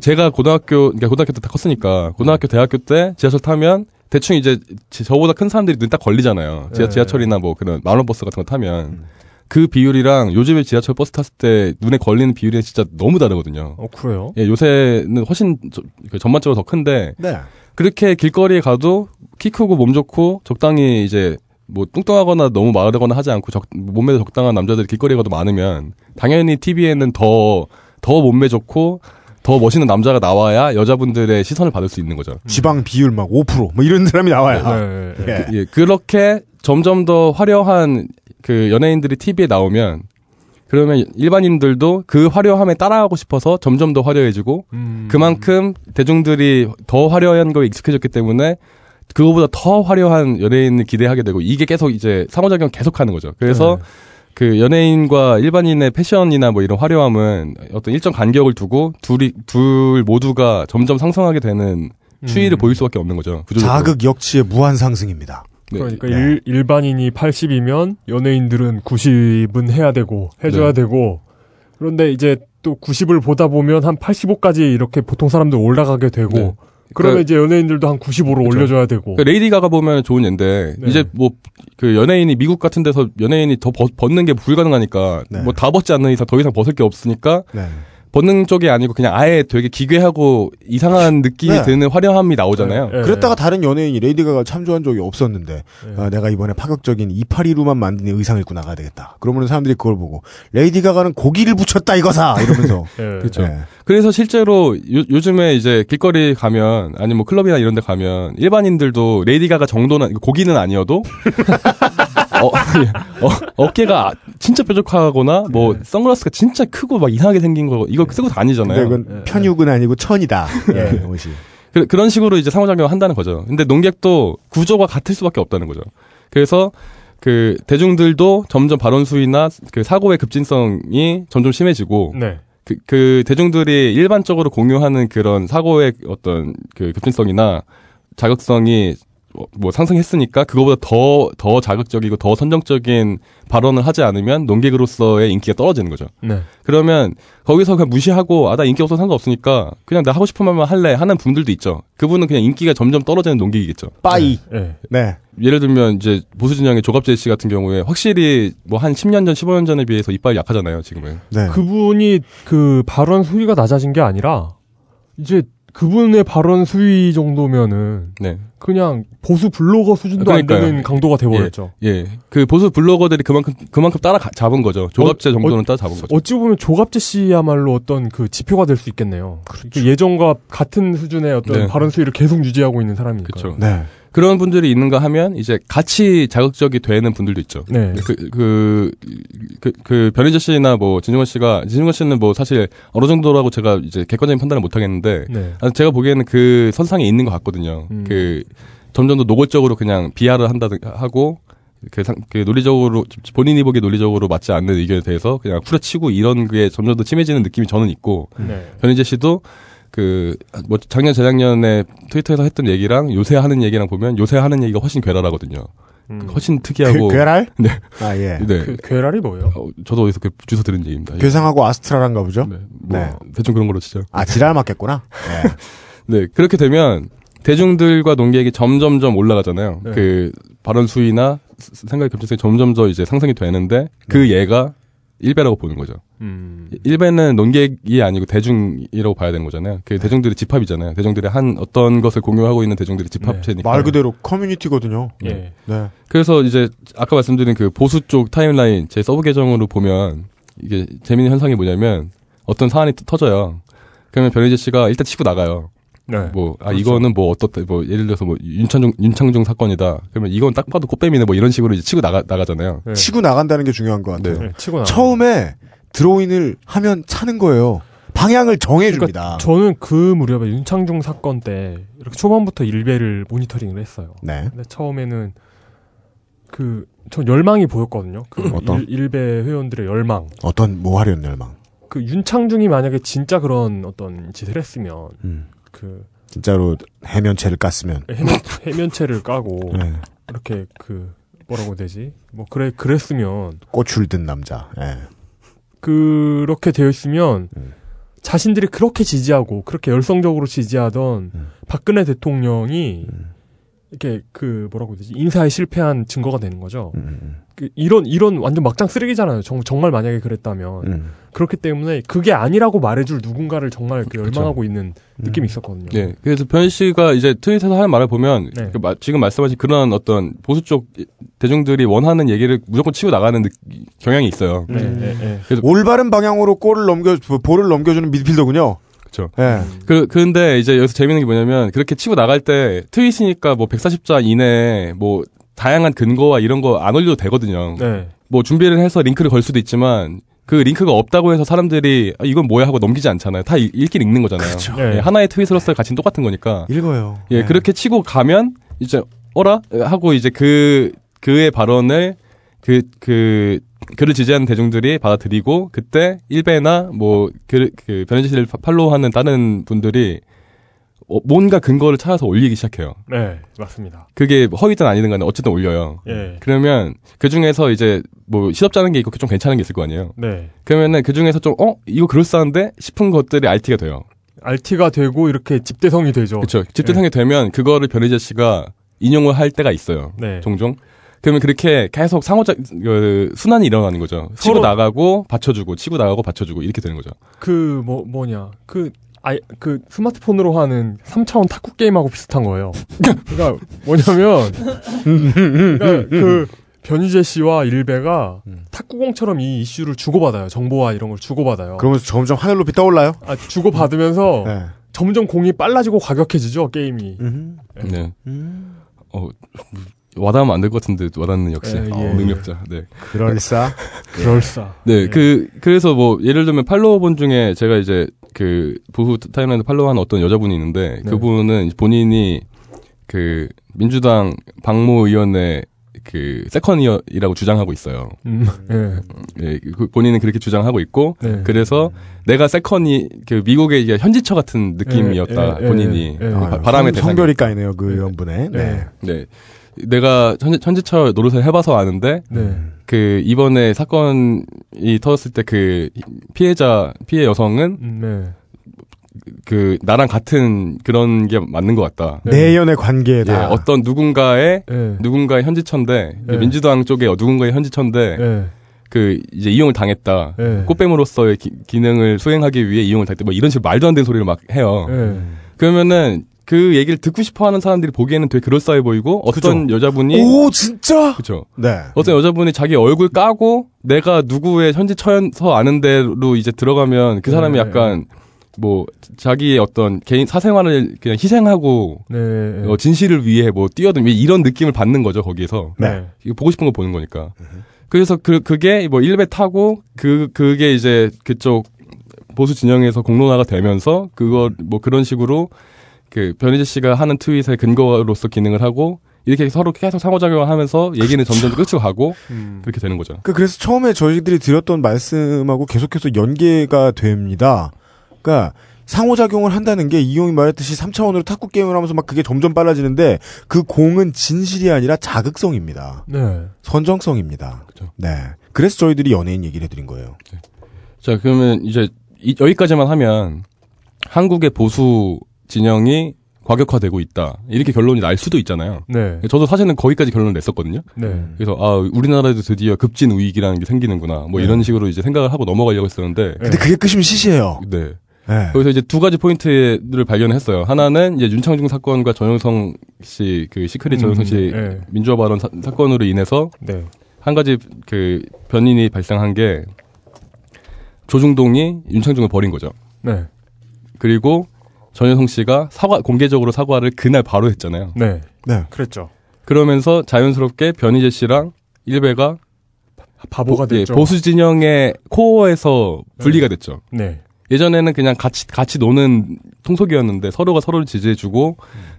제가 고등학교 그러니까 고등학교 때 다 컸으니까 고등학교 대학교 때 지하철 타면 대충 이제 지- 저보다 큰 사람들이 눈 딱 걸리잖아요. 지하, 네. 지하철이나 뭐 그런 만원 버스 같은 거 타면 그 비율이랑 요즘에 지하철 버스 탔을 때 눈에 걸리는 비율이 진짜 너무 다르거든요. 어, 그래요? 예, 요새는 훨씬 저- 그 전반적으로 더 큰데 네. 그렇게 길거리에 가도 키 크고 몸 좋고 적당히 이제 뭐 뚱뚱하거나 너무 마르거나 하지 않고 적, 몸매도 적당한 남자들이 길거리에 가도 많으면 당연히 TV에는 더, 더 몸매 좋고 더 멋있는 남자가 나와야 여자분들의 시선을 받을 수 있는 거죠. 지방 비율 막 5%뭐 이런 사람이 나와요. 네, 네. 예. 예, 그렇게 점점 더 화려한 그 연예인들이 TV에 나오면 그러면 일반인들도 그 화려함에 따라하고 싶어서 점점 더 화려해지고 음. 그만큼 대중들이 더 화려한 거에 익숙해졌기 때문에 그거보다 더 화려한 연예인을 기대하게 되고 이게 계속 이제 상호작용 계속 하는 거죠. 그래서 네. 그 연예인과 일반인의 패션이나 뭐 이런 화려함은 어떤 일정 간격을 두고 둘이 둘 모두가 점점 상승하게 되는 추이를 음. 보일 수밖에 없는 거죠. 구조적으로. 자극 역치의 무한 상승입니다. 네. 그러니까 네. 일, 일반인이 80이면 연예인들은 90은 해야 되고 해줘야 네. 되고 그런데 이제 또 90을 보다 보면 한 85까지 이렇게 보통 사람들 올라가게 되고 네. 그러면 그러니까- 이제 연예인들도 한 90으로 그쵸. 올려줘야 되고 그 레이디 가가 보면 좋은 예인데 네. 이제 뭐 그 연예인이 미국 같은 데서 연예인이 더 벗, 벗는 게 불가능하니까 네. 뭐다 벗지 않는 이상 더 이상 벗을 게 없으니까 네. 벗는 쪽이 아니고 그냥 아예 되게 기괴하고 이상한 느낌이 네. 드는 화려함이 나오잖아요. 네. 그랬다가 다른 연예인이 레이디 가가 참조한 적이 없었는데 네. 아, 내가 이번에 파격적인 이파리로만 만든 의상을 입고 나가야 되겠다. 그러면 사람들이 그걸 보고 레이디 가가는 고기를 붙였다 이거사 이러면서 예. 그렇죠. 네. 그래서 실제로 요, 즘에 이제 길거리 가면 아니 뭐 클럽이나 이런 데 가면 일반인들도 레이디 가가 정도는 고기는 아니어도 어, 어, 어 깨가 진짜 뾰족하거나 뭐 선글라스가 진짜 크고 막 이상하게 생긴 거 이거 쓰고 근데 다니잖아요. 이건 편육은 아니고 천이다. 예, 옷이. 그, 그런 식으로 이제 상호작용을 한다는 거죠. 근데 농객도 구조가 같을 수밖에 없다는 거죠. 그래서 그 대중들도 점점 발언 수위나 그 사고의 급진성이 점점 심해지고 네. 그, 그 대중들이 일반적으로 공유하는 그런 사고의 어떤 그 급진성이나 자극성이 뭐, 뭐 상승했으니까 그거보다 더, 더 자극적이고 더 선정적인 발언을 하지 않으면 농객으로서의 인기가 떨어지는 거죠. 네. 그러면 거기서 그냥 무시하고 아 나 인기 없어서 상관없으니까 그냥 나 하고 싶은 말만 할래 하는 분들도 있죠. 그분은 그냥 인기가 점점 떨어지는 농객이겠죠. 빠이. 예. 네. 예를 들면 이제 보수 진영의 조갑재 씨 같은 경우에 확실히 뭐 한 10년 전, 15년 전에 비해서 이빨이 약하잖아요, 지금은. 네. 그분이 그 발언 수위가 낮아진 게 아니라 이제 그분의 발언 수위 정도면은 네. 그냥 보수 블로거 수준도 그러니까요. 안 되는 강도가 돼버렸죠. 예. 그 보수 블로거들이 그만큼 그만큼 따라 가- 잡은 거죠. 조갑재 어, 정도는 어, 따라 잡은 거죠. 어찌 보면 조갑재 씨야말로 어떤 그 지표가 될 수 있겠네요. 그 예전과 같은 수준의 어떤 그렇죠. 네. 발언 수위를 계속 유지하고 있는 사람이니까. 그렇죠. 네. 그런 분들이 있는가 하면 이제 같이 자극적이 되는 분들도 있죠. 네. 그, 그, 그, 그, 변희재 씨나 뭐, 진중권 씨가, 진중권 씨는 뭐, 사실, 어느 정도라고 제가 이제 객관적인 판단을 못 하겠는데, 네. 아, 제가 보기에는 그 선상에 있는 것 같거든요. 음. 그, 점점 더 노골적으로 그냥 비하를 한다, 하고, 그, 상, 그 논리적으로, 본인이 보기에 논리적으로 맞지 않는 의견에 대해서 그냥 후려치고 이런 게 점점 더 심해지는 느낌이 저는 있고, 네. 변희재 씨도 그, 뭐, 작년, 재작년에 트위터에서 했던 얘기랑 요새 하는 얘기랑 보면 요새 하는 얘기가 훨씬 괴랄하거든요. 음. 훨씬 특이하고. 괴, 괴랄? 네. 아, 예. 네. 그 괴랄이 뭐예요? 어, 저도 어디서 그 주소 들은 얘기입니다. 예. 괴상하고 아스트랄한가 보죠? 네. 뭐, 네. 대충 그런 걸로 치죠. 아, 지랄 맞겠구나. 네. 네. 그렇게 되면 대중들과 농객이 점점점 올라가잖아요. 네. 그 발언 수위나 스- 생각의 급진성이 점점 더 이제 상승이 되는데 그 예가 일배라고 보는 거죠. 음. 일배는 논객이 아니고 대중이라고 봐야 되는 거잖아요. 그 대중들의 집합이잖아요. 대중들의 한 어떤 것을 공유하고 있는 대중들의 집합체니까. 말 그대로 커뮤니티거든요. 예. 네. 그래서 이제 아까 말씀드린 그 보수 쪽 timeline 제 sub 계정으로 보면 이게 재밌는 현상이 뭐냐면 어떤 사안이 터- 터져요. 그러면 변희재 씨가 일단 치고 나가요. 네. 뭐, 아, 그렇죠. 이거는 뭐 어떻다, 뭐, 예를 들어서 뭐, 윤창중, 윤창중 사건이다. 그러면 이건 딱 봐도 꽃뱀이네, 뭐 이런 식으로 이제 치고 나가, 나가잖아요. 네. 치고 나간다는 게 중요한 것 같아요. 네, 치고 나. 처음에 스로인을 하면 차는 거예요. 방향을 정해줍니다. 그러니까 저는 그 무렵에 윤창중 사건 때 이렇게 초반부터 일배를 모니터링을 했어요. 네. 근데 처음에는 그 전 열망이 보였거든요. 그 어떤? 일, 일배 회원들의 열망. 어떤 뭐 하려는 열망. 그 윤창중이 만약에 진짜 그런 어떤 짓을 했으면 음. 그 진짜로 해면체를 깠으면. 해면, 해면 체를 까고 네. 이렇게 그 뭐라고 되지? 뭐 그래 그랬으면 꽃을 든 남자. 예. 그렇게 되어 있으면 음. 자신들이 그렇게 지지하고 그렇게 열성적으로 지지하던 음. 박근혜 대통령이 음. 이렇게 그 뭐라고 해야 되지 인사에 실패한 증거가 되는 거죠. 음, 그 이런 이런 완전 막장 쓰레기잖아요. 정, 정말 만약에 그랬다면 음. 그렇기 때문에 그게 아니라고 말해줄 누군가를 정말 그 열망하고 있는 느낌이 있었거든요. 네. 그래서 변 씨가 이제 트윗에서 하는 말을 보면 네. 그 마- 지금 말씀하신 그런 어떤 보수 쪽 대중들이 원하는 얘기를 무조건 치고 나가는 느- 경향이 있어요. 네, 네, 네. 그래서 올바른 방향으로 골을 넘겨 볼을 넘겨주는 미드필더군요. 그렇죠. 예. 그, 근데 이제 여기서 재밌는 게 뭐냐면 그렇게 치고 나갈 때 트윗이니까 뭐 140자 이내에 뭐 다양한 근거와 이런 거 안 올려도 되거든요. 네. 뭐 준비를 해서 링크를 걸 수도 있지만 그 링크가 없다고 해서 사람들이 아, 이건 뭐야 하고 넘기지 않잖아요. 다 읽, 읽긴 읽는 거잖아요. 그렇죠. 네. 예, 하나의 트윗으로서 가치는 똑같은 거니까. 읽어요. 예, 네. 그렇게 치고 가면 이제 어라 하고 이제 그 그의 발언을 그그 그 를 지지하는 대중들이 받아들이고 그때 일베나 뭐그 그 변현재 씨를 파- 팔로우하는 다른 분들이 어, 뭔가 근거를 찾아서 올리기 시작해요. 네, 맞습니다. 그게 허위든 아니든 간에 어쨌든 올려요. 예. 그러면 그 중에서 이제 뭐 시덥잖은 게 있고 좀 괜찮은 게 있을 거 아니에요. 네. 그러면은 그 중에서 좀 어 이거 그럴싸한데 싶은 것들이 RT가 돼요. RT가 되고 이렇게 집대성이 되죠. 그렇죠. 집대성이 되면 그거를 변희재 씨가 인용을 할 때가 있어요. 네. 종종. 그러면 그렇게 계속 상호작 그 순환이 일어나는 거죠. 치고 서로- 나가고 받쳐주고 치고 나가고 받쳐주고 이렇게 되는 거죠. 그 뭐 뭐냐 그 아이 그 스마트폰으로 하는 3차원 탁구 게임하고 비슷한 거예요. 그러니까 뭐냐면 그러니까 그 변희재 씨와 일베가 탁구공처럼 이 이슈를 주고받아요. 정보와 이런 걸 주고받아요. 그러면서 점점 하늘 높이 떠올라요. 아, 주고받으면서 네. 점점 공이 빨라지고 과격해지죠 게임이. 음. 네. 어 와닿으면 안 될 것 같은데 와닿는 역시 예, 예. 어, 능력자. 네. 그럴싸. 그럴싸. 네, 예. 그 그래서 뭐 예를 들면 follower분 중에 제가 이제 그 보수 timeline follow한 어떤 여자분이 있는데 네. 그분은 본인이 그 민주당 박모 의원의 그 second이라고 주장하고 있어요. 음, 예. 예, 그 본인은 그렇게 주장하고 있고 네. 그래서 내가 세컨이 그 미국의 이게 현지처 같은 느낌이었다 예, 예, 본인이 예, 예. 바- 바람의 대상. 성별이 까이네요 그 의원분의. 네. 네. 내가 현지, 현지처 노릇을 해봐서 아는데 네. 그 이번에 사건이 터졌을 때 그 피해자 피해 여성은 음, 네. 그 나랑 같은 그런 게 맞는 것 같다. 내연의 예, 관계다. 어떤 누군가의 예. 누군가의 현지처인데 그 예. 민주당 쪽에 누군가의 현지처인데 예. 그 이제 이용을 당했다. 예. 꽃뱀으로서의 기, 기능을 수행하기 위해 이용을 당했다. 뭐 이런 식으로 말도 안 되는 소리를 막 해요. 예. 그러면은 그 얘기를 듣고 싶어하는 사람들이 보기에는 되게 그럴싸해 보이고 어떤 여자분이 오 진짜. 그렇죠. 네. 어떤 여자분이 자기 얼굴 까고 내가 누구의 현지 처연서 아는 데로 이제 들어가면 그 사람이 네. 약간 뭐 자기의 어떤 개인 사생활을 그냥 희생하고 네. 어, 진실을 위해 뭐 뛰어든 이런 느낌을 받는 거죠 거기에서 네. 보고 싶은 거 보는 거니까 그래서 그 그게 뭐 일배 타고 그 그게 이제 그쪽 보수 진영에서 공론화가 되면서 그거 뭐 그런 식으로 그 변희재 씨가 하는 트윗의 근거로서 기능을 하고 이렇게 서로 계속 상호작용을 하면서 얘기는 점점 끝으로 가고 음. 그렇게 되는 거죠. 그 그래서 처음에 저희들이 드렸던 말씀하고 계속해서 연계가 됩니다. 그러니까 상호작용을 한다는 게 이용이 말했듯이 3차원으로 탁구 게임을 하면서 막 그게 점점 빨라지는데 그 공은 진실이 아니라 자극성입니다. 네. 선정성입니다. 그죠. 네. 그래서 저희들이 연예인 얘기를 해드린 거예요. 자 그러면 이제 이- 여기까지만 하면 한국의 보수 진영이 과격화되고 있다 이렇게 결론이 날 수도 있잖아요. 네. 저도 사실은 거기까지 결론을 냈었거든요. 네. 그래서 아 우리나라에도 드디어 급진 우익이라는 게 생기는구나 뭐 이런 식으로 이제 생각을 하고 넘어가려고 했었는데 근데 그게 끝이면 시시해요. 네. 네. 거기서 이제 두 가지 포인트를 발견했어요. 하나는 이제 윤창중 사건과 전효성 씨 그 시크릿 전효성 씨 음, 네. 민주화 발언 사, 건으로 인해서 네. 한 가지 그 변인이 발생한 게 조중동이 윤창중을 버린 거죠. 네. 그리고 전효성 씨가 사과 공개적으로 사과를 그날 바로 했잖아요. 네. 네. 그랬죠. 그러면서 자연스럽게 변희재 씨랑 일베가 바보가 예, 됐죠. 보수 진영의 코어에서 분리가 됐죠. 네. 예전에는 그냥 같이 같이 노는 통속이었는데 서로가 서로를 지지해주고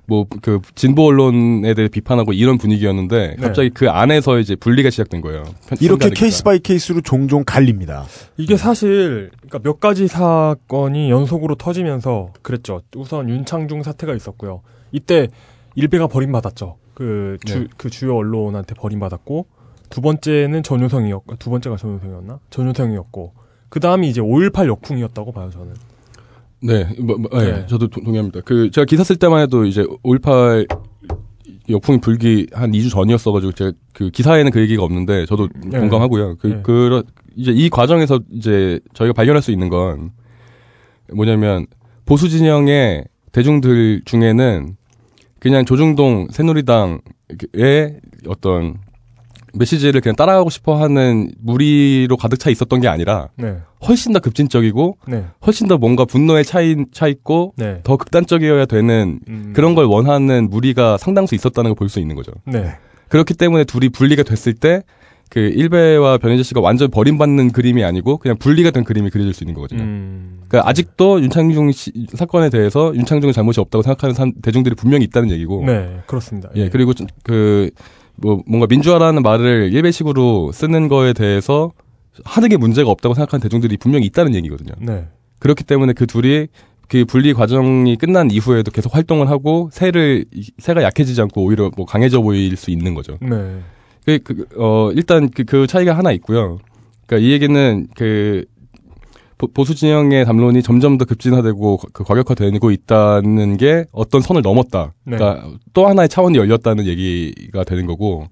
뭐 그 진보 언론에 대해 비판하고 이런 분위기였는데 네. 갑자기 그 안에서 이제 분리가 시작된 거예요. 편- 이렇게. case by case로 종종 갈립니다. 이게 사실 그러니까 몇 가지 사건이 연속으로 터지면서 그랬죠. 우선 윤창중 사태가 있었고요. 이때 일베가 버림받았죠. 그 주 네. 그 주요 언론한테 버림받았고 두 번째는 전효성이었고 두 번째가 전효성이었나? 전효성이었고 그 다음이 이제 5.18 역풍이었다고 봐요, 저는. 네, 뭐, 뭐, 네, 네. 저도 동- 동의합니다. 그 제가 기사 쓸 때만 해도 이제 5.18 역풍이 불기 한 2주 전이었어가지고 제가 그 기사에는 그 얘기가 없는데 저도 네. 공감하고요. 그 네. 그런 이제 이 과정에서 이제 저희가 발견할 수 있는 건 뭐냐면 보수 진영의 대중들 중에는 그냥 조중동 새누리당의 어떤 메시지를 그냥 따라가고 싶어하는 무리로 가득 차 있었던 게 아니라 네. 훨씬 더 급진적이고 네. 훨씬 더 뭔가 분노에 차이 차 있고 네. 더 극단적이어야 되는 음. 그런 걸 원하는 무리가 상당수 있었다는 걸 볼 수 있는 거죠. 네. 그렇기 때문에 둘이 분리가 됐을 때 그 일베와 변혜재 씨가 완전 버림받는 그림이 아니고 그냥 분리가 된 그림이 그려질 수 있는 거거든요. 음. 그러니까 아직도 윤창중 씨 사건에 대해서 윤창중의 잘못이 없다고 생각하는 사- 대중들이 분명히 있다는 얘기고. 네, 그렇습니다. 예, 그리고 좀 그, 뭐, 뭔가 민주화라는 말을 일베식으로 쓰는 거에 대해서 하는 게 문제가 없다고 생각하는 대중들이 분명히 있다는 얘기거든요. 네. 그렇기 때문에 그 둘이 그 분리 과정이 끝난 이후에도 계속 활동을 하고 새를, 이- 새가 약해지지 않고 오히려 뭐 강해져 보일 수 있는 거죠. 네. 그, 그, 어, 일단 그, 그 차이가 하나 있고요. 그니까 이 얘기는 그, 보- 보수 진영의 담론이 점점 더 급진화되고 그 과격화되고 있다는 게 어떤 선을 넘었다. 네. 그러니까 또 하나의 차원이 열렸다는 얘기가 되는 거고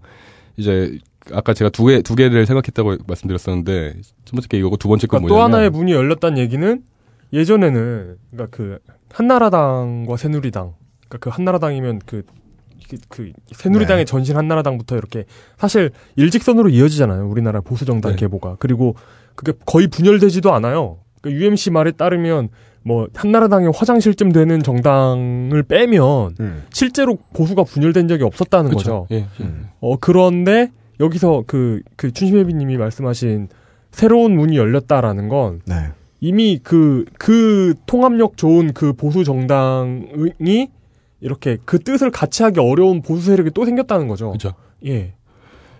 이제 아까 제가 두 개 두 개를 생각했다고 말씀드렸었는데 첫 번째 게 이거고 두 번째 건 그러니까 또 뭐냐면 하나의 문이 열렸다는 얘기는 예전에는 그러니까 그 한나라당과 새누리당 그러니까 그 한나라당이면 그 그, 그 새누리당의 네. 전신 한나라당부터 이렇게 사실 일직선으로 이어지잖아요. 우리나라 보수 정당 네. 계보가. 그리고 그게 거의 분열되지도 않아요. 그 UMC 말에 따르면 뭐 한나라당의 화장실쯤 되는 정당을 빼면 음. 실제로 보수가 분열된 적이 없었다는 그쵸. 거죠. 예. 어 그런데 여기서 그 그 춘심혜비님이 말씀하신 새로운 문이 열렸다라는 건 네. 이미 그, 그 통합력 좋은 그 보수 정당이 이렇게 그 뜻을 같이 하기 어려운 보수 세력이 또 생겼다는 거죠. 그죠. 예.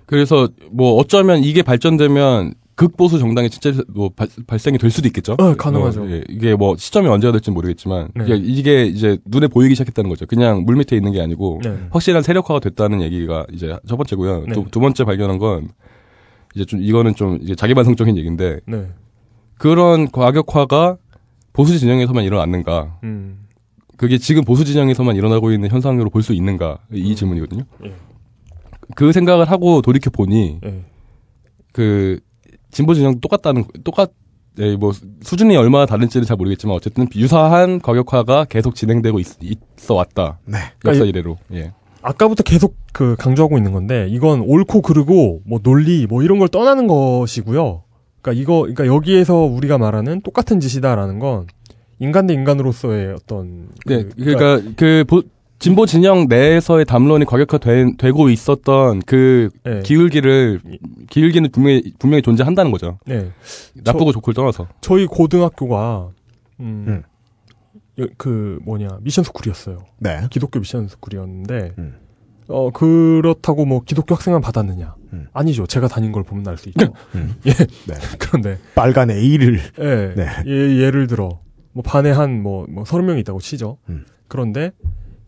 그래서 뭐 어쩌면 이게 발전되면 극보수 정당이 진짜 뭐 발, 발생이 될 수도 있겠죠. 어, 가능하죠. 어, 예, 이게 뭐 시점이 언제가 될지 는 모르겠지만 네. 이게, 이제 눈에 보이기 시작했다는 거죠. 그냥 물 밑에 있는 게 아니고 네. 확실한 세력화가 됐다는 얘기가 이제 첫 번째고요. 네. 두, 두 번째 발견한 건 이제 좀 이거는 좀 이제 자기 반성적인 얘기인데 네. 그런 과격화가 보수 진영에서만 일어났는가? 음. 그게 지금 보수 진영에서만 일어나고 있는 현상으로 볼 수 있는가? 이 질문이거든요. 예. 그 생각을 하고 돌이켜 보니 예. 그 진보 진영 똑같다는 똑같 예, 뭐 수준이 얼마나 다른지는 잘 모르겠지만 어쨌든 유사한 과격화가 계속 진행되고 있, 어 왔다. 네. 역사 그러니까 이래로. 예. 아까부터 계속 그 강조하고 있는 건데 이건 옳고 그르고 뭐 논리 뭐 이런 걸 떠나는 것이고요. 그러니까 이거 그러니까 여기에서 우리가 말하는 똑같은 짓이다라는 건 인간 대 인간으로서의 어떤 네, 그러니까 그 보- 진보 진영 내에서의 담론이 과격화되고 있었던 그 네. 기울기를 기울기는 분명히 분명히 존재한다는 거죠. 네. 나쁘고 좋고를 떠나서. 저희 고등학교가 음, 여- 그 뭐냐 미션 스쿨이었어요. 네. 기독교 미션 스쿨이었는데 음. 어 그렇다고 뭐 기독교 학생만 받았느냐? 음. 아니죠. 제가 다닌 걸 보면 알 수 있죠. 음. 예. 네. 그런데 빨간 A를 예. 네. 예, 예를 들어 뭐 반에 한뭐뭐 서른 명이 있다고 치죠. 음. 그런데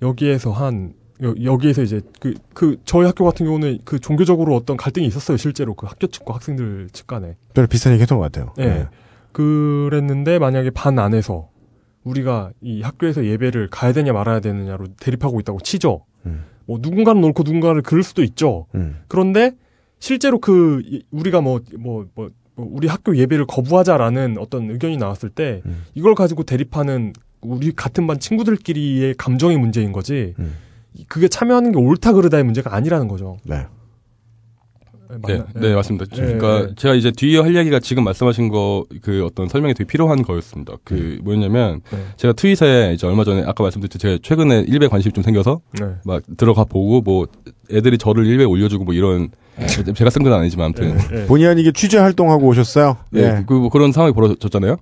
여기에서 한 여, 여기에서 이제 그 그 저희 학교 같은 경우는 그 종교적으로 어떤 갈등이 있었어요. 실제로 그 학교 측과 학생들 측 간에. 별 비슷한 얘기 했던 것 같아요. 예. 네. 그랬는데 만약에 반 안에서 우리가 이 학교에서 예배를 가야 되냐 말아야 되느냐로 대립하고 있다고 치죠. 음. 뭐 누군가는 옳고 누군가를 그럴 수도 있죠. 음. 그런데 실제로 그 이- 우리가 뭐뭐 뭐 우리 학교 예배를 거부하자라는 어떤 의견이 나왔을 때 음. 이걸 가지고 대립하는 우리 같은 반 친구들끼리의 감정의 문제인 거지. 음. 그게 참여하는 게 옳다 그르다의 문제가 아니라는 거죠. 네. 네, 맞나? 네, 맞습니다. 예, 그러니까 예. 제가 이제 뒤에 할 얘기가 지금 말씀하신 거 그 어떤 설명이 되게 필요한 거였습니다. 그 뭐였냐면 네. 제가 트윗에 이제 얼마 전에 아까 말씀드렸듯이 제가 최근에 일베 관심이 좀 생겨서 네. 막 들어가 보고 뭐 애들이 저를 일베 올려주고 뭐 이런 제가 쓴 건 아니지만 아무튼 예. 본의 아니게 취재 활동하고 오셨어요. 예, 예. 그, 뭐 그런 상황이 벌어졌잖아요.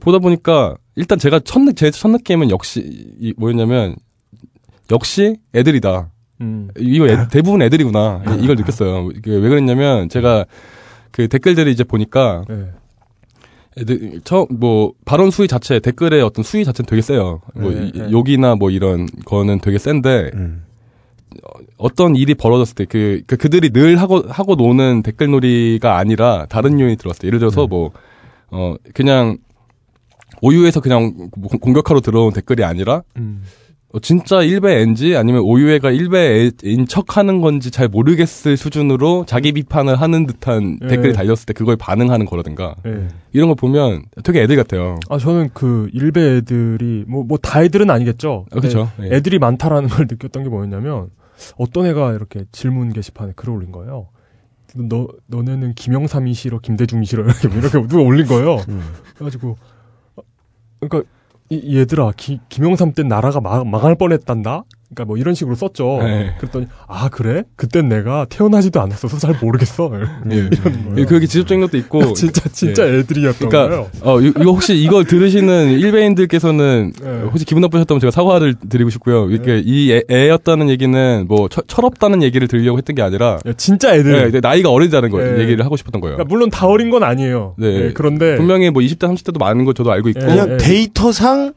보다 보니까 일단 제가 첫, 느- 제첫 느낌은 역시 이 뭐였냐면 역시 애들이다. 음. 이거 애- 대부분 애들이구나. 이- 이걸 느꼈어요. 왜 그랬냐면 제가 그 댓글들을 이제 보니까 예. 애들 처뭐 발언 수위 자체 댓글의 어떤 수위 자체는 되게 세요. 뭐 네, 이- 네. 욕이나 뭐 이런 거는 되게 센데 음. 어떤 일이 벌어졌을 때 그 그들이 늘 하고 하고 노는 댓글놀이가 아니라 다른 요인이 들어왔어요. 예를 들어서 뭐 어 그냥 오유에서 그냥 공- 공격하러 들어온 댓글이 아니라 음. 어, 진짜 일베인지 아니면 오유회가 일베인 척 하는 건지 잘 모르겠을 수준으로 자기 비판을 하는 듯한 예. 댓글이 달렸을 때 그걸 반응하는 거라든가 예. 이런 걸 보면 되게 애들 같아요. 아 저는 그 일베 애들이 뭐 뭐 다 애들은 아니겠죠. 아. 네, 예. 애들이 많다라는 걸 느꼈던 게 뭐였냐면 어떤 애가 이렇게 질문 게시판에 글을 올린 거예요. 너 너네는 김영삼이 싫어, 김대중이 싫어 이렇게 이렇게 누가 올린 거예요. 그래가지고 어, 그러니까 이, 얘들아 기- 김영삼 때 나라가 망, 망할 뻔했단다. 그러니까 뭐 이런 식으로 썼죠. 네. 그랬더니 아 그래? 그땐 내가 태어나지도 않았어서 잘 모르겠어. 예. 이런. 예, 그게 지속적인 것도 있고 진짜 진짜 예. 애들이었던 그러니까 거예요. 어 이- 이거 혹시 이걸 들으시는 일베인들께서는 네. 혹시 기분 나쁘셨다면 제가 사과를 드리고 싶고요. 이게 이 애, 애였다는 얘기는 뭐 철, 철없다는 얘기를 들으려고 했던 게 아니라 야, 진짜 애들. 네, 나이가 어리다는 거 예. 얘기를 하고 싶었던 거예요. 그러니까 물론 다 어린 건 아니에요. 네. 네, 그런데 분명히 뭐 20대 30대도 많은 거 저도 알고 있고 예. 그냥 데이터상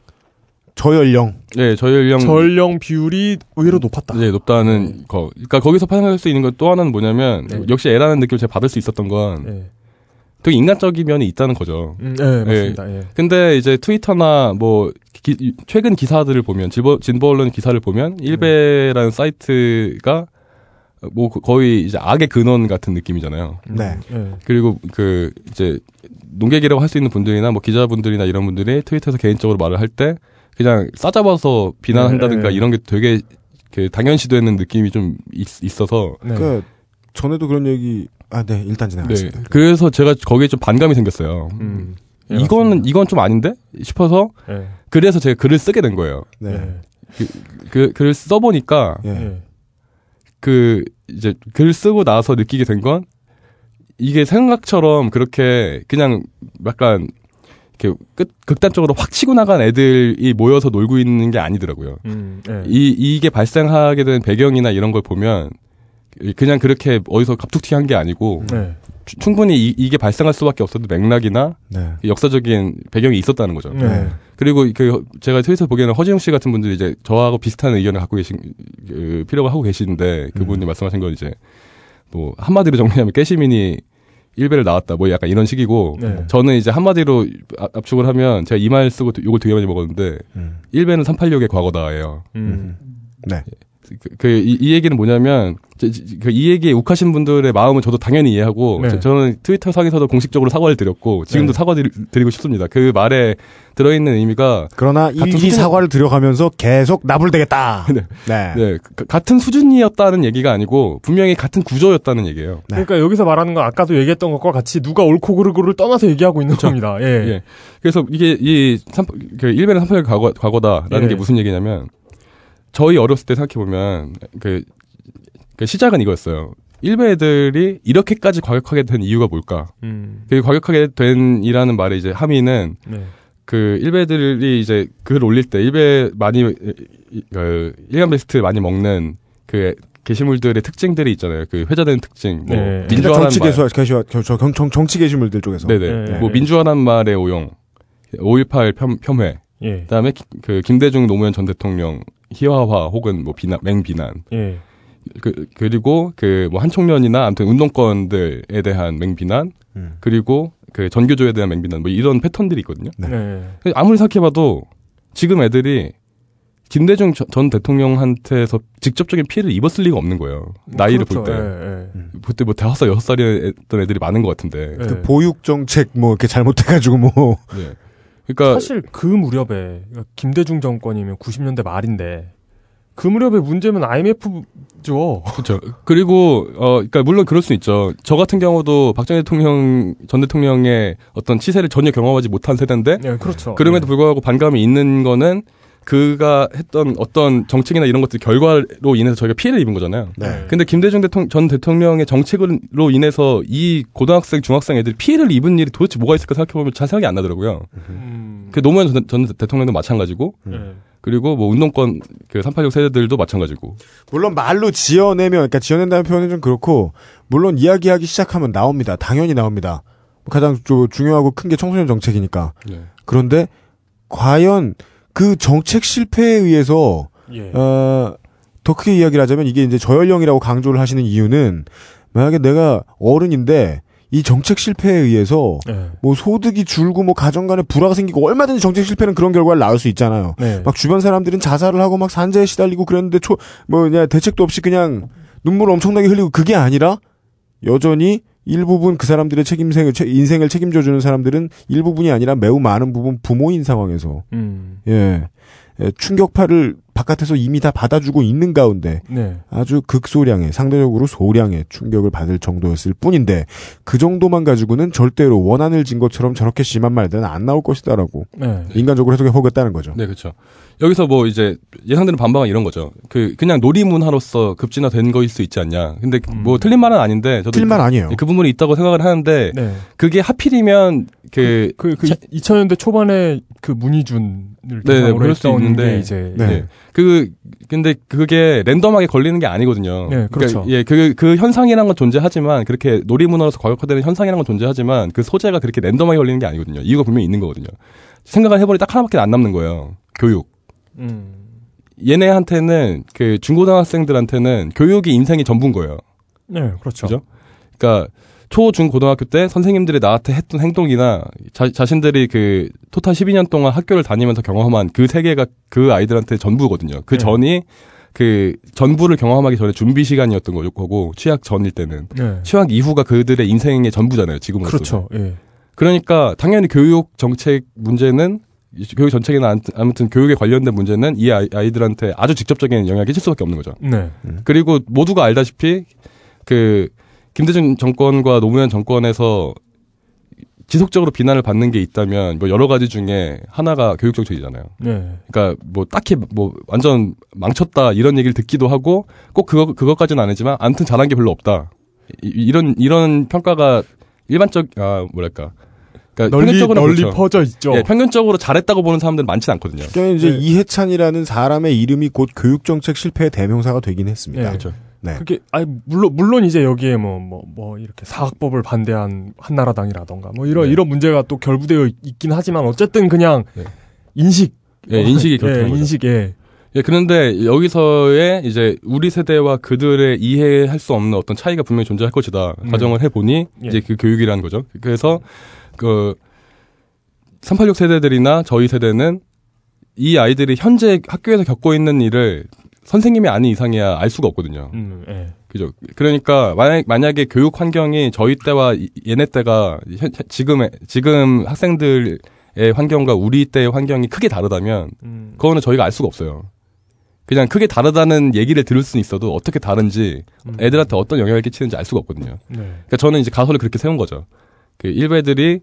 저연령. 네, 저연령 전령 비율이 의외로 높았다. 네, 높다는 거. 그러니까 거기서 파생할 수 있는 건 또 하나는 뭐냐면 네. 역시 애라는 느낌을 제가 받을 수 있었던 건 예. 되게 인간적인 면이 있다는 거죠. 음, 네, 맞습니다. 예. 근데 이제 트위터나 뭐 기- 최근 기사들을 보면 진보, 진보 언론 기사를 보면 일베라는 사이트가 뭐 거- 거의 이제 악의 근원 같은 느낌이잖아요. 네. 예. 그리고 그 이제 농객이라고 할 수 있는 분들이나 뭐 기자분들이나 이런 분들이 트위터에서 개인적으로 말을 할때 그냥 싸잡아서 비난한다든가 네, 네. 이런 게 되게 그 당연시되는 느낌이 좀 있, 어서 네. 그 전에도 그런 얘기 아, 네. 일단 네. 지나가겠습니다. 그래서 제가 거기에 좀 반감이 생겼어요. 음. 예, 이거는 이건 좀 아닌데 싶어서 예. 그래서 제가 글을 쓰게 된 거예요. 네. 예. 그 글을 써보니까 예. 예. 그 이제 글 쓰고 나서 느끼게 된 건 이게 생각처럼 그렇게 그냥 약간 이렇게 끝 극단적으로 확 치고 나간 애들이 모여서 놀고 있는 게 아니더라고요. 음, 예. 이 이게 발생하게 된 배경이나 이런 걸 보면 그냥 그렇게 어디서 갑툭튀한 게 아니고 네. 추- 충분히 이, 이게 발생할 수밖에 없었던 맥락이나 네. 역사적인 배경이 있었다는 거죠. 네. 그리고 그 제가 트위터 보기에는 허지웅 씨 같은 분들이 이제 저하고 비슷한 의견을 갖고 계신 그 필요가 하고 계시는데 그분이 말씀하신 건 이제 뭐 한마디로 정리하면 깨시민이 일배를 나왔다 뭐 약간 이런 식이고 네. 저는 이제 한마디로 압- 압축을 하면 제가 이 말 쓰고 욕을 되게 많이 먹었는데 음. 일배는 386의 과거다예요. 음. 네. 그, 그 이, 이 얘기는 뭐냐면 그이 얘기에 욱하신 분들의 마음은 저도 당연히 이해하고 네. 저, 는 트위터 상에서도 공식적으로 사과를 드렸고 지금도 네. 사과드리고 싶습니다. 그 말에 들어있는 의미가 그러나 수준의- 사과를 들여가면서 계속 나불대겠다. 네. 네. 네, 그- 같은 수준이었다는 얘기가 아니고 분명히 같은 구조였다는 얘기예요. 네. 그러니까 여기서 말하는 건 아까도 얘기했던 것과 같이 누가 옳고 그르고를 떠나서 얘기하고 있는 겁니다. 예. 예. 그래서 이게 이 삼, 그 일베는 삼팔 과거, 과거다라는 예. 게 무슨 얘기냐면 저희 어렸을 때 생각해 보면 그, 그 시작은 이거였어요. 일베 애들이 이렇게까지 과격하게 된 이유가 뭘까? 음. 그 과격하게 된이라는 말에 이제 함의는 네. 그 일베들이 이제 글 올릴 때 일베 많이 그 일간 베스트 많이 먹는 그 게시물들의 특징들이 있잖아요. 그 회자되는 특징, 뭐 네. 민주화란 정치 개수 저 경- 정, 정치 게시물들 쪽에서. 네네, 네. 뭐 민주화란 말의 오용, 5.18 편, 폄훼, 예. 그다음에 기- 그 김대중 노무현 전 대통령 희화화 혹은 뭐 비난 맹비난 예. 그, 그리고 그 뭐 한총련이나 아무튼 운동권들에 대한 맹비난 음. 그리고 그 전교조에 대한 맹비난 뭐 이런 패턴들이 있거든요. 네. 네. 아무리 생각해봐도 지금 애들이 김대중 전- 전 대통령한테서 직접적인 피해를 입었을 리가 없는 거예요. 나이를 그렇죠. 볼 때. 예, 예. 그때 뭐 다섯 살 여섯 살이었던 애들이 많은 것 같은데. 예. 그 보육 정책 뭐 이렇게 잘못해가지고 뭐. 네. 그러니까 사실 그 무렵에 그러니까 김대중 정권이면 90년대 말인데 그 무렵의 문제는 IMF죠. 그렇죠. 그리고 어 그러니까 물론 그럴 수 있죠. 저 같은 경우도 박정희 대통령 전 대통령의 어떤 치세를 전혀 경험하지 못한 세대인데 네, 그렇죠. 그럼에도 불구하고 반감이 있는 거는 그가 했던 어떤 정책이나 이런 것들 결과로 인해서 저희가 피해를 입은 거잖아요. 네. 근데 김대중 대통령, 전 대통령의 정책으로 인해서 이 고등학생, 중학생 애들이 피해를 입은 일이 도대체 뭐가 있을까 생각해 보면 잘 생각이 안 나더라고요. 음. 그 노무현 전, 전 대통령도 마찬가지고, 예. 그리고 뭐 운동권 그 386 세대들도 마찬가지고. 물론 말로 지어내면, 그러니까 지어낸다는 표현은 좀 그렇고, 물론 이야기하기 시작하면 나옵니다. 당연히 나옵니다. 가장 조- 중요하고 큰 게 청소년 정책이니까. 네. 그런데 과연 그 정책 실패에 의해서 예. 어, 더 크게 이야기를 하자면 이게 이제 저연령이라고 강조를 하시는 이유는 만약에 내가 어른인데 이 정책 실패에 의해서 네. 뭐 소득이 줄고 뭐 가정 간에 불화가 생기고 얼마든지 정책 실패는 그런 결과를 낳을 수 있잖아요. 네. 막 주변 사람들은 자살을 하고 막 산재에 시달리고 그랬는데 초 뭐냐 대책도 없이 그냥 눈물을 엄청나게 흘리고 그게 아니라 여전히 일부분 그 사람들의 책임생을 채- 인생을 책임져 주는 사람들은 일부분이 아니라 매우 많은 부분 부모인 상황에서 음. 예. 예, 충격파를 바깥에서 이미 다 받아주고 있는 가운데 네. 아주 극소량의 상대적으로 소량의 충격을 받을 정도였을 뿐인데 그 정도만 가지고는 절대로 원한을 진 것처럼 저렇게 심한 말들은 안 나올 것이다라고 네. 인간적으로 해석해 보겠다는 거죠. 네, 그렇죠. 여기서 뭐 이제 예상되는 반박은 이런 거죠. 그 그냥 놀이문화로서 급진화된 거일 수 있지 않냐. 근데 뭐 틀린 말은 아닌데 저도 틀린 말 아니에요. 그 부분이 있다고 생각을 하는데 네. 그게 하필이면 그 그, 그 2000년대 초반에 그 문희준을 네, 대상으로 그럴 수 했던 있는데 게 이제 네. 그 근데 그게 랜덤하게 걸리는 게 아니거든요. 네, 그렇죠. 그러니까 예, 그, 그 현상이란 건 존재하지만 그렇게 놀이문화로서 과격화되는 현상이란 건 존재하지만 그 소재가 그렇게 랜덤하게 걸리는 게 아니거든요. 이유가 분명히 있는 거거든요. 생각을 해보니 딱 하나밖에 안 남는 거예요. 교육. 음. 얘네한테는 그 중고등학생들한테는 교육이 인생이 전부인 거예요. 네, 그렇죠. 그죠? 그러니까 초, 중, 고등학교 때 선생님들이 나한테 했던 행동이나 자, 자신들이 그 토탈 12년 동안 학교를 다니면서 경험한 그 세계가 그 아이들한테 전부거든요. 그 네. 전이 그 전부를 경험하기 전에 준비 시간이었던 거- 거고 취학 전일 때는 네. 취학 이후가 그들의 인생의 전부잖아요. 지금으로서. 그렇죠. 예. 그러니까 당연히 교육 정책 문제는 이 교육 정책이나 아무튼- 교육에 관련된 문제는 이 아이, 아이들한테 아주 직접적인 영향을 끼칠 수밖에 없는 거죠. 네. 그리고 모두가 알다시피 그 김대중 정권과 노무현 정권에서 지속적으로 비난을 받는 게 있다면 뭐 여러 가지 중에 하나가 교육 정책이잖아요. 네. 그러니까 뭐 딱히 뭐 완전 망쳤다 이런 얘기를 듣기도 하고 꼭 그거 그것까지는 아니지만 아무튼 잘한 게 별로 없다. 이, 이런 이런 평가가 일반적 아 뭐랄까 그러니까 널리 평균적으로 널리 그렇죠. 퍼져 있죠. 예, 평균적으로 잘했다고 보는 사람들은 많지는 않거든요. 그러니까 이제 네. 이해찬이라는 사람의 이름이 곧 교육 정책 실패의 대명사가 되긴 했습니다. 네. 그렇죠. 네. 그게 아니 물론 물론 이제 여기에 뭐뭐 뭐 이렇게 사학법을 반대한 한나라당이라던가 뭐 이런 네. 이런 문제가 또 결부되어 있긴 하지만 어쨌든 그냥 네. 인식 예, 인식이 예, 그렇다는 거죠. 인식에 예, 그런데 여기서의 이제 우리 세대와 그들의 이해할 수 없는 어떤 차이가 분명히 존재할 것이다. 음. 가정을 해 보니 예. 이제 그 교육이라는 거죠. 그래서 그 386 세대들이나 저희 세대는 이 아이들이 현재 학교에서 겪고 있는 일을 선생님이 아닌 이상이야 알 수가 없거든요. 음, 예. 그죠. 그러니까 만약 만약에 교육 환경이 저희 때와 이- 얘네 때가 현, 지금 지금 학생들의 환경과 우리 때의 환경이 크게 다르다면 음. 그거는 저희가 알 수가 없어요. 그냥 크게 다르다는 얘기를 들을 수는 있어도 어떻게 다른지 음. 애들한테 어떤 영향을 끼치는지 알 수가 없거든요. 네. 그러니까 저는 이제 가설을 그렇게 세운 거죠. 그 일베들이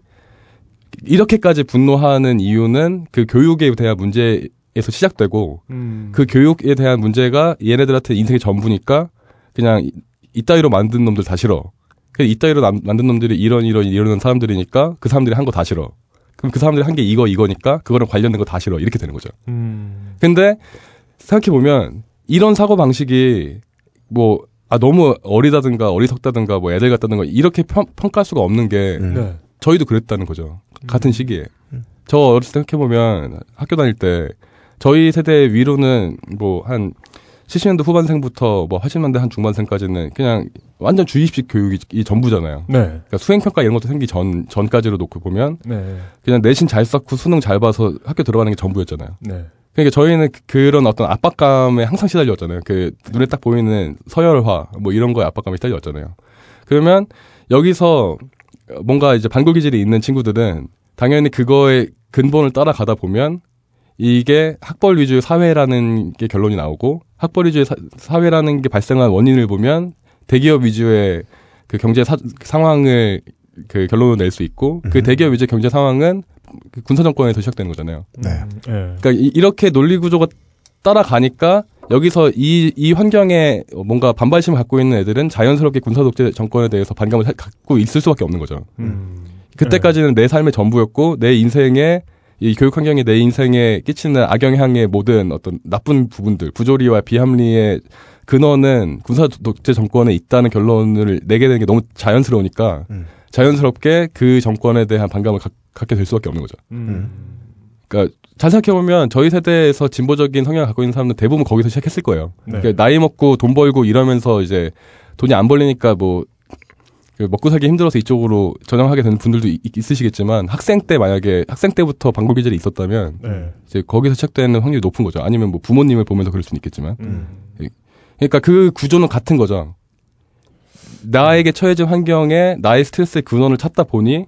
이렇게까지 분노하는 이유는 그 교육에 대한 문제에 서 시작되고 음. 그 교육에 대한 문제가 얘네들한테 인생의 전부니까 그냥 이- 이따위로 만든 놈들 다 싫어. 그 이따위로 남- 만든 놈들이 이런 이런 이런 사람들이니까 그 사람들이 한 거 다 싫어. 그럼 그 사람들이 한 게 이거 이거니까 그거랑 관련된 거 다 싫어. 이렇게 되는 거죠. 음. 근데 생각해 보면 이런 사고 방식이 뭐 아 너무 어리다든가 어리석다든가 뭐 애들 같다든가 이렇게 평, 평가할 수가 없는 게 음. 네. 저희도 그랬다는 거죠. 같은 시기에. 저 어렸을 때 생각해 보면 학교 다닐 때 저희 세대 위로는 뭐 한 70년대 후반생부터 뭐 80년대 한 중반생까지는 그냥 완전 주입식 교육이 이 전부잖아요. 네. 그러니까 수행평가 이런 것도 생기 전, 전까지로 놓고 보면 네. 그냥 내신 잘 쌓고 수능 잘 봐서 학교 들어가는 게 전부였잖아요. 네. 그러니까 저희는 그- 그런 어떤 압박감에 항상 시달렸잖아요. 그 눈에 딱 보이는 서열화 뭐 이런 거에 압박감에 시달렸잖아요. 그러면 여기서 뭔가 이제 반골 기질이 있는 친구들은 당연히 그거의 근본을 따라가다 보면 이게 학벌 위주의 사회라는 게 결론이 나오고 학벌 위주의 사, 회라는게 발생한 원인을 보면 대기업 위주의 그 경제 사- 상황을 그 결론을 낼 수 있고 그 대기업 위주의 경제 상황은 그 군사 정권에서 시작되는 거잖아요. 네. 예. 그러니까 이- 이렇게 논리 구조가 따라가니까 여기서 이, 이 환경에 뭔가 반발심을 갖고 있는 애들은 자연스럽게 군사 독재 정권에 대해서 반감을 사- 갖고 있을 수밖에 없는 거죠. 음. 그때까지는 내 삶의 전부였고 내 인생에 이 교육 환경이 내 인생에 끼치는 악영향의 모든 어떤 나쁜 부분들, 부조리와 비합리의 근원은 군사 독재 정권에 있다는 결론을 내게 되는 게 너무 자연스러우니까 음. 자연스럽게 그 정권에 대한 반감을 갖, 갖게 될 수밖에 없는 거죠. 음. 그러니까 잘 생각해보면 저희 세대에서 진보적인 성향을 갖고 있는 사람들 대부분 거기서 시작했을 거예요. 네. 그러니까 나이 먹고 돈 벌고 이러면서 이제 돈이 안 벌리니까 뭐그 먹고 살기 힘들어서 이쪽으로 전향하게 되는 분들도 있, 있으시겠지만 학생 때 만약에 학생 때부터 방법 기절이 있었다면 네. 이제 거기서 시작되는 확률이 높은 거죠. 아니면 뭐 부모님을 보면서 그럴 수는 있겠지만. 음. 그러니까 그 구조는 같은 거죠. 나에게 처해진 환경에 나의 스트레스의 근원을 찾다 보니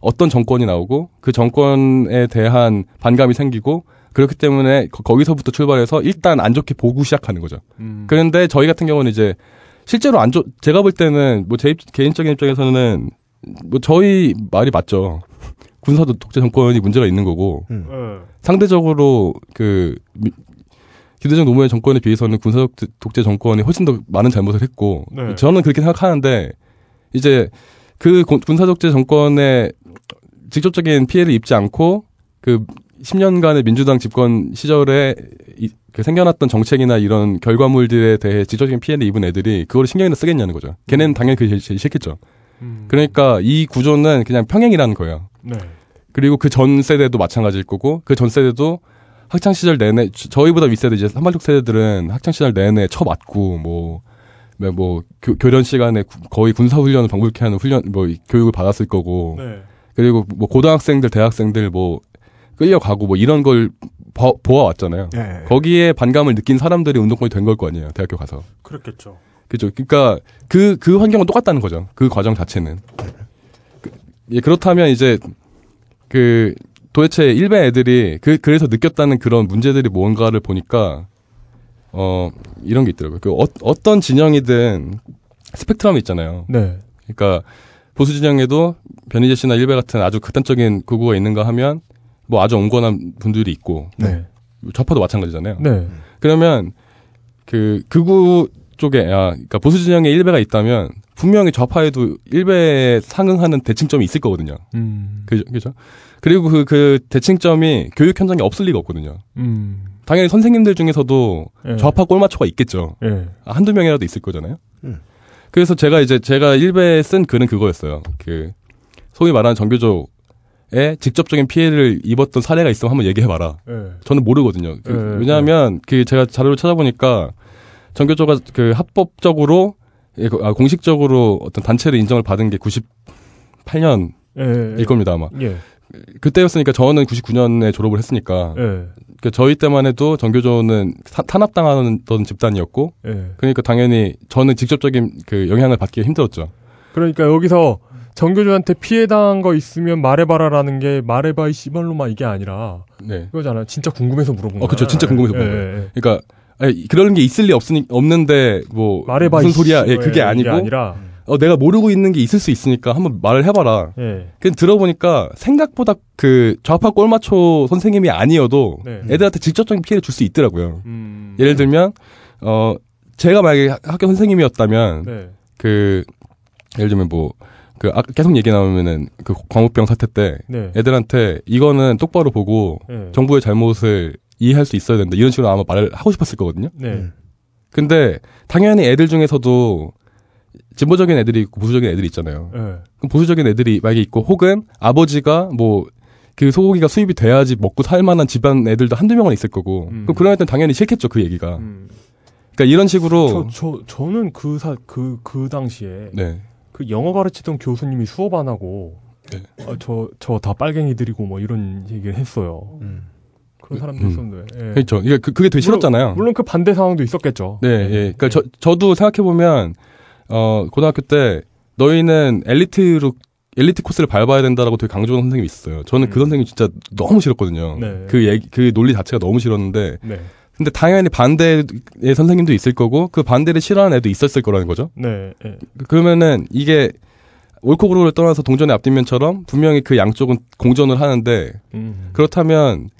어떤 정권이 나오고 그 정권에 대한 반감이 생기고 그렇기 때문에 거, 기서부터 출발해서 일단 안 좋게 보고 시작하는 거죠. 음. 그런데 저희 같은 경우는 이제 실제로 안 좋, 제가 볼 때는 뭐 제 개인적인 입장에서는 뭐 저희 말이 맞죠. 군사도 독재 정권이 문제가 있는 거고 네. 상대적으로 그 미- 기대적 노무현 정권에 비해서는 군사 독재- 독재 정권이 훨씬 더 많은 잘못을 했고 네. 저는 그렇게 생각하는데 이제 그 고- 군사 독재 정권의 직접적인 피해를 입지 않고 그 10년간의 민주당 집권 시절에 생겨났던 정책이나 이런 결과물들에 대해 직접적인 피해를 입은 애들이 그걸 신경이나 쓰겠냐는 거죠. 걔네는 당연히 그게 제일, 싫겠죠. 음. 그러니까 이 구조는 그냥 평행이라는 거예요. 네. 그리고 그 전 세대도 마찬가지일 거고 그 전 세대도 학창 시절 내내 저- 저희보다 윗세대 이제 산발적 세대들은 학창 시절 내내 쳐 맞고 뭐. 뭐, 뭐 교, 교련 시간에 구- 거의 군사 훈련을 방불케 하는 훈련 뭐 이- 교육을 받았을 거고 네. 그리고 뭐 고등학생들 대학생들 뭐 끌려가고 뭐 이런 걸 봐- 보아왔잖아요. 네. 거기에 반감을 느낀 사람들이 운동권이 된 걸 거 아니에요. 대학교 가서. 그렇겠죠. 그죠. 그러니까 그, 그 환경은 똑같다는 거죠. 그 과정 자체는. 그, 예, 그렇다면 이제 그 도대체 일베 애들이 그, 그래서 느꼈다는 그런 문제들이 뭔가를 보니까 어, 이런 게 있더라고요. 그 어, 어떤 진영이든 스펙트럼이 있잖아요. 네. 그러니까 보수 진영에도 변희재 씨나 일베 같은 아주 극단적인 극우가 있는가 하면 뭐 아주 온건한 분들이 있고 네. 좌파도 마찬가지잖아요. 네. 그러면 그 극우 쪽에 아 그러니까 보수 진영에 일베가 있다면 분명히 좌파에도 일베에 상응하는 대칭점이 있을 거거든요. 음. 그죠? 그죠? 그리고 그, 그 대칭점이 교육 현장에 없을 리가 없거든요. 음. 당연히 선생님들 중에서도 예. 좌파 꼴마초가 있겠죠. 예. 아, 한두 명이라도 있을 거잖아요. 음. 그래서 제가 이제 제가 일베에 쓴 글은 그거였어요. 그 소위 말하는 정교조 에 직접적인 피해를 입었던 사례가 있으면 한번 얘기해봐라. 예. 저는 모르거든요. 그 예, 왜냐하면 그 제가 자료를 찾아보니까 정교조가 그 합법적으로 예, 그- 아, 공식적으로 어떤 단체를 인정을 받은 게 98년일 예. 겁니다 아마. 예. 그때였으니까 저는 99년에 졸업을 했으니까 예. 그 저희 때만 해도 정교조는 사- 탄압당하는 집단이었고 예. 그러니까 당연히 저는 직접적인 그 영향을 받기가 힘들었죠. 그러니까 여기서 정교조한테 피해 당한 거 있으면 말해봐라라는 게 말해봐 이 씨발로만 이게 아니라 네. 그거잖아. 진짜 궁금해서 물어본 거야. 어, 그쵸. 진짜 궁금해서 물어본 예, 거예요. 예, 예. 그러니까 아니, 그런 게 있을 리 없으니 없는데 뭐 말해봐 무슨 이 소리야? 예, 그게 이게 아니고 아니라 어, 내가 모르고 있는 게 있을 수 있으니까 한번 말을 해봐라. 예. 그 들어보니까 생각보다 그 좌파 꼴마초 선생님이 아니어도 네. 애들한테 직접적인 피해를 줄 수 있더라고요. 음. 예를 들면 어 제가 만약에 학- 학교 선생님이었다면 네. 그 예를 들면 뭐 그 아, 계속 얘기 나오면은 그 광우병 사태 때 네. 애들한테 이거는 똑바로 보고 네. 정부의 잘못을 이해할 수 있어야 된다 이런 식으로 아마 말을 하고 싶었을 거거든요. 네. 근데 당연히 애들 중에서도 진보적인 애들이 있고 보수적인 애들이 있잖아요. 예. 그럼 보수적인 애들이 만약에 있고 혹은 아버지가 뭐 그 소고기가 수입이 돼야지 먹고 살 만한 집안 애들도 한두 명은 있을 거고 음. 그럼 그런 애들은 당연히 싫겠죠 그 얘기가. 음. 그러니까 이런 식으로 저, 저, 저는 그 사, 그, 그 당시에 네. 그 영어 가르치던 교수님이 수업 안 하고 네. 아, 저, 저 다 빨갱이들이고 뭐 이런 얘기를 했어요. 그런 사람도 음. 있었는데. 예. 그렇죠. 이게 그, 그게 되게 싫었잖아요. 물론, 물론 그 반대 상황도 있었겠죠. 네, 예. 그러니까 저 저도 생각해 보면 어 고등학교 때 너희는 엘리트로 엘리트 코스를 밟아야 된다라고 되게 강조하는 선생님이 있었어요. 저는 그 선생님 진짜 너무 싫었거든요. 음. 네. 그 얘기 그 논리 자체가 너무 싫었는데 네. 근데 당연히 반대의 선생님도 있을 거고 그 반대를 싫어하는 애도 있었을 거라는 거죠. 네. 예. 그러면은 이게 옳고 그르를 떠나서 동전의 앞뒷면처럼 분명히 그 양쪽은 공존을 하는데 음. 그렇다면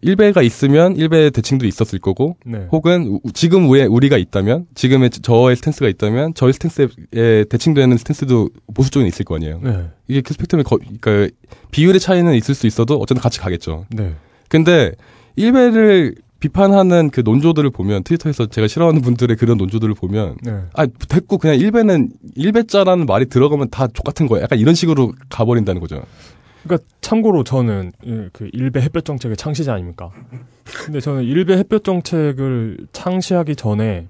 일배가 있으면 일배의 대칭도 있었을 거고 네. 혹은 우- 지금 왜 우리가 있다면 지금의 저의 스탠스가 있다면 저의 스탠스에 대칭되는 스탠스도 보수 쪽에 있을 거 아니에요. 네. 이게 그 스펙트럼이 거, 그러니까 비율의 차이는 있을 수 있어도 어쨌든 같이 가겠죠. 네. 근데 일배를 비판하는 그 논조들을 보면 트위터에서 제가 싫어하는 분들의 그런 논조들을 보면 네. 아 됐고 그냥 일배는 일배자라는 말이 들어가면 다 족같은 거야. 약간 이런 식으로 가버린다는 거죠. 그러니까 참고로 저는 예, 그 일베 햇볕 정책의 창시자 아닙니까? 근데 저는 일베 햇볕 정책을 창시하기 전에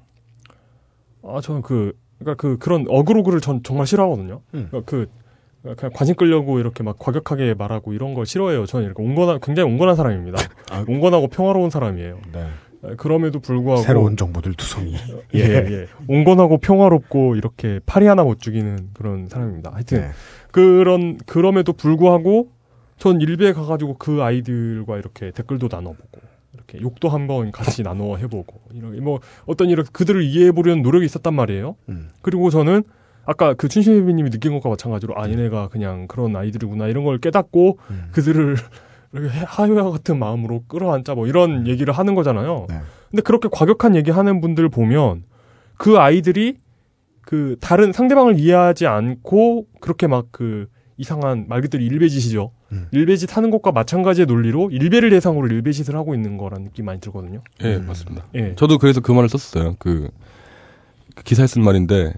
아 저는 그 그러니까 그 그런 어그로그를 전 정말 싫어하거든요. 음. 그러니까 그 그냥 관심 끌려고 이렇게 막 과격하게 말하고 이런 걸 싫어해요. 저는 이렇게 온건한 굉장히 온건한 사람입니다. 온건하고 평화로운 사람이에요. 네. 그럼에도 불구하고 새로운 정보들 투성이. 예, 예. 온건하고 평화롭고 이렇게 팔이 하나 못 죽이는 그런 사람입니다. 하여튼 네. 그런 그럼에도 불구하고 전 일베에 가가지고 그 아이들과 이렇게 댓글도 나눠보고 이렇게 욕도 한번 같이 나눠 해보고 이런 뭐 어떤 이런 그들을 이해해 보려는 노력이 있었단 말이에요. 음. 그리고 저는 아까 그 춘심혜비님이 느낀 것과 마찬가지로 아 얘네가 그냥 그런 아이들이구나 이런 걸 깨닫고 음. 그들을 이렇게 하유와 같은 마음으로 끌어안자 뭐 이런 얘기를 하는 거잖아요. 네. 근데 그렇게 과격한 얘기 하는 분들 보면 그 아이들이 그 다른 상대방을 이해하지 않고 그렇게 막 그 이상한 말 그대로 일베짓이죠. 음. 일베짓 하는 것과 마찬가지의 논리로 일베를 대상으로 일베짓을 하고 있는 거라는 느낌 많이 들거든요. 예, 음. 맞습니다. 예. 저도 그래서 그 말을 썼어요. 그, 그 기사에 쓴 말인데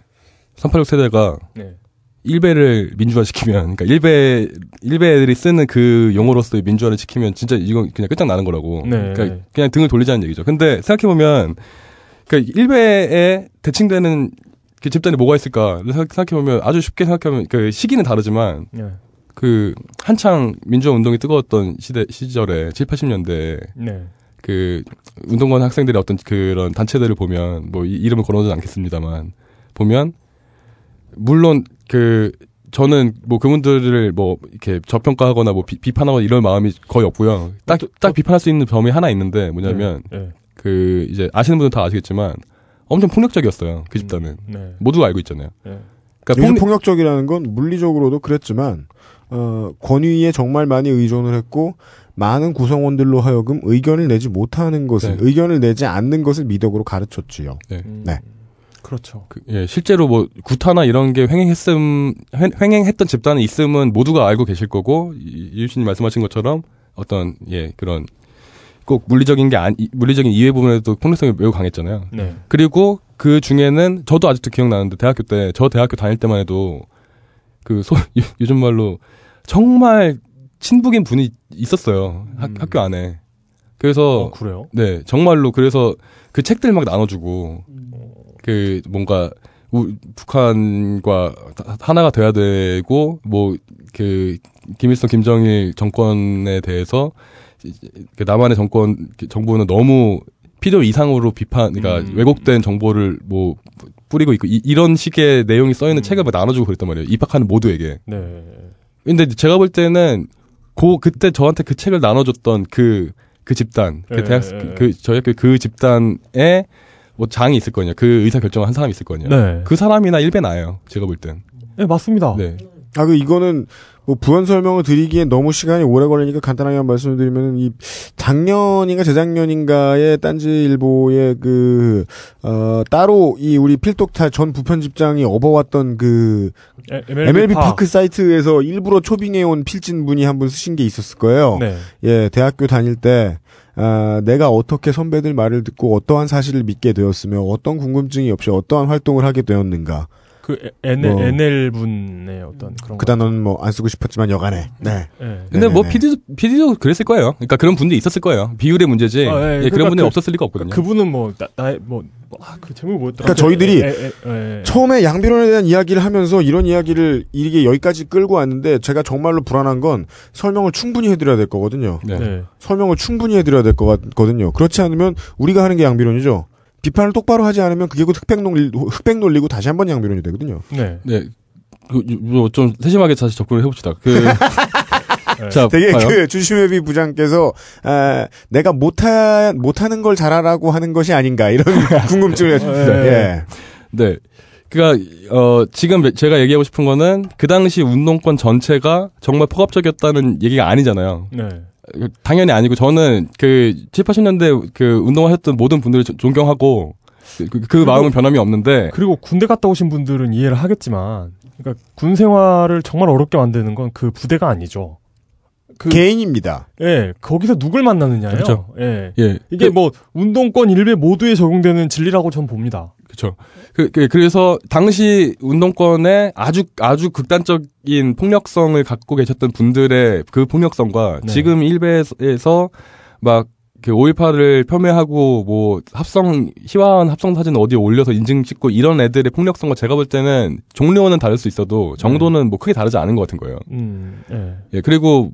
386 세대가 네. 일베를 민주화시키면, 그러니까 일베 일베 애들이 쓰는 그 용어로서의 민주화를 시키면 진짜 이건 그냥 끝장나는 거라고. 네. 그러니까 그냥 등을 돌리자는 얘기죠. 근데 생각해 보면, 그러니까 일베에 대칭되는 그 집단이 뭐가 있을까 생각해 보면 아주 쉽게 생각하면 그 시기는 다르지만 네. 그 한창 민주화 운동이 뜨거웠던 시대 시절에 7, 80년대 네. 그 운동권 학생들의 어떤 그런 단체들을 보면 뭐 이- 이름을 거론하지 않겠습니다만 보면 물론 그 저는 뭐 그분들을 뭐 이렇게 저평가하거나 뭐 비, 판하거나 이럴 마음이 거의 없고요. 딱딱 비판할 수 있는 점이 하나 있는데 뭐냐면 네. 네. 그 이제 아시는 분들 다 아시겠지만 엄청 폭력적이었어요. 그 집단은 네. 모두가 알고 있잖아요. 네. 그러니까 폭력- 폭력적이라는 건 물리적으로도 그랬지만 어, 권위에 정말 많이 의존을 했고 많은 구성원들로 하여금 의견을 내지 못하는 것을 네. 의견을 내지 않는 것을 미덕으로 가르쳤지요. 네. 네. 그렇죠. 그, 예, 실제로 뭐 구타나 이런 게 횡행했음 횡- 횡행했던 집단이 있음은 모두가 알고 계실 거고 이- 이유신님 말씀하신 것처럼 어떤 예 그런 꼭 물리적인 게 아니 물리적인 이해 부분에도 폭력성이 매우 강했잖아요. 네. 그리고 그 중에는 저도 아직도 기억나는데 대학교 때 저 대학교 다닐 때만 해도 그 소, 요즘 말로 정말 친북인 분이 있었어요 학, 학교 안에. 그래서 어, 그래요? 네 정말로 그래서 그 책들 막 나눠주고 그 뭔가 우, 북한과 하- 하나가 돼야 되고 뭐 그 김일성 김정일 정권에 대해서 그 남한의 정권 정부는 너무 필요 이상으로 비판 그러니까 음. 왜곡된 정보를 뭐 뿌리고 있고 이, 런 식의 내용이 써 있는 책을 막 나눠주고 그랬단 말이에요 입학하는 모두에게 네. 근데 제가 볼 때는 고 그때 저한테 그 책을 나눠줬던 그그 집단 그 예, 대학. 그 저희 학교 그 집단에 뭐 장이 있을 거냐 그 의사 결정을 한 사람이 있을 거냐 네. 그 사람이나 일배 나예요 제가 볼 땐. 네, 맞습니다. 네. 아, 그, 이거는, 뭐, 부연 설명을 드리기엔 너무 시간이 오래 걸리니까 간단하게 한 말씀을 드리면은, 이, 작년인가 재작년인가에 딴지일보의 그, 어, 따로 이 우리 필독타 전 부편집장이 업어왔던 그, 에- MLB, 파. 파크 사이트에서 일부러 초빙해 온 필진 분이 한 분 쓰신 게 있었을 거예요. 네. 예, 대학교 다닐 때, 아, 내가 어떻게 선배들 말을 듣고 어떠한 사실을 믿게 되었으며 어떤 궁금증이 없이 어떠한 활동을 하게 되었는가. 그 N, 뭐. NL 분의 어떤 그런 그 단어는 뭐 안 쓰고 싶었지만 여간에. 네. 네. 근데 뭐. PD도 PD도 그랬을 거예요. 그러니까 그런 분들이 있었을 거예요. 비율의 문제지. 아, 예, 예, 그러니까 그런 분들이 그- 없었을 리가 없거든요. 그분은 뭐, 나, 나의, 뭐, 뭐 아, 그 제목이 뭐였더라? 그러니까 저희들이 에, 에, 에, 에. 처음에 양비론에 대한 이야기를 하면서 이런 이야기를 이게 여기까지 끌고 왔는데 제가 정말로 불안한 건 설명을 충분히 해드려야 될 거거든요. 네. 네. 설명을 충분히 해드려야 될 것 같거든요. 그렇지 않으면 우리가 하는 게 양비론이죠. 비판을 똑바로 하지 않으면 그게 곧 흑백 논리, 흑백 논리고 다시 한번 양비론이 되거든요. 네. 네. 그, 뭐좀 세심하게 다시 접근을 해봅시다. 그, 자, 되게 봐요. 그 주시메비 부장께서 아, 내가 못하 못하는 걸 잘하라고 하는 것이 아닌가 이런 궁금증을 해줍니다. 예. 네. 그니까, 어, 지금 제가 얘기하고 싶은 거는 그 당시 운동권 전체가 정말 폭압적이었다는 얘기가 아니잖아요. 네. 당연히 아니고 저는 그 7, 80년대 그 운동하셨던 모든 분들을 존- 존경하고 그, 그- 그 마음은 변함이 없는데 그리고 군대 갔다 오신 분들은 이해를 하겠지만, 그러니까 군 생활을 정말 어렵게 만드는 건 그 부대가 아니죠. 그, 개인입니다. 예, 거기서 누굴 만나느냐예요. 그렇죠. 예. 예. 이게 그- 뭐 운동권 일배 모두에 적용되는 진리라고 전 봅니다. 그렇죠. 그, 그, 그래서 당시 운동권에 아주 아주 극단적인 폭력성을 갖고 계셨던 분들의 그 폭력성과 네. 지금 일베에서 막 그 5.18을 폄훼하고 뭐 합성 희화한 합성 사진 어디에 올려서 인증 찍고 이런 애들의 폭력성과 제가 볼 때는 종류는 다를 수 있어도 정도는 뭐 크게 다르지 않은 것 같은 거예요. 음, 예. 예 그리고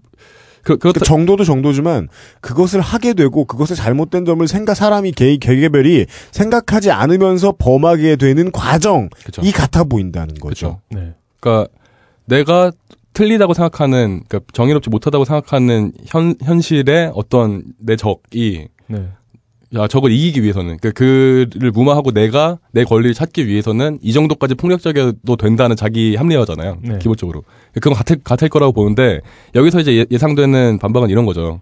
그, 그 정도도 정도지만 그것을 하게 되고 그것의 잘못된 점을 생각 사람이 개, 개개별이 생각하지 않으면서 범하게 되는 과정이 그쵸. 같아 보인다는 거죠. 그쵸. 네. 그러니까 내가 틀리다고 생각하는 그러니까 정의롭지 못하다고 생각하는 현 현실의 어떤 내 적이 네. 야 저걸 이기기 위해서는 그 그를 무마하고 내가 내 권리를 찾기 위해서는 이 정도까지 폭력적이어도 된다는 자기 합리화잖아요. 네. 기본적으로 그건 같을 같을 거라고 보는데 여기서 이제 예- 예상되는 반박은 이런 거죠.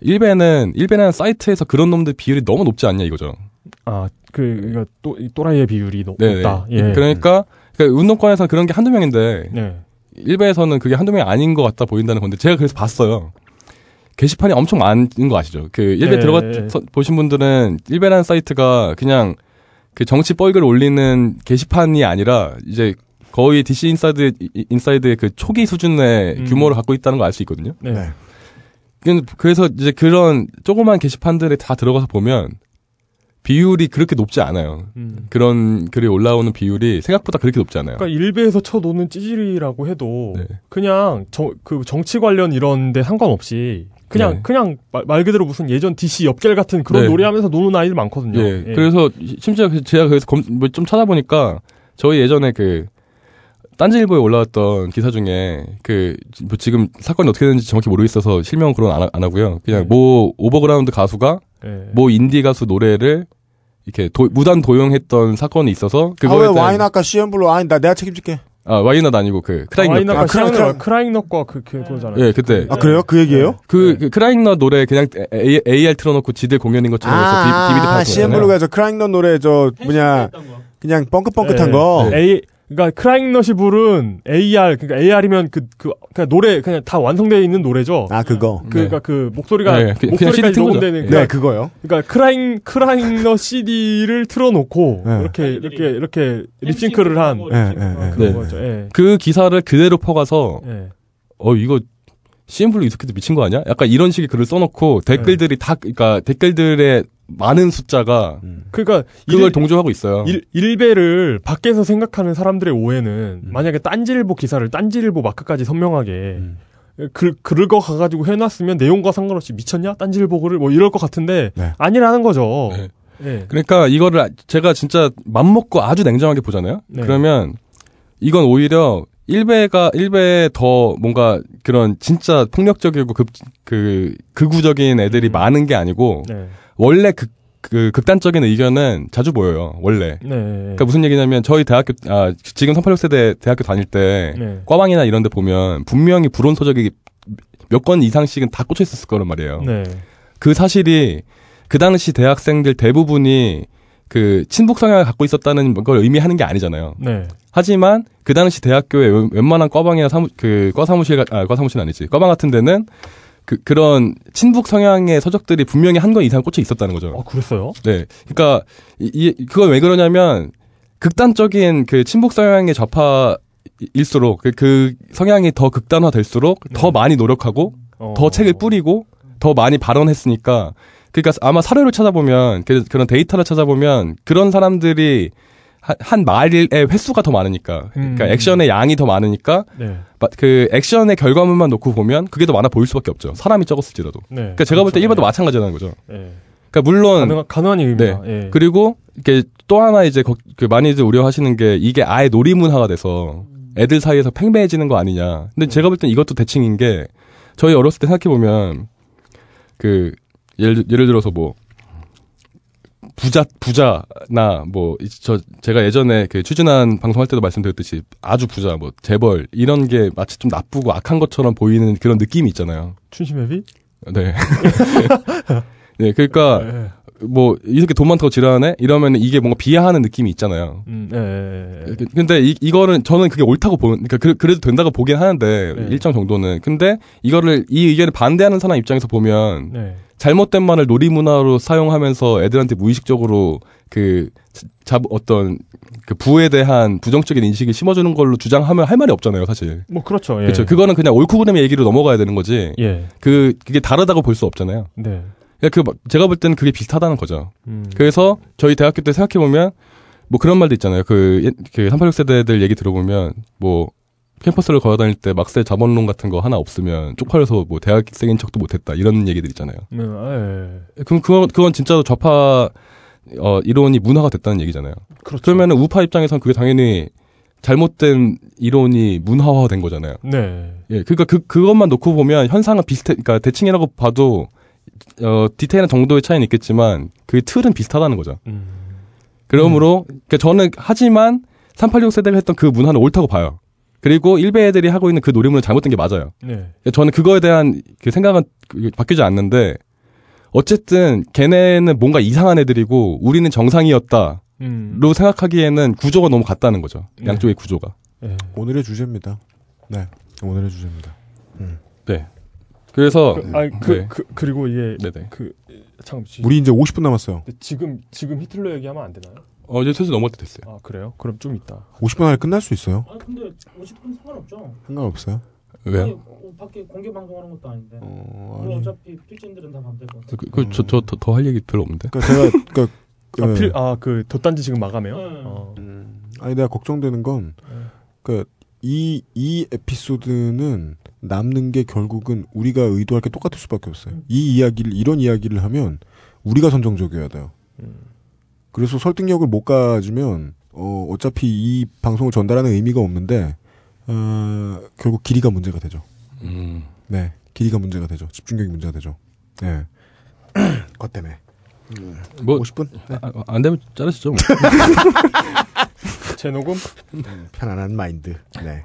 일베는 일베는 사이트에서 그런 놈들 비율이 너무 높지 않냐 이거죠. 아, 그, 이거 또, 이 또라이의 비율이 높, 네. 네. 예. 그러니까, 그러니까 운동권에서는 그런 게 한두 명인데 네. 일베에서는 그게 한두 명이 아닌 것 같다 보인다는 건데 제가 그래서 봤어요. 게시판이 엄청 많은 거 아시죠? 그 일베 네. 들어가 보신 분들은 일베라는 사이트가 그냥 그 정치 뻘글 올리는 게시판이 아니라 이제 거의 DC 인사이드 인사이드의 그 초기 수준의 음. 규모를 갖고 있다는 걸 알 수 있거든요. 네. 네. 그- 그래서 이제 그런 조그만 게시판들에 다 들어가서 보면 비율이 그렇게 높지 않아요. 음. 그런 글이 올라오는 비율이 생각보다 그렇게 높지 않아요. 그러니까 일베에서 쳐놓는 찌질이라고 해도 네. 그냥 정, 그 정치 관련 이런데 상관없이 그냥 네. 그냥 말, 말 그대로 무슨 예전 DC 엽갤 같은 그런 네. 노래하면서 노는 아이들 많거든요. 예. 예. 그래서 심지어 그 제가 그래서 검, 뭐 좀 찾아보니까 저희 예전에 그 딴지일보에 올라왔던 기사 중에 그 뭐 지금 사건이 어떻게 되는지 정확히 모르겠어서 실명 그런 안, 하- 안 하고요. 그냥 네. 모 overground 가수가 예. 모 인디 가수 노래를 이렇게 도- 무단 도용했던 사건이 있어서 아, 그거에 왜 대한 와인 아까 CN블루 와이낫 내가 책임질게. 아 와이낫 아니고 그 크라잉넛 아, 크라잉- 크라잉넛 크라잉넛과 그 그거잖아요. 예 그때 아 그래요? 그 얘기예요? 그, 그 크라잉넛 노래 그냥 A, AR 틀어놓고 지들 공연인 것처럼 해서 아, DVD 팔았잖아요. CM블루가 저 크라잉넛 노래 저 뭐냐 그냥 뻥긋뻥긋한 예. 거. A 그러니까 크라잉넛이 부른 AR 그러니까 AR이면 그 그 그냥 노래 그냥 다 완성되어 있는 노래죠. 아 그거. 그러니까 그 목소리가 네, 그- 목소리까지. 녹음되는 네 그러니까, 그거요. 그러니까 크라잉 크라잉넛 CD를 틀어놓고 네. 이렇게 이렇게 이렇게 립싱크를 한 예, 예, 예. 그런 네. 거죠. 예. 그 기사를 그대로 퍼가서 예. 어 이거 CM블루 이 새끼들 미친 거 아니야? 약간 이런 식의 글을 써놓고 댓글들이 다 그러니까 댓글들의 많은 숫자가 그러니까 그걸 일, 동조하고 있어요. 일, 일배를 밖에서 생각하는 사람들의 오해는 음. 만약에 딴지일보 기사를 딴지일보 마크까지 선명하게 음. 글, 글을 거 가가지고 해놨으면 내용과 상관없이 미쳤냐? 딴지일보 글을 뭐 이럴 것 같은데 네. 아니라는 거죠. 네. 예. 그러니까 이거를 제가 진짜 맘 먹고 아주 냉정하게 보잖아요. 네. 그러면 이건 오히려 일베가 일베에 더 뭔가 그런 진짜 폭력적이고 극, 그 극우적인 애들이 음. 많은 게 아니고 네. 원래 극, 그 극단적인 의견은 자주 보여요. 원래. 네. 그러니까 무슨 얘기냐면 저희 대학교 아 지금 386세대 대학교 다닐 때 네. 과방이나 이런 데 보면 분명히 불온 서적이 몇건 이상씩은 다 꽂혀 있었을 거란 말이에요. 네. 그 사실이 그 당시 대학생들 대부분이 그 친북 성향을 갖고 있었다는 걸 의미하는 게 아니잖아요. 네. 하지만 그 당시 대학교에 웬- 웬만한 과방이나 사무 그 과 사무실 가- 아 과 사무실 아니지 과방 같은 데는 그 그런 친북 성향의 서적들이 분명히 한건 이상 꽂혀 있었다는 거죠. 어, 그랬어요? 네, 그러니까 이, 이 그건 왜 그러냐면 극단적인 그 친북 성향의 좌파 일수록 그, 그 성향이 더 극단화될수록 더 많이 노력하고 어. 더 책을 뿌리고 더 많이 발언했으니까 그러니까 아마 사료를 찾아보면 그, 그런 데이터를 찾아보면 그런 사람들이 한, 한 말의 횟수가 더 많으니까 그러니까 음. 액션의 양이 더 많으니까 네. 마- 그 액션의 결과물만 놓고 보면 그게 더 많아 보일 수밖에 없죠 사람이 적었을지라도 네. 그러니까 제가 볼때 그렇죠. 일본도 마찬가지라는 거죠 예. 그러니까 물론 가능한, 가능한 얘기입니다. 예. 그리고 이게 또 하나 이제 거- 그 많이들 우려하시는 게 이게 아예 놀이문화가 돼서 애들 사이에서 팽배해지는 거 아니냐. 근데 제가 볼 땐 이것도 대칭인 게 저희 어렸을 때 생각해 보면 그 예를 예를 들어서 뭐 부자 부자나 뭐 저 제가 예전에 그 추진한 방송할 때도 말씀드렸듯이 아주 부자 뭐 재벌 이런 게 마치 좀 나쁘고 악한 것처럼 보이는 그런 느낌이 있잖아요. 춘심회비? 네. 네, 그러니까 예. 뭐 이렇게 돈 많다고 지랄하네 이러면 이게 뭔가 비하하는 느낌이 있잖아요. 음, 예, 예, 예. 그- 근데 이, 이거는 저는 그게 옳다고 보는 그러니까 그, 그래도 된다고 보긴 하는데 네. 일정 정도는 근데 이거를 이 의견을 반대하는 사람 입장에서 보면 네. 잘못된 말을 놀이문화로 사용하면서 애들한테 무의식적으로 그 잡 어떤 그 부에 대한 부정적인 인식을 심어주는 걸로 주장하면 할 말이 없잖아요 사실. 뭐 그렇죠. 예. 그렇죠. 그거는 그냥 옳고 그름의 얘기로 넘어가야 되는 거지. 예. 그 그게 다르다고 볼 수 없잖아요. 네. 그러니까 그 막- 제가 볼 때는 그게 비슷하다는 거죠. 음. 그래서 저희 대학교 때 생각해 보면 뭐 그런 말도 있잖아요. 그, 옛- 그386 세대들 얘기 들어보면 뭐 캠퍼스를 걸어 다닐 때 막세 자본론 같은 거 하나 없으면 쪽팔려서 뭐 대학생인 척도 못했다 이런 얘기들 있잖아요. 네, 예. 그럼 그건 그건 진짜로 좌파 어 이론이 문화가 됐다는 얘기잖아요. 그렇죠. 그러면은 우파 입장에선 그게 당연히 잘못된 이론이 문화화된 거잖아요. 네. 예, 그러니까 그 그것만 놓고 보면 현상은 비슷해. 그러니까 대칭이라고 봐도 어 디테일한 정도의 차이는 있겠지만 그 틀은 비슷하다는 거죠. 음. 그러므로 그러니까 저는 하지만 386 세대가 했던 그 문화는 옳다고 봐요. 그리고 일베 애들이 하고 있는 그 놀이문은 잘못된 게 맞아요. 네. 그러니까 저는 그거에 대한 그 생각은 그- 바뀌지 않는데 어쨌든 걔네는 뭔가 이상한 애들이고 우리는 정상이었다로 음. 생각하기에는 구조가 너무 같다는 거죠. 네. 양쪽의 구조가. 예. 오늘의 주제입니다. 네, 오늘의 주제입니다. 네. 그래서 그, 아니, 그, 네. 그, 그 리고 이게 네네. 그 잠깐 지- 우리 이제 50분 남았어요. 지금 지금 히틀러 얘기하면 안 되나요? 어 이제 슬슬 넘어갈 때 됐어요. 아 그래요? 그럼 좀 이따. 50분 안에 끝날 수 있어요. 아 근데 50분 상관없죠. 상관없어요. 아니, 왜요? 어, 밖에 공개 방송하는 것도 아닌데. 어, 뭐 아니. 어차피 필진들은 다 밤새고. 그저저더 할 얘기 별로 없는데. 그러니까 제가 그러니까 그- 아, 필, 아, 그 덧단지 지금 마감해요? 네. 어. 아니 내가 걱정되는 건그이 이 에피소드는 남는 게 결국은 우리가 의도할 게 똑같을 수밖에 없어요. 이 이야기를 이런 이야기를 하면 우리가 선정적이어야 돼요. 그래서 설득력을 못 가지면 어 어차피 이 방송을 전달하는 의미가 없는데 어 결국 길이가 문제가 되죠. 음. 네, 길이가 문제가 되죠. 집중력이 문제가 되죠. 네. 그것 때문에. 뭐 50분? 아, 안 되면 자르시죠. 뭐. 재녹음? 편안한 마인드. 네.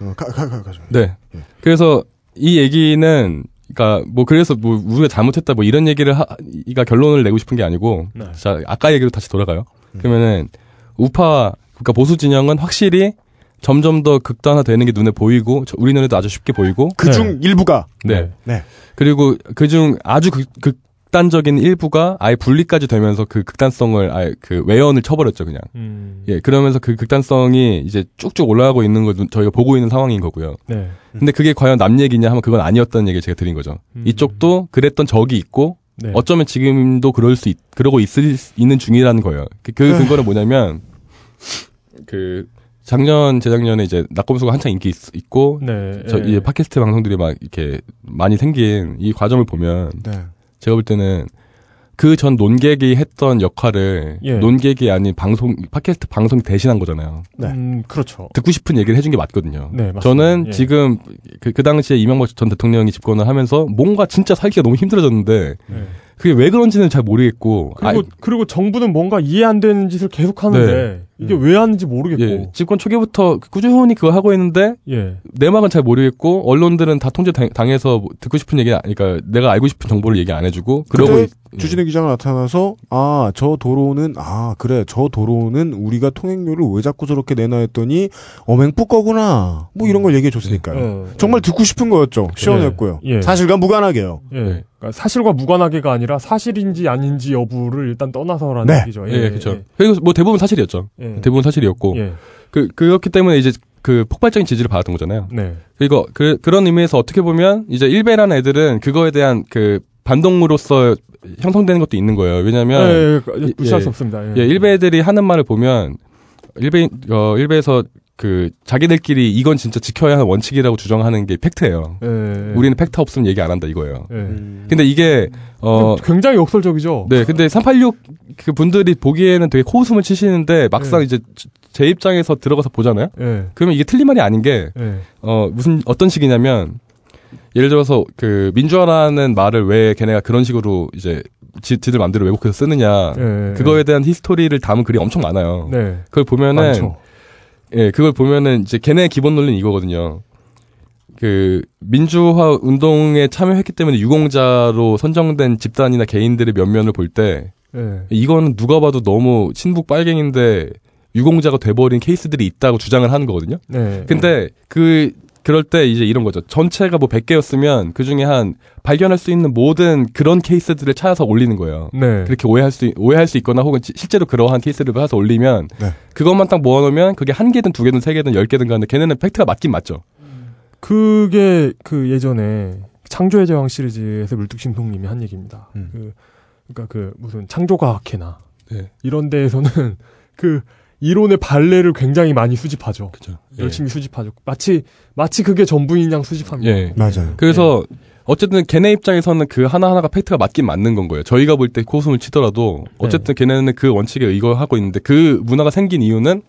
어, 가, 가, 가, 가죠. 네. 예. 그래서 이 얘기는 그러니까 뭐 그래서 뭐 우리가 잘못했다 뭐 이런 얘기를 하가 결론을 내고 싶은 게 아니고 네. 자 아까 얘기로 다시 돌아가요. 음. 그러면은 우파 그러니까 보수 진영은 확실히 점점 더 극단화되는 게 눈에 보이고 저- 우리 눈에도 아주 쉽게 보이고 그중 일부가 네. 네. 그리고 그중 아주 극, 극 단적인 일부가 아예 분리까지 되면서 그 극단성을 아예 그 외연을 쳐버렸죠 그냥. 음. 예, 그러면서 그 극단성이 이제 쭉쭉 올라가고 있는 걸 눈- 저희가 보고 있는 상황인 거고요. 네. 근데 그게 과연 남 얘기냐 하면 그건 아니었다는 얘기를 제가 드린 거죠. 음. 이쪽도 그랬던 적이 있고 네. 어쩌면 지금도 그럴 수 있, 그러고 있을 수 있는 중이라는 거예요. 그, 그 에휴. 근거는 뭐냐면 그 작년 재작년에 이제 낙검수가 한창 인기 있, 고 네. 저 예. 이 팟캐스트 방송들이 막 이렇게 많이 생긴 이 과정을 보면 네. 제가 볼 때는 그 전 논객이 했던 역할을 예. 논객이 아닌 방송 팟캐스트 방송이 대신한 거잖아요. 네. 음, 그렇죠. 듣고 싶은 얘기를 해준 게 맞거든요. 네, 맞습니다. 저는 예. 지금 그, 그 당시에 이명박 전 대통령이 집권을 하면서 뭔가 진짜 살기가 너무 힘들어졌는데 네. 그게 왜 그런지는 잘 모르겠고 그리고 그리고 정부는 뭔가 이해 안 되는 짓을 계속 하는데 네. 이게 왜 하는지 모르겠고. 예, 집권 초기부터 꾸준히 그거 하고 있는데 예. 내막은 잘 모르겠고 언론들은 다 통제 당- 당해서 뭐 듣고 싶은 얘기 그러니까 내가 알고 싶은 정보를 얘기 안 해주고 그러고 주진의 기자가 나타나서 아 저 도로는 아 그래 저 도로는 우리가 통행료를 왜 자꾸 저렇게 내나 했더니 어맹뿌 거구나 뭐 이런 걸 얘기해 줬으니까요. 어. 정말 듣고 싶은 거였죠. 시원했고요. 예. 사실과 무관하게요. 예. 그러니까 사실과 무관하게가 아니라 사실인지 아닌지 여부를 일단 떠나서라는 네. 얘기죠. 예, 그렇죠. 그리고 뭐 대부분 사실이었죠. 예. 대부분 사실이었고 예. 그 그렇기 때문에 이제 그 폭발적인 지지를 받았던 거잖아요. 네. 그리고 그 그런 의미에서 어떻게 보면 이제 일베라는 애들은 그거에 대한 그 반동으로서 형성되는 것도 있는 거예요. 왜냐하면 예, 예, 예, 무시할 수 없습니다. 예. 예, 일베 애들이 하는 말을 보면 일베 어 일베에서 그 자기들끼리 이건 진짜 지켜야 하는 원칙이라고 주장하는 게 팩트예요. 예, 예. 우리는 팩트 없으면 얘기 안 한다 이거예요. 예. 근데 이게 어 굉장히 역설적이죠. 네, 근데 386 그 분들이 보기에는 되게 코웃음을 치시는데 막상 예. 이제 제 입장에서 들어가서 보잖아요. 예. 그러면 이게 틀린 말이 아닌 게 예. 어, 무슨, 어떤 식이냐면, 예를 들어서, 그, 민주화라는 말을 왜 걔네가 그런 식으로 이제, 지, 지들 맘대로 왜곡해서 쓰느냐, 예, 그거에 대한 히스토리를 담은 글이 엄청 많아요. 네. 그걸 보면은, 많죠. 예, 그걸 보면은 이제 걔네 기본 논리는 이거거든요. 그, 민주화 운동에 참여했기 때문에 유공자로 선정된 집단이나 개인들의 면면을 볼 때, 예. 이거는 누가 봐도 너무 친북 빨갱인데, 유공자가 돼버린 케이스들이 있다고 주장을 하는 거거든요. 네. 근데 그 그럴 때 이제 이런 거죠. 전체가 뭐 100개였으면 그 중에 한 발견할 수 있는 모든 그런 케이스들을 찾아서 올리는 거예요. 네. 그렇게 오해할 수 오해할 수 있거나 혹은 지- 실제로 그러한 케이스를 찾아서 올리면 네. 그것만 딱 모아놓으면 그게 한 개든 두 개든 세 개든 열 개든 간에 걔네는 팩트가 맞긴 맞죠. 그게 그 예전에 창조의 제왕 시리즈에서 물뚝심송님이 한 얘기입니다. 음. 그 그러니까 그 무슨 창조과학회나 네. 이런 데에서는 그 이론의 발레를 굉장히 많이 수집하죠. 그죠. 열심히 수집하죠. 마치 마치 그게 전부인 양 수집합니다. 예. 맞아요. 그래서 어쨌든 걔네 입장에서는 그 하나하나가 팩트가 맞긴 맞는 건 거예요. 저희가 볼 때 코웃음을 치더라도 어쨌든 걔네는 그 원칙에 의거하고 있는데 그 문화가 생긴 이유는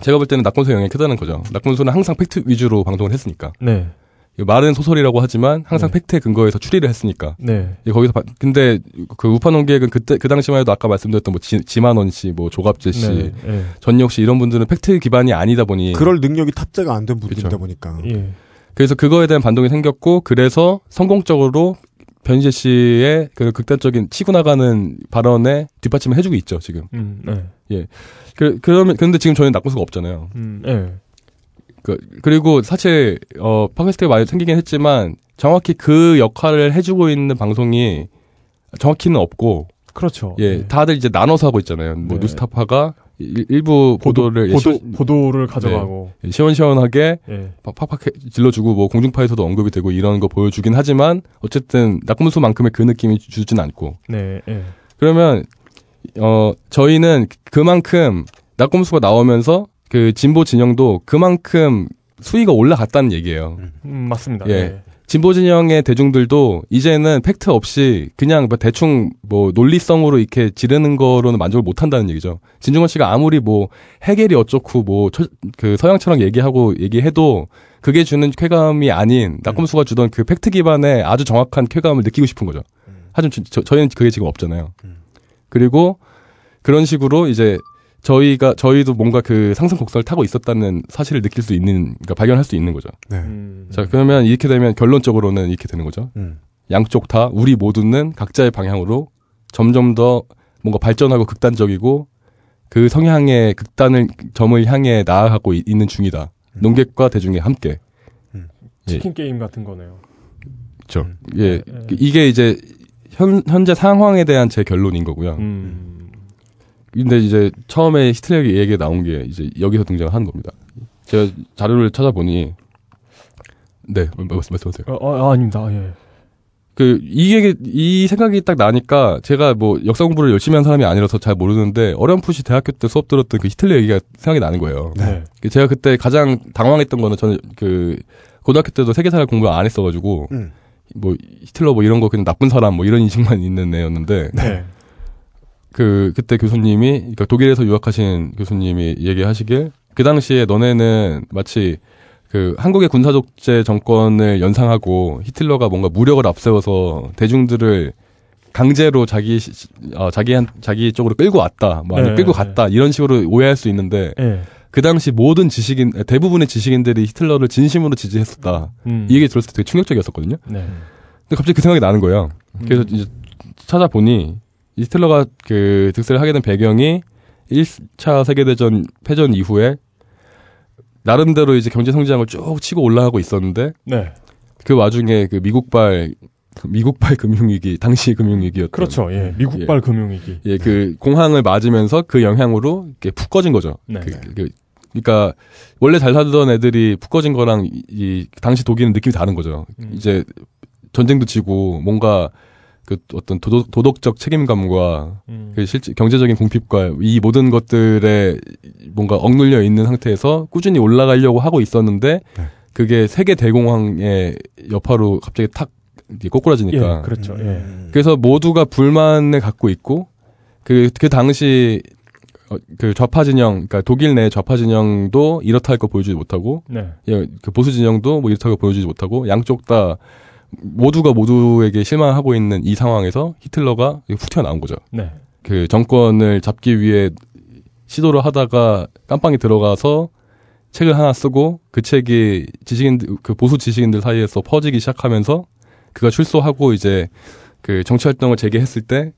제가 볼 때는 나꼼수 영향이 크다는 거죠. 나꼼수는 항상 팩트 위주로 방송을 했으니까. 네. 이거 말은 소설이라고 하지만 항상 fact에 근거해서 추리를 했으니까. 네. 예, 거기서 바- 근데 그 우파 논객들은 그때 그 당시만 해도 아까 말씀드렸던 뭐 지, 지만원 씨, 뭐 조갑재 씨, 네. 네. 전여옥 씨 이런 분들은 팩트 기반이 아니다 보니 그럴 능력이 탑재가 안 된 분들이다 그쵸. 보니까. 예. 그래서 그거에 대한 반동이 생겼고 그래서 성공적으로 변희재 씨의 그 극단적인 치고 나가는 발언에 뒷받침을 해주고 있죠 지금. 음. 네. 예. 그 그러면 근데 지금 저희는 낙고수가 없잖아요. 음. 예. 그 그리고 사실 어 팟캐스트가 많이 생기긴 했지만 정확히 그 역할을 해주고 있는 방송이 정확히는 없고 그렇죠. 예 다들 이제 나눠서 하고 있잖아요. 뭐 네. 뉴스타파가 일- 일부 보도를 예, 보도, 시- 보도를 가져가고. 네. 시원시원하게 예. 팍팍 질러주고 뭐 공중파에서도 언급이 되고 이런 거 보여주긴 하지만 어쨌든 낙문수만큼의 그 느낌이 주진 않고 네. 예. 그러면 어 저희는 그만큼 나꼼수가 나오면서 그 진보 진영도 그만큼 수위가 올라갔다는 얘기예요. 음, 맞습니다. 예. 예. 진보 진영의 대중들도 이제는 팩트 없이 그냥 뭐 대충 뭐 논리성으로 이렇게 지르는 거로는 만족을 못 한다는 얘기죠. 진중권 씨가 아무리 뭐 헤겔이 어쩌고 뭐 그 서양철학 얘기하고 얘기해도 그게 주는 쾌감이 아닌 나꼼수가 주던 그 팩트 기반의 아주 정확한 쾌감을 느끼고 싶은 거죠. 하지만 저, 저희는 그게 지금 없잖아요. 그리고 그런 식으로 이제 저희가 저희도 뭔가 그 상승 곡선을 타고 있었다는 사실을 느낄 수 있는 그러니까 발견할 수 있는 거죠. 네. 음. 자 그러면 이렇게 되면 결론적으로는 이렇게 되는 거죠. 음. 양쪽 다 우리 모두는 각자의 방향으로 점점 더 뭔가 발전하고 극단적이고 그 성향의 극단을 점을 향해 나아가고 이- 있는 중이다. 농객과 대중이 함께. 예. 치킨 게임 같은 거네요. 그렇죠. 예, 이게 이제 현, 현재 상황에 대한 제 결론인 거고요. 음. 근데 이제 처음에 히틀러 얘기가 나온 게 이제 여기서 등장을 하는 겁니다. 제가 자료를 찾아보니 네 말씀 말씀하세요. 어, 어, 아닙니다. 예. 그 이게 이 생각이 딱 나니까 제가 뭐 역사 공부를 열심히 한 사람이 아니라서 잘 모르는데 어렴풋이 대학교 때 수업 들었던 그 히틀러 얘기가 생각이 나는 거예요. 네. 그 제가 그때 가장 당황했던 거는 저는 그 고등학교 때도 세계사를 공부 안 했어가지고 음. 뭐 히틀러 뭐 이런 거 그냥 나쁜 사람 뭐 이런 인식만 있는 애였는데 네. 그 그때 교수님이 그러니까 독일에서 유학하신 교수님이 얘기하시길 그 당시에 너네는 마치 그 한국의 군사 독재 정권을 연상하고 히틀러가 뭔가 무력을 앞세워서 대중들을 강제로 자기 어, 자기 한 자기 쪽으로 끌고 왔다, 뭐 아니면 네, 끌고 네. 갔다 이런 식으로 오해할 수 있는데 예. 그 당시 모든 지식인 대부분의 지식인들이 히틀러를 진심으로 지지했었다. 음. 이 얘기 들었을 때 되게 충격적이었었거든요. 네. 근데 갑자기 그 생각이 나는 거예요. 그래서 이제 찾아보니 히틀러가 그 득세를 하게 된 배경이 1차 세계대전 패전 이후에 나름대로 이제 경제 성장을 쭉 치고 올라가고 있었는데 네. 그 와중에 그 미국발 미국발 금융위기 당시 금융위기였던 그렇죠. 예. 미국발 금융위기. 예, 그 공항을 맞으면서 그 영향으로 이렇게 푹 꺼진 거죠. 네. 그, 그, 그러니까 원래 잘 살던 애들이 푹 꺼진 거랑 이, 이 당시 독일은 느낌이 다른 거죠. 음. 이제 전쟁도 지고 뭔가 그 어떤 도덕, 도덕적 책임감과 음. 그 실제 경제적인 궁핍과 이 모든 것들에 뭔가 억눌려 있는 상태에서 꾸준히 올라가려고 하고 있었는데 네. 그게 세계 대공황의 여파로 갑자기 탁 이렇게 꼬꾸라지니까 예, 그렇죠. 예. 그래서 모두가 불만을 갖고 있고 그그 당시 어, 그 좌파 진영, 그러니까 독일 내 좌파 진영도 이렇다 할 거 보여주지 못하고, 네. 예, 그 보수 진영도 뭐 이렇다 할 거 보여주지 못하고, 양쪽 다 모두가 모두에게 실망하고 있는 이 상황에서 히틀러가 훅 튀어나온 거죠. 네. 그 정권을 잡기 위해 시도를 하다가 깜빵이 들어가서 책을 하나 쓰고 그 책이 지식인들 그 보수 지식인들 사이에서 퍼지기 시작하면서 그가 출소하고 이제 그 정치 활동을 재개했을 때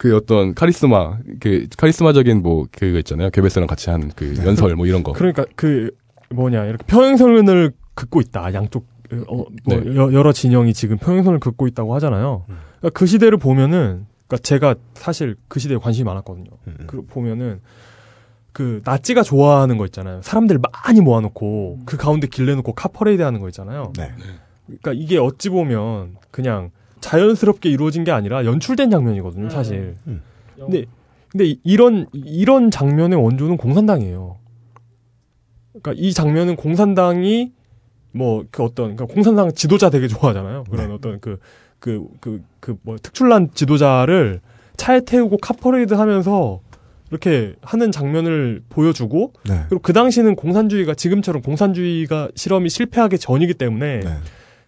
그 어떤 카리스마 그 카리스마적인 뭐 그거 있잖아요 괴베스랑 같이 한그 연설 뭐 이런 거 그러니까 그 뭐냐 이렇게 평행선을 긋고 있다. 양쪽 어, 뭐 네. 여- 여러 진영이 지금 평행선을 긋고 있다고 하잖아요. 그러니까 그 시대를 보면은 그러니까 제가 사실 그 시대에 관심이 많았거든요. 그 보면은 그 나치가 좋아하는 거 있잖아요. 사람들 많이 모아놓고 그 가운데 길 내놓고 카퍼레이드 하는 거 있잖아요. 네. 그러니까 이게 어찌 보면 그냥 자연스럽게 이루어진 게 아니라 연출된 장면이거든요, 사실. 음. 근데 근데 이- 이런 이런 장면의 원조는 공산당이에요. 그러니까 이 장면은 공산당이 뭐 그 어떤 그러니까 공산당 지도자 되게 좋아하잖아요. 그런 어떤 그 그 그 그 뭐 특출난 지도자를 차에 태우고 카퍼레이드 하면서 이렇게 하는 장면을 보여주고 네. 그리고 그 당시는 공산주의가 지금처럼 공산주의가 실험이 실패하기 전이기 때문에 네.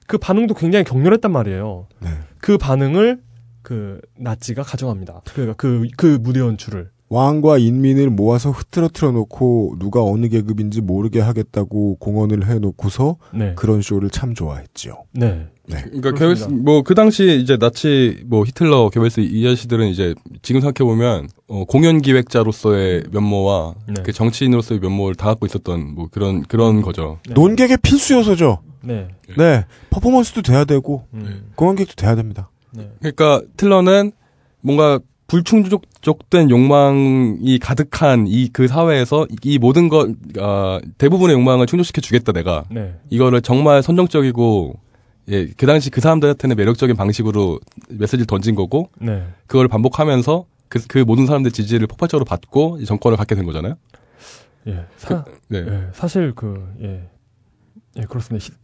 그 반응도 굉장히 격렬했단 말이에요. 네. 그 반응을 그 나치가 가져갑니다. 그러니까 그, 그 무대 연출을. 왕과 인민을 모아서 흐트러트려 놓고 누가 어느 계급인지 모르게 하겠다고 공언을 해놓고서 네. 그런 쇼를 참 좋아했죠. 네. 그러니까 게벨스 뭐 그 당시 이제 나치 뭐 히틀러 게벨스 이 아저씨들은 이제 지금 생각해 보면 어, 공연 기획자로서의 면모와 네. 그 정치인으로서의 면모를 다 갖고 있었던 뭐 그런 그런 거죠. 논객의 필수 요소죠. 네. 네. 퍼포먼스도 돼야 되고 음. 공연객도 돼야 됩니다. 그러니까 틀러는 뭔가 불충족된 욕망이 가득한 이 그 사회에서 이 모든 것 아, 대부분의 욕망을 충족시켜 주겠다 내가 네. 이거를 정말 선정적이고 예, 그 당시 그 사람들한테는 매력적인 방식으로 메시지를 던진 거고 네. 그걸 반복하면서 그, 그 모든 사람들 지지를 폭발적으로 받고 이 정권을 갖게 된 거잖아요. 예. 사, 네. 예, 사실 그, 예. 예, 그렇습니다.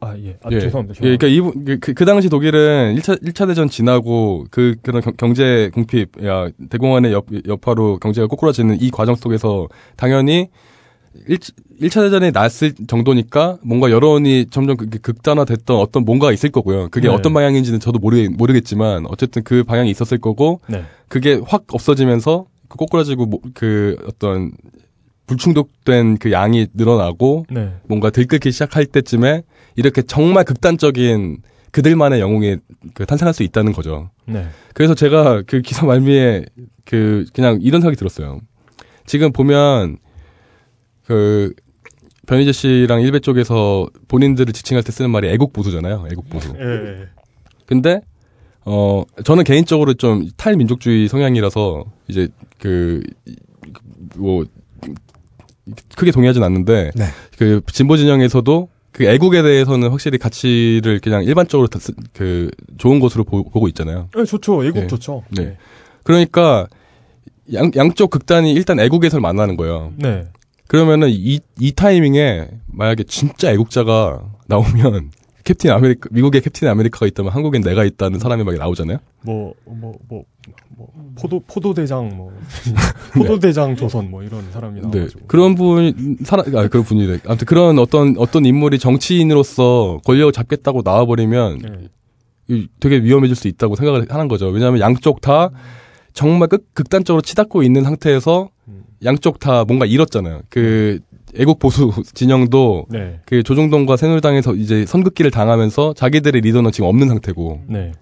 아, 예. 아, 예. 죄송합니다. 예, 그러니까 이분 그, 그, 그 당시 독일은 1차 1차 대전 지나고 그 그런 경- 경제 궁핍 야 대공황의 여, 여파로 경제가 꼬꾸라지는 이 과정 속에서 당연히 1, 1차 대전이 났을 정도니까 뭔가 여론이 점점 그- 극단화됐던 어떤 뭔가가 있을 거고요. 그게 네. 어떤 방향인지는 저도 모르, 모르겠지만 어쨌든 그 방향이 있었을 거고 네. 그게 확 없어지면서 그 꼬꾸라지고 뭐- 그 어떤 불충족된 그 양이 늘어나고 네. 뭔가 들끓기 시작할 때쯤에 이렇게 정말 극단적인 그들만의 영웅이 그 탄생할 수 있다는 거죠. 네. 그래서 제가 그 기사 말미에 그 그냥 이런 생각이 들었어요. 지금 보면 그 변희재 씨랑 일베 쪽에서 본인들을 지칭할 때 쓰는 말이 애국 보수잖아요. 애국 보수. 예. 근데 어 저는 개인적으로 좀 탈민족주의 성향이라서 이제 그뭐 크게 동의하진 않는데 네. 그 진보 진영에서도 그 애국에 대해서는 확실히 가치를 그냥 일반적으로 다 쓰- 그 좋은 것으로 보, 고 있잖아요. 예, 좋죠. 애국 네. 좋죠. 네. 그러니까 양, 양쪽 극단이 일단 애국에서 만나는 거예요. 네. 그러면은 이, 이 타이밍에 만약에 진짜 애국자가 나오면 캡틴 아메리카, 미국에 캡틴 아메리카가 있다면 한국엔 내가 있다는 사람이 막 나오잖아요. 뭐, 뭐, 뭐, 뭐, 포도, 포도 대장, 뭐, 포도 대장 조선, 뭐, 이런 사람이 네. 나와가지고. 그런 분, 사람, 아, 그런 분이래. 아무튼 그런 어떤, 어떤 인물이 정치인으로서 권력을 잡겠다고 나와버리면 네. 이 되게 위험해질 수 있다고 생각을 하는 거죠. 왜냐하면 양쪽 다 정말 극, 극단적으로 치닫고 있는 상태에서 양쪽 다 뭔가 잃었잖아요. 그 애국 보수 진영도 네. 그 조중동과 새누리당에서 이제 선긋기를 당하면서 자기들의 리더는 지금 없는 상태고 네.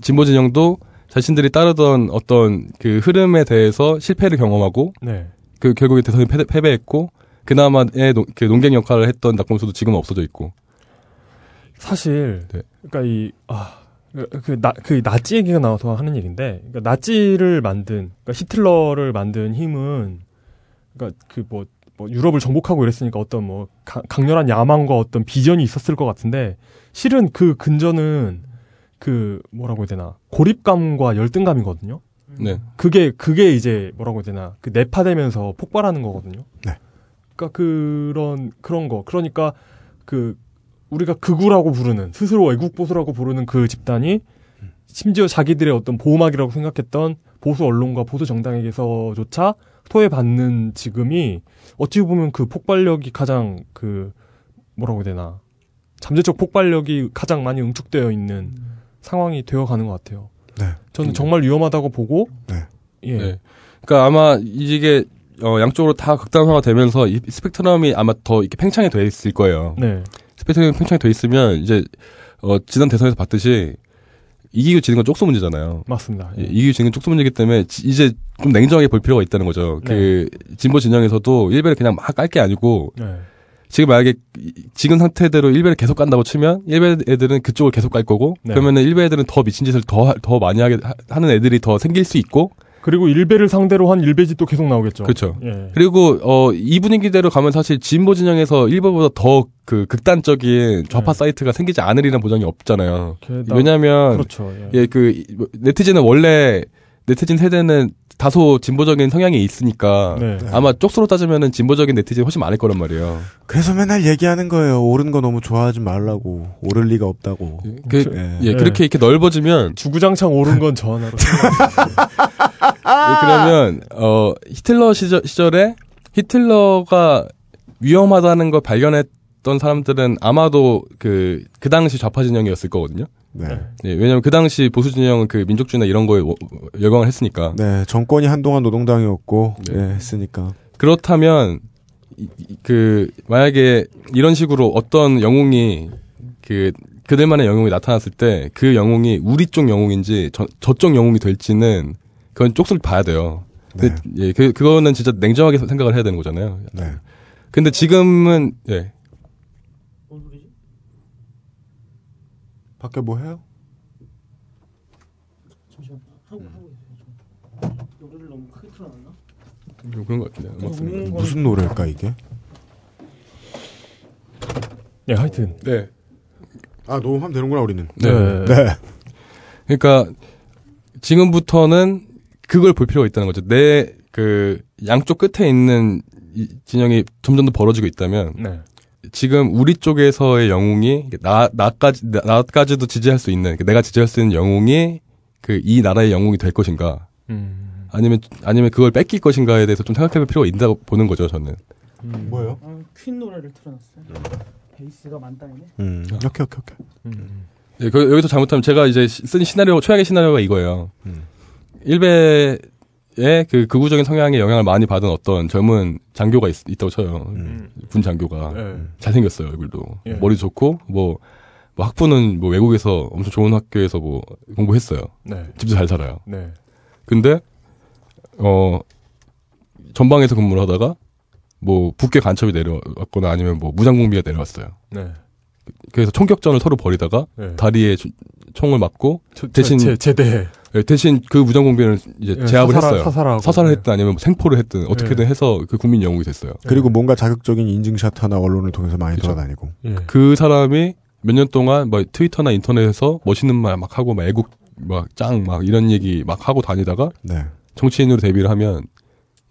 진보 진영도 자신들이 따르던 어떤 그 흐름에 대해서 실패를 경험하고 네. 그 결국에 대선에 패, 패배 했고 그나마의 노, 그 논객 역할을 했던 나꼼수도 지금은 없어져 있고 사실, 네. 그러니까 이, 아, 그, 그, 나, 그 나치 얘기가 나와서 하는 얘기인데, 그러니까 나치를 만든, 그러니까 히틀러를 만든 힘은, 그러니까 그 뭐, 뭐 유럽을 정복하고 이랬으니까 어떤 뭐 가- 강렬한 야망과 어떤 비전이 있었을 것 같은데, 실은 그 근저는 그 뭐라고 해야 되나 고립감과 열등감이거든요. 네. 그게 그게 이제 뭐라고 해야 되나 그 내파되면서 폭발하는 거거든요. 네. 그러니까 그런 그런 거. 그러니까 그 우리가 극우라고 부르는 스스로 애국 보수라고 부르는 그 집단이 심지어 자기들의 어떤 보호막이라고 생각했던 보수 언론과 보수 정당에게서조차 토해받는 지금이 어찌 보면 그 폭발력이 가장 그 뭐라고 해야 되나 잠재적 폭발력이 가장 많이 응축되어 있는 상황이 되어가는 것 같아요. 네. 저는 정말 위험하다고 보고 네. 예. 네. 그러니까 아마 이게 어, 양쪽으로 다 극단화가 되면서 이 스펙트럼이 아마 더 이렇게 팽창이 돼 있을 거예요. 네. 스펙트럼이 팽창이 돼 있으면 이제 어, 지난 대선에서 봤듯이 이기고 지는 건 쪽수 문제잖아요. 맞습니다. 예, 이기고 지는 건 쪽수 문제이기 때문에 지- 이제 좀 냉정하게 볼 필요가 있다는 거죠. 그 진보 진영에서도 일베를 그냥 막 깔 게 아니고 네. 지금 만약에 이- 지금 상태대로 일베를 계속 깐다고 치면 일베 애들은 그쪽을 계속 깔 거고 네. 그러면은 일베 애들은 더 미친 짓을 더 더 많이 하게 하- 하는 애들이 더 생길 수 있고 그리고 일베를 상대로 한 일베짓도 계속 나오겠죠. 그렇죠. 예. 그리고 어 이 분위기대로 가면 사실 진보 진영에서 일본보다 더 그 극단적인 좌파 네. 사이트가 생기지 않으리는 보장이 없잖아요. 게다가- 왜냐하면 그렇죠. 예. 예, 그 네티즌은 원래 네티즌 세대는 다소 진보적인 성향이 있으니까 네. 아마 쪽수로 따지면은 진보적인 네티즌이 훨씬 많을 거란 말이에요. 그래서 맨날 얘기하는 거예요. 옳은 거 너무 좋아하지 말라고. 오를 리가 없다고. 그, 예. 예, 그렇게 이렇게 넓어지면 주구장창 옳은 건저 하나로. 예, 그러면 어 히틀러 시절, 시절에 히틀러가 위험하다는 걸 발견했던 사람들은 아마도 그그 당시 좌파 진영이었을 거거든요. 네. 예, 왜냐면 그 당시 보수 진영은 그 민족주의나 이런 거에 워- 열광을 했으니까. 네, 정권이 한동안 노동당이었고, 네. 예, 했으니까. 그렇다면 그 만약에 이런 식으로 어떤 영웅이 그 그들만의 영웅이 나타났을 때 그 영웅이 우리 쪽 영웅인지 저, 저쪽 영웅이 될지는 그건 쪽수를 봐야 돼요. 근데 예, 그 그거는 진짜 냉정하게 생각을 해야 되는 거잖아요. 네. 근데 지금은 예. 밖에 뭐 해요? 잠시만 하고 하고 있어요. 좀. 노래를 너무 크게 틀어놨나? 그런 것 같은데. 음악 음. 무슨 노래일까, 이게? 예, 하여튼. 네. 아, 녹음하면 되는구나, 우리는. 네. 네. 그러니까 지금부터는 그걸 볼 필요가 있다는 거죠. 내 그 양쪽 끝에 있는 이 진영이 점점 더 벌어지고 있다면 네. 지금 우리 쪽에서의 영웅이 나 나까지 나- 나까지도 지지할 수 있는 내가 지지할 수 있는 영웅이 그 이 나라의 영웅이 될 것인가 음. 아니면 아니면 그걸 뺏길 것인가에 대해서 좀 생각해볼 필요가 있다고 보는 거죠 저는. 뭐예요? 아, 퀸 노래를 틀어놨어요. 베이스가 만땅이네. 음, 오케이, 오케이, 오케이. 예, 그, 여기서 잘못하면 제가 이제 시- 쓴 시나리오 최악의 시나리오가 이거예요. 음. 일베의 그 극우적인 성향에 영향을 많이 받은 어떤 젊은 장교가 있, 다고 쳐요. 군 장교가 네. 잘생겼어요 얼굴도 예. 머리 좋고 뭐, 뭐 학부는 뭐 외국에서 엄청 좋은 학교에서 뭐 공부했어요. 네. 집도 잘 살아요. 네. 근데 어 전방에서 근무를 하다가 뭐 북괴 간첩이 내려왔거나 아니면 뭐 무장공비가 내려왔어요. 네. 그래서 총격전을 서로 벌이다가 네. 다리에 주- 총을 맞고 저- 대신 제- 제대. 예, 대신 그 무장 공비를 이제 예, 제압을 사살하- 했어요. 사살하고. 사살을 네. 했든 아니면 뭐 생포를 했든 어떻게든 해서 그 국민 영웅이 됐어요. 그리고 뭔가 자극적인 인증샷 하나 언론을 통해서 많이 돌아다니고. 예. 그 사람이 몇 년 동안 뭐 트위터나 인터넷에서 멋있는 말 막 하고 막 애국 막 짱 막 이런 얘기 막 하고 다니다가 네. 정치인으로 데뷔를 하면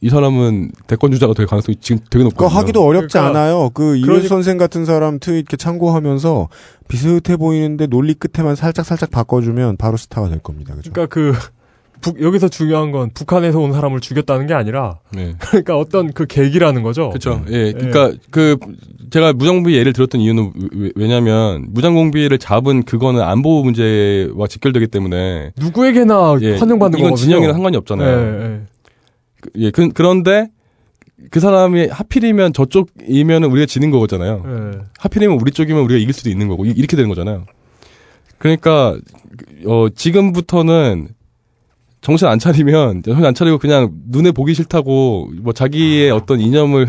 이 사람은 대권 주자가 될 가능성이 지금 되게 그거 높거든요. 하기도 어렵지 그러니까- 않아요. 그 이윤 그러니- 선생 같은 사람 트윗 이렇게 참고하면서 비슷해 보이는데 논리 끝에만 살짝 살짝 바꿔주면 바로 스타가 될 겁니다. 그죠? 그러니까 그 북, 여기서 중요한 건 북한에서 온 사람을 죽였다는 게 아니라 네. 그러니까 어떤 그 계기라는 거죠. 그렇죠. 예. 그러니까 그 제가 무장공비 예를 들었던 이유는 왜- 왜냐면 무장공비를 잡은 그거는 안보 문제와 직결되기 때문에 누구에게나 예, 환영받는 이건 거거든요. 진영이랑 상관이 없잖아요. 예, 예. 그, 그런데 그 사람이 하필이면 저쪽이면은 우리가 지는 거잖아요. 예. 하필이면 우리 쪽이면 우리가 이길 수도 있는 거고 이- 이렇게 되는 거잖아요. 그러니까 어 지금부터는 정신 안 차리면 정신 안 차리고 그냥 눈에 보기 싫다고 뭐 자기의 어떤 이념을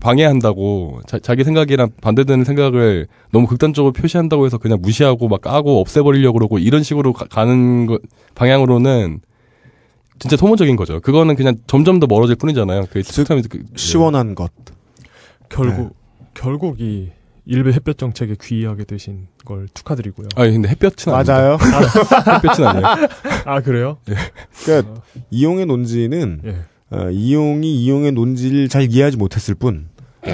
방해한다고 자, 기 생각이랑 반대되는 생각을 너무 극단적으로 표시한다고 해서 그냥 무시하고 막 까고 없애버리려고 그러고 이런 식으로 가, 는 거, 방향으로는 진짜 소모적인 거죠. 그거는 그냥 점점 더 멀어질 뿐이잖아요. 그 스펙트럼이 그- 시원한 것. 결국 결국 이 일베 햇볕 정책에 귀하게 되신 걸 축하드리고요. 아니 근데 햇볕은 맞아요. 아닙니다. 햇볕은 아니에요. 아 그래요? 그러니까 이용의 논지는 예. 어, 이용이 이용의 논지를 잘 이해하지 못했을 뿐. 어,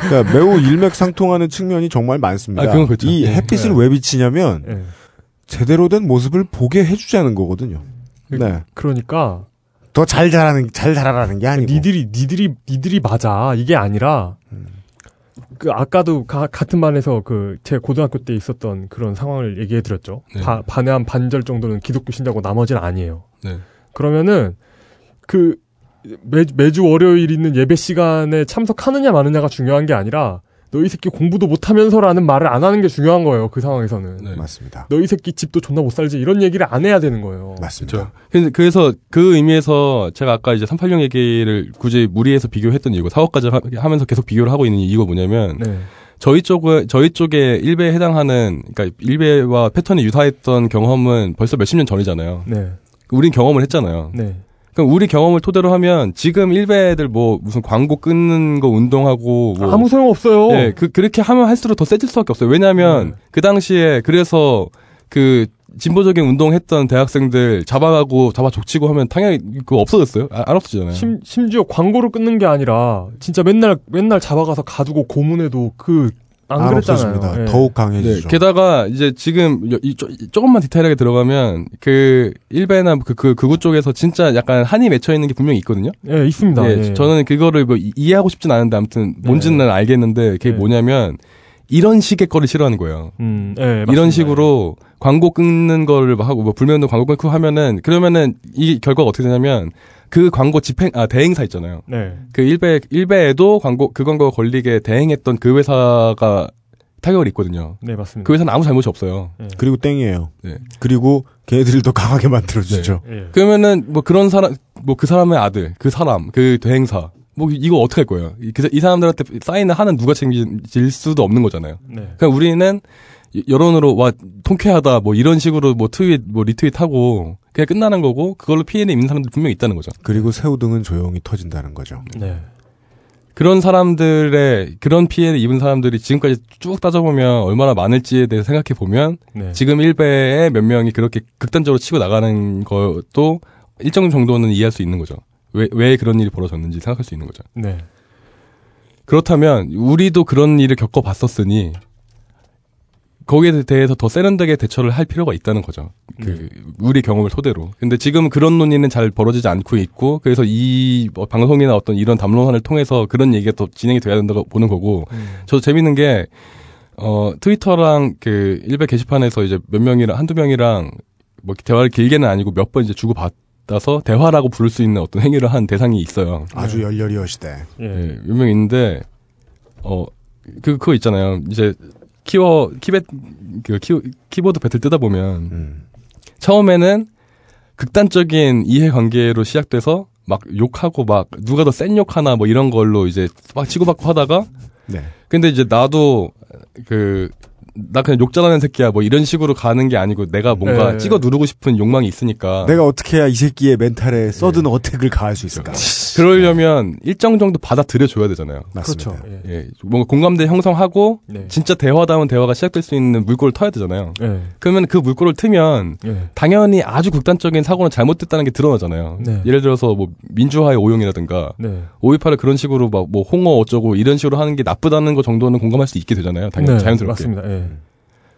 그러니까 매우 일맥상통하는 측면이 정말 많습니다. 아, 그건 그렇죠. 이 예. 햇빛을 네. 왜 비치냐면 예. 제대로 된 모습을 보게 해주자는 거거든요. 네. 그러니까 더 잘 자라는 잘 자라라는 게 아니고. 니들이 니들이 니들이 맞아 이게 아니라 그 아까도 가- 같은 반에서 그 제 고등학교 때 있었던 그런 상황을 얘기해 드렸죠. 네. 바- 반에 한 반절 정도는 기독교 신자고 나머지는 아니에요. 네. 그러면은 그 매, 매주 월요일 있는 예배 시간에 참석하느냐 마느냐가 중요한 게 아니라 너희 새끼 공부도 못하면서라는 말을 안 하는 게 중요한 거예요. 그 상황에서는. 네. 맞습니다. 너희 새끼 집도 존나 못 살지 이런 얘기를 안 해야 되는 거예요. 맞습니다. 그래서- 그래서 그 의미에서 제가 아까 이제 386 얘기를 굳이 무리해서 비교했던 이유고 사업까지 하- 하면서 계속 비교를 하고 있는 이유가 뭐냐면 네. 저희 쪽은 저희 쪽에 일베에 해당하는 그러니까 일베와 패턴이 유사했던 경험은 벌써 몇십 년 전이잖아요. 네. 우린 경험을 했잖아요. 네. 그럼 우리 경험을 토대로 하면 지금 일베들 뭐 무슨 광고 끊는 거 운동하고 뭐 아무 소용 없어요. 네, 그 그렇게 하면 할수록 더 세질 수밖에 없어요. 왜냐하면 네. 그 당시에 그래서 그 진보적인 운동했던 대학생들 잡아가고 잡아 족치고 하면 당연히 그거 없어졌어요. 아, 안 없어지잖아요. 심, 심지어 광고를 끊는 게 아니라 진짜 맨날 맨날 잡아가서 가두고 고문해도 그 안안 그랬잖아요. 예. 더욱 네, 강해지죠. 게다가 이제 지금 여- 이, 쪼, 조금만 디테일하게 들어가면 그 일베나 그, 그 극우 쪽에서 진짜 약간 한이 맺혀 있는 게 분명히 있거든요. 예, 있습니다. 예, 예. 저는 그거를 뭐 이- 이해하고 싶진 않은데 아무튼 뭔지는 난 알겠는데 그게 네. 뭐냐면 이런 식의 거를 싫어하는 거예요. 음, 예, 맞습니다. 이런 식으로 광고 끊는 거를 막 하고 뭐 불매운동 광고 끊고 하면은 그러면은 이 결과가 어떻게 되냐면 그 광고 집행 아 대행사 있잖아요. 네. 그 일베 일베에도 광고 그 광고가 걸리게 대행했던 그 회사가 타격을 입거든요. 네, 맞습니다. 그 회사는 아무 잘못이 없어요. 그리고 땡이에요. 네. 그리고 걔네들을 더 강하게 만들어 주죠. 예. 그러면은 뭐 그런 사람 뭐 그 사람의 아들, 그 사람, 그 대행사 뭐 이거 어떻게 할 거예요? 이, 그- 이 사람들한테 사인을 하는 누가 책임질 수도 없는 거잖아요. 네. 그러니까 우리는 여론으로 와 통쾌하다 뭐 이런 식으로 뭐 트윗 뭐 리트윗하고 그냥 끝나는 거고 그걸로 피해를 입는 사람들 분명히 있다는 거죠. 그리고 새우등은 조용히 터진다는 거죠. 네. 그런 사람들의 그런 피해를 입은 사람들이 지금까지 쭉 따져보면 얼마나 많을지에 대해 생각해 보면 네. 지금 일베의 몇 명이 그렇게 극단적으로 치고 나가는 것도 일정 정도는 이해할 수 있는 거죠. 왜, 왜 그런 일이 벌어졌는지 생각할 수 있는 거죠. 네. 그렇다면 우리도 그런 일을 겪어봤었으니 거기에 대해서 더 세련되게 대처를 할 필요가 있다는 거죠. 그 우리 경험을 토대로. 근데 지금 그런 논의는 잘 벌어지지 않고 있고 그래서 이뭐 방송이나 어떤 이런 담론화를 통해서 그런 얘기가 더 진행이 돼야 된다고 보는 거고 저도 재밌는 게 어, 트위터랑 그 일베 게시판에서 이제 몇 명이랑 한두 명이랑 뭐 대화를 길게는 아니고 몇 번 이제 주고 받 아서 대화라고 부를 수 있는 어떤 행위를 한 대상이 있어요. 아주 열렬히 하시대. 예, 몇명 있는데 어, 그 그거 있잖아요. 이제 키워 키베 그 키, 키보드 배틀 뜨다 보면 음. 처음에는 극단적인 이해관계로 시작돼서 막 욕하고 막 누가 더 센 욕하나 뭐 이런 걸로 이제 막 치고받고 하다가 네. 근데 이제 나도 그 나 그냥 욕 잘하는 새끼야 뭐 이런 식으로 가는 게 아니고 내가 뭔가 네. 찍어 누르고 싶은 욕망이 있으니까 내가 어떻게 해야 이 새끼의 멘탈에 서든 어택을 가할 수 있을까? 그러려면 일정 정도 받아들여 줘야 되잖아요. 맞습니다. 그렇죠. 예. 예, 뭔가 공감대 형성하고 네. 진짜 대화다운 대화가 시작될 수 있는 물꼬를 터야 되잖아요. 예. 그러면 그 물꼬를 트면 예. 당연히 아주 극단적인 사고는 잘못됐다는 게 드러나잖아요. 네. 예를 들어서 뭐 민주화의 오용이라든가 네. 5.18을 그런 식으로 막 뭐 홍어 어쩌고 이런 식으로 하는 게 나쁘다는 거 정도는 공감할 수 있게 되잖아요. 당연히 네, 자연스럽게. 맞습니다.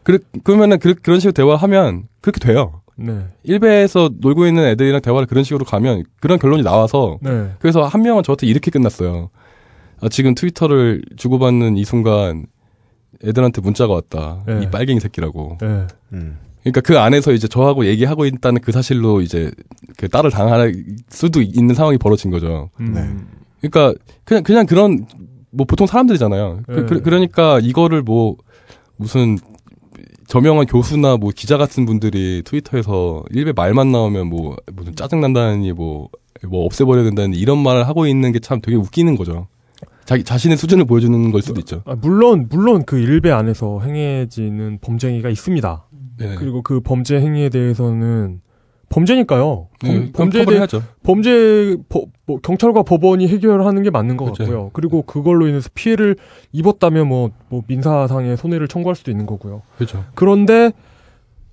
예. 그, 그러면은 그, 그런 식으로 대화하면 그렇게 돼요. 네. 일베에서 놀고 있는 애들이랑 대화를 그런 식으로 가면 그런 결론이 나와서 네. 그래서 한 명은 저한테 이렇게 끝났어요. 아, 지금 트위터를 주고받는 이 순간 애들한테 문자가 왔다. 네. 이 빨갱이 새끼라고. 예. 음. 그러니까 그 안에서 이제 저하고 얘기하고 있다는 그 사실로 이제 그 딸을 당할 수도 있는 상황이 벌어진 거죠. 음. 네. 그러니까 그냥 그냥 그런 뭐 보통 사람들이잖아요. 그, 네. 그, 러니까 이거를 뭐 무슨 저명한 교수나 뭐 기자 같은 분들이 트위터에서 일베 말만 나오면 뭐 무슨 짜증 난다니 뭐 뭐 없애버려야 된다는 이런 말을 하고 있는 게 참 되게 웃기는 거죠. 자기 자신의 수준을 보여주는 걸 수도 있죠. 아, 물론 물론 그 일베 안에서 행해지는 범죄 행위가 있습니다. 네. 그리고 그 범죄 행위에 대해서는 범죄니까요. 범, 네, 범 죄에 대해 처벌해야죠. 범죄 법- 뭐 경찰과 법원이 해결하는 게 맞는 것 그렇죠. 같고요. 그리고 그걸로 인해서 피해를 입었다면 뭐, 뭐 민사상의 손해를 청구할 수도 있는 거고요. 그렇죠. 그런데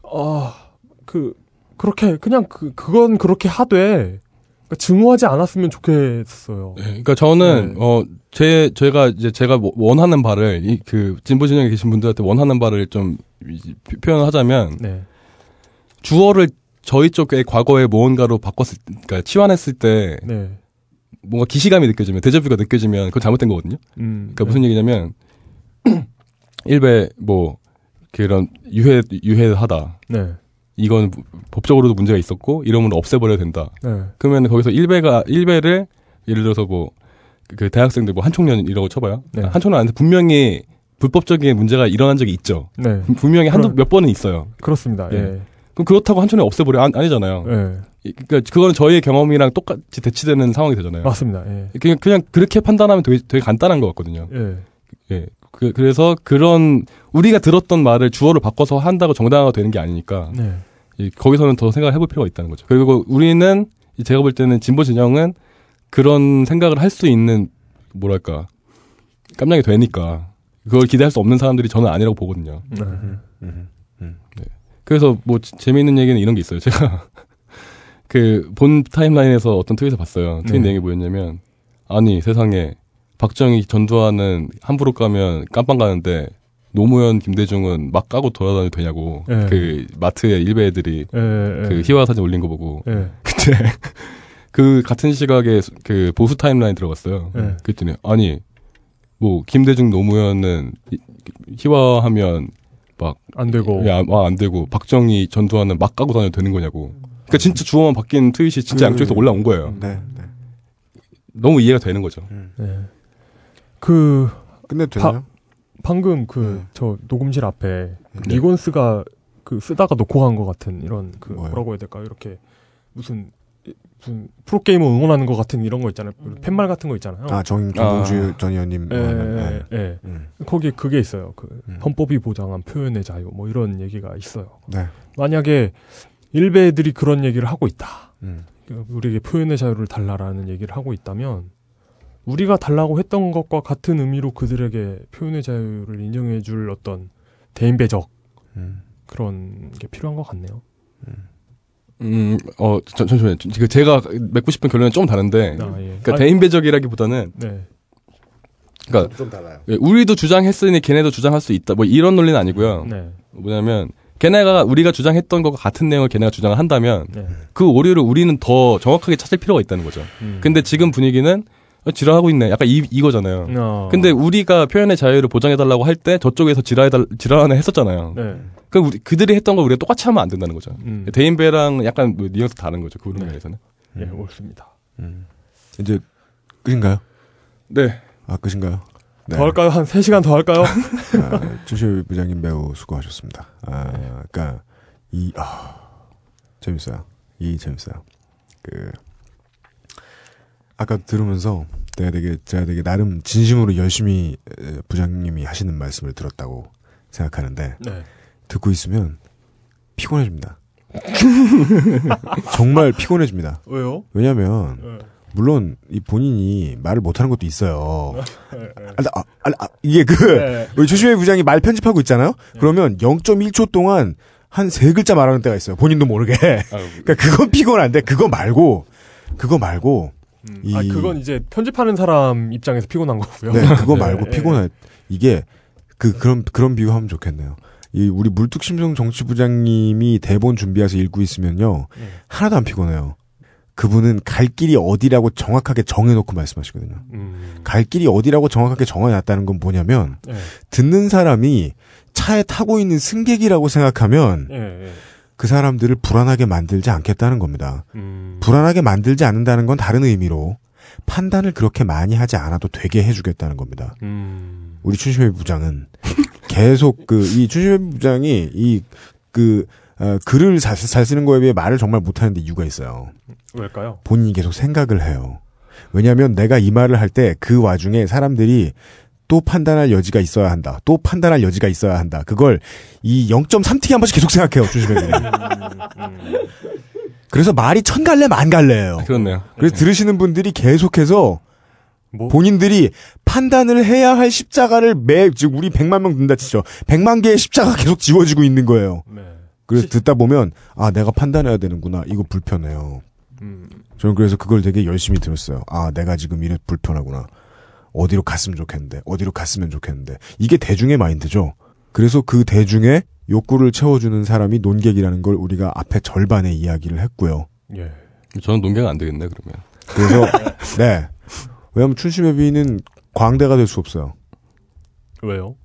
아그 그렇게 그냥 그 그건 그렇게 하되 그러니까 증오하지 않았으면 좋겠어요. 네, 그러니까 저는 어제 제가 이제 제가 뭐 원하는 바를 이 그 진보 진영에 계신 분들한테 원하는 바를 좀 이- 표- 표현을 하자면 네. 주어를 저희 쪽의 과거의 무언가로 바꿨을 그러니까 치환했을 때 네. 뭔가 기시감이 느껴지면 데자뷰가 느껴지면 그건 잘못된 거거든요. 음. 그러니까 무슨 얘기냐면 일베 뭐 그런 유해 유해하다. 네. 이건 법적으로도 문제가 있었고 이러면 없애버려야 된다. 네. 그러면 거기서 일베가 일베를 예를 들어서 뭐 그 대학생들 뭐 한총련 이라고 쳐봐요. 네. 한총련 안에서 분명히 불법적인 문제가 일어난 적이 있죠. 네. 분- 분명히 한두 그럼- 몇 번은 있어요. 그렇습니다. 예. 예. 그럼 그렇다고 한총련 없애버려 안, 아니잖아요. 예. 이- 그러니까 그거는 저희의 경험이랑 똑같이 대치되는 상황이 되잖아요. 맞습니다. 예. 그냥 그냥 그렇게 판단하면 되게, 되게 간단한 것 같거든요. 예. 예. 그, 그래서 그런 우리가 들었던 말을 주어를 바꿔서 한다고 정당화가 되는 게 아니니까 네. 이- 거기서는 더 생각을 해볼 필요가 있다는 거죠. 그리고 우리는 이 제가 볼 때는 진보 진영은 그런 생각을 할 수 있는 뭐랄까 깜냥이 되니까 그걸 기대할 수 없는 사람들이 저는 아니라고 보거든요. 네. 그래서 뭐 지- 재미있는 얘기는 이런 게 있어요. 제가 그 본 타임라인에서 어떤 트윗을 봤어요. 트윗 네. 내용이 뭐였냐면 아니 세상에 박정희 전두환은 함부로 까면 깜빵 가는데 노무현 김대중은 막 까고 돌아다녀도 되냐고 네. 그 마트에 일베 애들이 예, 예. 그 희화 사진 올린 거 보고 예. 그때 그 같은 시각에 그 보수 타임라인 들어갔어요. 네. 그랬더니 아니 뭐 김대중 노무현은 희- 희화하면 막 안 되고. 예, 안, 아, 안 되고 박정희 전두환은 막 까고 다녀도 되는 거냐고. 그러니까 진짜 주어만 바뀐 트윗이 진짜 그- 양쪽에서 올라온 거예요. 네. 네. 너무 이해가 되는 거죠. 네. 그 끝내도 되나요? 방금 그 네. 저 녹음실 앞에 그 네. 리곤스가 그 쓰다가 놓고 간 것 같은 이런 그 뭐라고 해야 될까 이렇게 무슨 무슨 프로게이머 응원하는 것 같은 이런 거 있잖아요. 팻말 같은 거 있잖아요. 아, 정, 김동주 전 의원님. 예, 뭐, 예, 예. 음. 거기 그게 있어요. 그 음. 헌법이 보장한 표현의 자유 뭐 이런 얘기가 있어요. 네. 만약에 일베들이 그런 얘기를 하고 있다. 음. 그 우리에게 표현의 자유를 달라라는 얘기를 하고 있다면 우리가 달라고 했던 것과 같은 의미로 그들에게 표현의 자유를 인정해 줄 어떤 대인배적 음. 그런 게 필요한 것 같네요. 음, 어, 저, 잠시만요. 그 제가 맺고 싶은 결론은 좀 다른데. 아, 예. 그러니까 아니, 대인배적이라기보다는 네. 그러니까 좀 달라요. 예, 우리도 주장했으니 걔네도 주장할 수 있다. 뭐 이런 논리는 아니고요. 네. 뭐냐면 걔네가 우리가 주장했던 것과 같은 내용을 걔네가 주장을 한다면 네. 그 오류를 우리는 더 정확하게 찾을 필요가 있다는 거죠. 음. 근데 지금 분위기는 어, 지랄하고 있네. 약간 이, 이거잖아요. 어. 근데 우리가 표현의 자유를 보장해달라고 할 때 저쪽에서 지랄해달, 지랄하는 했었잖아요. 네. 그 우리, 그들이 했던 걸 우리가 똑같이 하면 안 된다는 거죠. 음. 대인배랑 약간 뭐 뉘앙스 다른 거죠. 그 부분에서는. 예, 옳습니다. 음. 이제 끝인가요? 네. 아, 끝인가요? 네. 더 할까요? 한 3시간 더 할까요? 아, 최시호 부장님 매우 수고하셨습니다. 아, 그니까, 이, 아, 재밌어요. 이 재밌어요. 그, 아까 들으면서 내가 되게, 제가 되게 나름 진심으로 열심히 에, 부장님이 하시는 말씀을 들었다고 생각하는데, 네. 듣고 있으면 피곤해집니다. 정말 피곤해집니다. 왜요? 왜냐면, 네. 물론 이 본인이 말을 못하는 것도 있어요. 네. 아, 아, 아, 아, 이게 그 네. 우리 조심해 부장이 말 편집하고 있잖아요. 그러면 0.1초 동안 한 세 글자 말하는 때가 있어요. 본인도 모르게. 그러니까 그건 피곤한데 그거 말고 그거 말고 이 아, 그건 이제 편집하는 사람 입장에서 피곤한 거고요. 네, 그거 말고 네. 피곤해. 이게 그 그런 그런 비유하면 좋겠네요. 이 우리 물뚝심송 정치부장님이 대본 준비해서 읽고 있으면요 네. 하나도 안 피곤해요. 그분은 갈 길이 어디라고 정확하게 정해놓고 말씀하시거든요. 음. 갈 길이 어디라고 정확하게 정해놨다는 건 뭐냐면 네. 듣는 사람이 차에 타고 있는 승객이라고 생각하면 예, 예. 그 사람들을 불안하게 만들지 않겠다는 겁니다. 음. 불안하게 만들지 않는다는 건 다른 의미로 판단을 그렇게 많이 하지 않아도 되게 해주겠다는 겁니다. 음. 우리 춘심회 부장은 계속 그 이 춘심회 부장이 이그 어, 글을 잘, 잘 쓰는 거에 비해 말을 정말 못하는데 이유가 있어요. 왜일까요? 본인이 계속 생각을 해요. 왜냐하면 내가 이 말을 할 때 그 와중에 사람들이 또 판단할 여지가 있어야 한다. 또 판단할 여지가 있어야 한다. 그걸 이 0.3t 한 번씩 계속 생각해요. 조심해야 그래서 말이 천 갈래 만 갈래예요. 그렇네요. 그래서 들으시는 분들이 계속해서 뭐? 본인들이 판단을 해야 할 십자가를 매, 즉, 우리 100만 명 든다 치죠. 100만 개의 십자가 계속 지워지고 있는 거예요. 네. 그래서 듣다 보면, 아, 내가 판단해야 되는구나. 이거 불편해요. 음. 저는 그래서 그걸 되게 열심히 들었어요. 아, 내가 지금 이래 불편하구나. 어디로 갔으면 좋겠는데, 어디로 갔으면 좋겠는데. 이게 대중의 마인드죠. 그래서 그 대중의 욕구를 채워주는 사람이 논객이라는 걸 우리가 앞에 절반의 이야기를 했고요. 예. 저는 논객은 안 되겠네, 그러면. 그래서, 네. 왜냐면 춘심회비는 광대가 될 수 없어요. 왜요?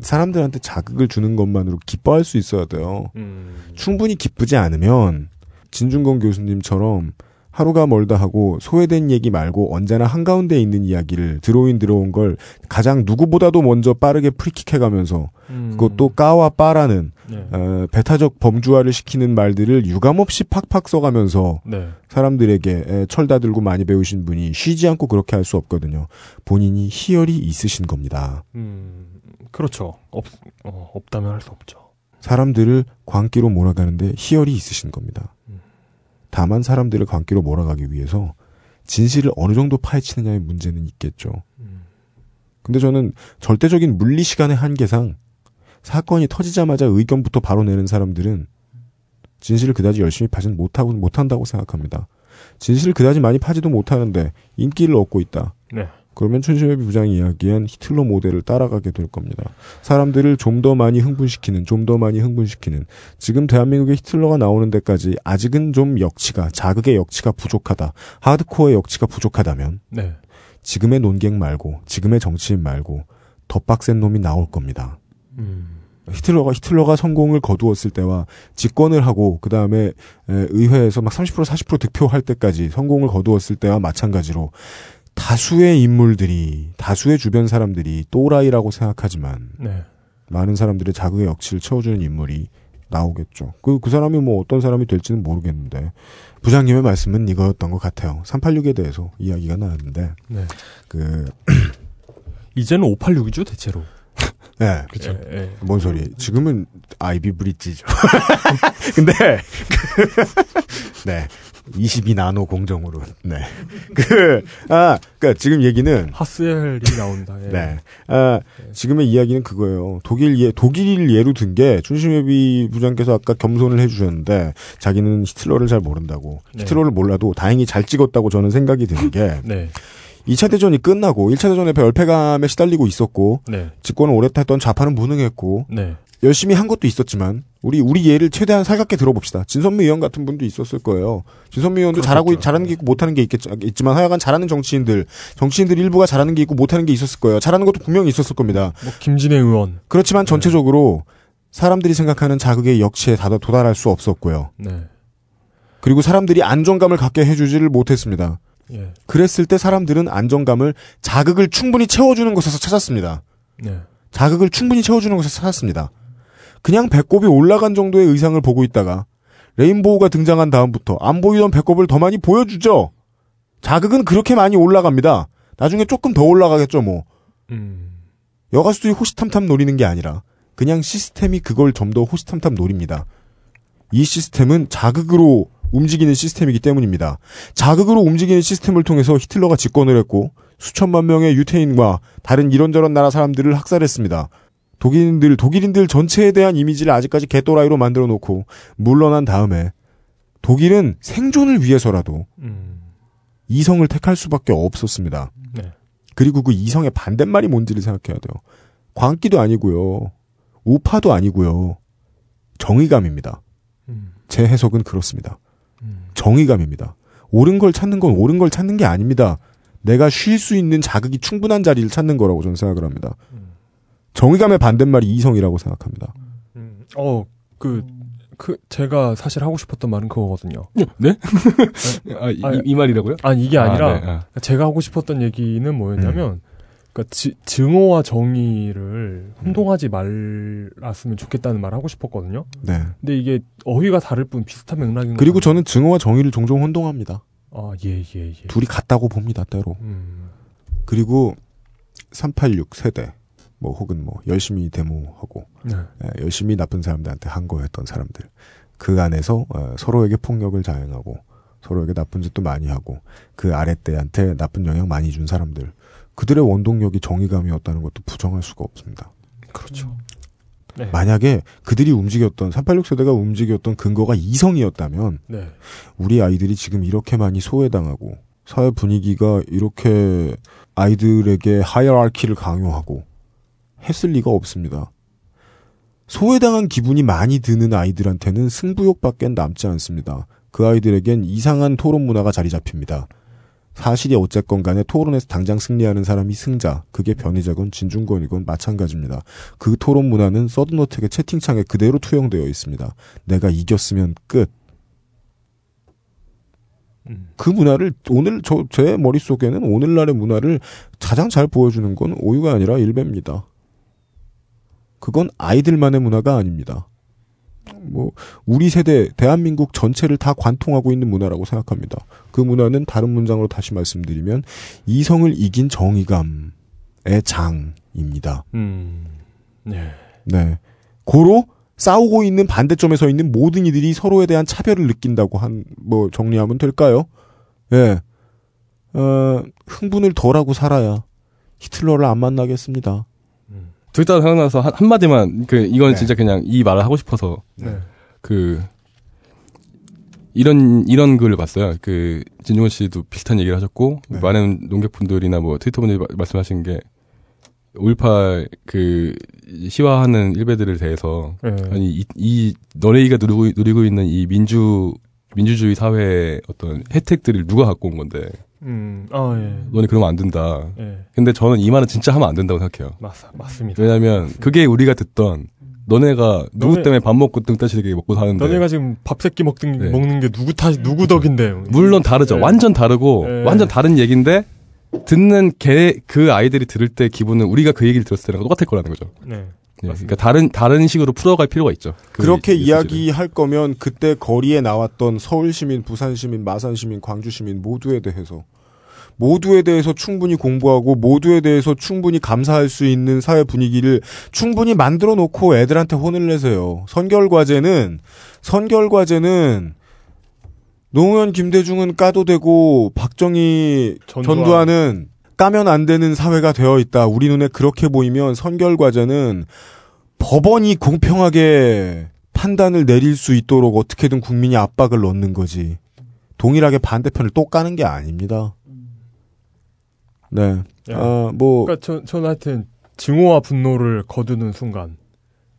사람들한테 자극을 주는 것만으로 기뻐할 수 있어야 돼요. 음. 충분히 기쁘지 않으면 진중권 교수님처럼 하루가 멀다 하고 소외된 얘기 말고 언제나 한가운데 있는 이야기를 드로인 들어온 걸 가장 누구보다도 먼저 빠르게 프리킥해가면서 음. 그것도 까와 빠라는 네. 어, 배타적 범주화를 시키는 말들을 유감없이 팍팍 써가면서 네. 사람들에게 에, 철다 들고 많이 배우신 분이 쉬지 않고 그렇게 할 수 없거든요. 본인이 희열이 있으신 겁니다. 음. 그렇죠. 없, 어, 없다면 할 수 없죠. 사람들을 광기로 몰아가는데 희열이 있으신 겁니다. 다만 사람들을 광기로 몰아가기 위해서 진실을 어느 정도 파헤치느냐의 문제는 있겠죠. 근데 저는 절대적인 물리 시간의 한계상 사건이 터지자마자 의견부터 바로 내는 사람들은 진실을 그다지 열심히 파진 못하고 못한다고 생각합니다. 진실을 그다지 많이 파지도 못하는데 인기를 얻고 있다. 네. 그러면 춘심회비 부장이 이야기한 히틀러 모델을 따라가게 될 겁니다. 사람들을 좀 더 많이 흥분시키는, 좀 더 많이 흥분시키는. 지금 대한민국에 히틀러가 나오는 데까지 아직은 좀 역치가, 자극의 역치가 부족하다. 하드코어의 역치가 부족하다면 네. 지금의 논객 말고, 지금의 정치인 말고 더 빡센 놈이 나올 겁니다. 음. 히틀러가 히틀러가 성공을 거두었을 때와 집권을 하고 그 다음에 의회에서 막 30% 40% 득표할 때까지 성공을 거두었을 때와 마찬가지로 다수의 인물들이 다수의 주변 사람들이 또라이라고 생각하지만 네. 많은 사람들의 자극의 역치를 채워주는 인물이 나오겠죠. 그, 그 사람이 뭐 어떤 사람이 될지는 모르겠는데, 부장님의 말씀은 이거였던 것 같아요. 386에 대해서 이야기가 나왔는데, 네. 그, 이제는 586이죠, 대체로. 네. 그쵸. 예, 예. 뭔 소리? 지금은 아이비 브릿지죠. 근데 네. 22 나노 공정으로. 네. 그, 아, 그니까 지금 얘기는. 하스엘이 나온다. 예. 네. 아, 지금의 이야기는 그거예요. 독일 예, 독일 예로 든 게, 춘심회비 부장께서 아까 겸손을 해주셨는데, 자기는 히틀러를 잘 모른다고. 네. 히틀러를 몰라도 다행히 잘 찍었다고 저는 생각이 드는 게, 네. 2차 대전이 끝나고, 1차 대전에 별패감에 시달리고 있었고, 네. 집권을 오래 탔던 좌파는 무능했고, 네. 열심히 한 것도 있었지만 우리 우리 예를 최대한 살갑게 들어봅시다. 진선미 의원 같은 분도 있었을 거예요. 진선미 의원도 잘하고 잘하는 게 있고 못하는 게 있겠, 있지만 하여간 잘하는 정치인들, 정치인들 일부가 잘하는 게 있고 못하는 게 있었을 거예요. 잘하는 것도 분명히 있었을 겁니다. 뭐 김진애 의원. 그렇지만 전체적으로 사람들이 생각하는 자극의 역치에 다 도달할 수 없었고요. 네. 그리고 사람들이 안정감을 갖게 해주지를 못했습니다. 예. 그랬을 때 사람들은 안정감을 자극을 충분히 채워주는 곳에서 찾았습니다. 네. 자극을 충분히 채워주는 곳에서 찾았습니다. 그냥 배꼽이 올라간 정도의 의상을 보고 있다가 레인보우가 등장한 다음부터 안 보이던 배꼽을 더 많이 보여주죠. 자극은 그렇게 많이 올라갑니다. 나중에 조금 더 올라가겠죠, 뭐. 음. 여가수들이 호시탐탐 노리는 게 아니라 그냥 시스템이 그걸 좀 더 호시탐탐 노립니다. 이 시스템은 자극으로 움직이는 시스템이기 때문입니다. 자극으로 움직이는 시스템을 통해서 히틀러가 집권을 했고 수천만 명의 유태인과 다른 이런저런 나라 사람들을 학살했습니다. 독일인들, 독일인들 전체에 대한 이미지를 아직까지 개또라이로 만들어 놓고 물러난 다음에 독일은 생존을 위해서라도 음. 이성을 택할 수밖에 없었습니다. 네. 그리고 그 이성의 반대말이 뭔지를 생각해야 돼요. 광기도 아니고요. 우파도 아니고요. 정의감입니다. 음. 제 해석은 그렇습니다. 정의감입니다. 옳은 걸 찾는 건 옳은 걸 찾는 게 아닙니다. 내가 쉴 수 있는 자극이 충분한 자리를 찾는 거라고 저는 생각을 합니다. 정의감의 반대말이 이성이라고 생각합니다. 어, 그, 그, 제가 사실 하고 싶었던 말은 그거거든요. 네? 아, 이, 이 말이라고요? 아니, 이게 아니라, 아, 네, 아. 제가 하고 싶었던 얘기는 뭐였냐면, 그니까, 증오와 정의를 혼동하지 말았으면 좋겠다는 말을 하고 싶었거든요. 네. 근데 이게 어휘가 다를 뿐 비슷한 맥락인 것 그리고 저는 증오와 정의를 종종 혼동합니다. 아, 예, 예, 예. 둘이 같다고 봅니다, 때로. 음. 그리고 386 세대, 뭐 혹은 뭐 열심히 데모하고 네. 예, 열심히 나쁜 사람들한테 항거했던 사람들 그 안에서 어, 서로에게 폭력을 자행하고 서로에게 나쁜 짓도 많이 하고 그 아랫대한테 나쁜 영향 많이 준 사람들 그들의 원동력이 정의감이었다는 것도 부정할 수가 없습니다. 그렇죠. 네. 만약에 그들이 움직였던 386 세대가 움직였던 근거가 이성이었다면 네. 우리 아이들이 지금 이렇게 많이 소외당하고 사회 분위기가 이렇게 아이들에게 hierarchy를 강요하고 했을 리가 없습니다. 소외당한 기분이 많이 드는 아이들한테는 승부욕밖엔 남지 않습니다. 그 아이들에겐 이상한 토론 문화가 자리 잡힙니다. 사실이 어쨌건 간에 토론에서 당장 승리하는 사람이 승자, 그게 변희자건 진중권이건 마찬가지입니다. 그 토론 문화는 서든어택의 채팅창에 그대로 투영되어 있습니다. 내가 이겼으면 끝. 그 문화를 오늘 저 제 머릿속에는 오늘날의 문화를 가장 잘 보여주는 건 오유가 아니라 일배입니다. 그건 아이들만의 문화가 아닙니다. 뭐 우리 세대 대한민국 전체를 다 관통하고 있는 문화라고 생각합니다. 그 문화는 다른 문장으로 다시 말씀드리면 이성을 이긴 정의감의 장입니다. 음. 네. 네. 고로 싸우고 있는 반대점에 서 있는 모든 이들이 서로에 대한 차별을 느낀다고 한, 뭐, 정리하면 될까요? 예. 어, 흥분을 덜하고 살아야 히틀러를 안 만나겠습니다. 둘 다 생각나서 한, 한마디만, 그, 이건 네. 진짜 그냥 이 말을 하고 싶어서, 네. 그, 이런, 이런 글을 봤어요. 그, 진종원 씨도 비슷한 얘기를 하셨고, 네. 많은 농객분들이나 뭐, 트위터 분들이 마- 말씀하신 게, 5.18, 그, 시화하는 일베들에 대해서, 네. 아니, 이, 이, 너네가 누리고, 누리고 있는 이 민주, 민주주의 사회의 어떤 혜택들을 누가 갖고 온 건데, 음, 아, 예. 너네 그러면 안 된다. 예. 근데 저는 이 말은 진짜 하면 안 된다고 생각해요. 맞, 맞습니다. 왜냐면, 그게 우리가 듣던, 너네가 누구 너네- 때문에 밥 먹고 등 따시게 먹고 사는데. 너네가 지금 밥 새끼 먹든, 네. 먹는 게 누구 탓, 누구 덕인데. 물론 다르죠. 네. 완전 다르고 네. 완전 다른 얘기인데 듣는 걔 그 아이들이 들을 때 기분은 우리가 그 얘기를 들었을 때랑 똑같을 거라는 거죠. 네. 예, 그러니까 다른 다른 식으로 풀어갈 필요가 있죠. 그 그렇게 이- 이야기할 거면 그때 거리에 나왔던 서울 시민, 부산 시민, 마산 시민, 광주 시민 모두에 대해서 모두에 대해서 충분히 공부하고 모두에 대해서 충분히 감사할 수 있는 사회 분위기를 충분히 만들어 놓고 애들한테 혼을 내세요. 선결 과제는 선결 과제는 노무현 김대중은 까도 되고 박정희 전두환. 전두환은 까면 안 되는 사회가 되어 있다. 우리 눈에 그렇게 보이면 선결 과제는 법원이 공평하게 판단을 내릴 수 있도록 어떻게든 국민이 압박을 넣는 거지. 동일하게 반대편을 또 까는 게 아닙니다. 네. 예. 아, 뭐, 그러니까 저, 저는 하여튼 증오와 분노를 거두는 순간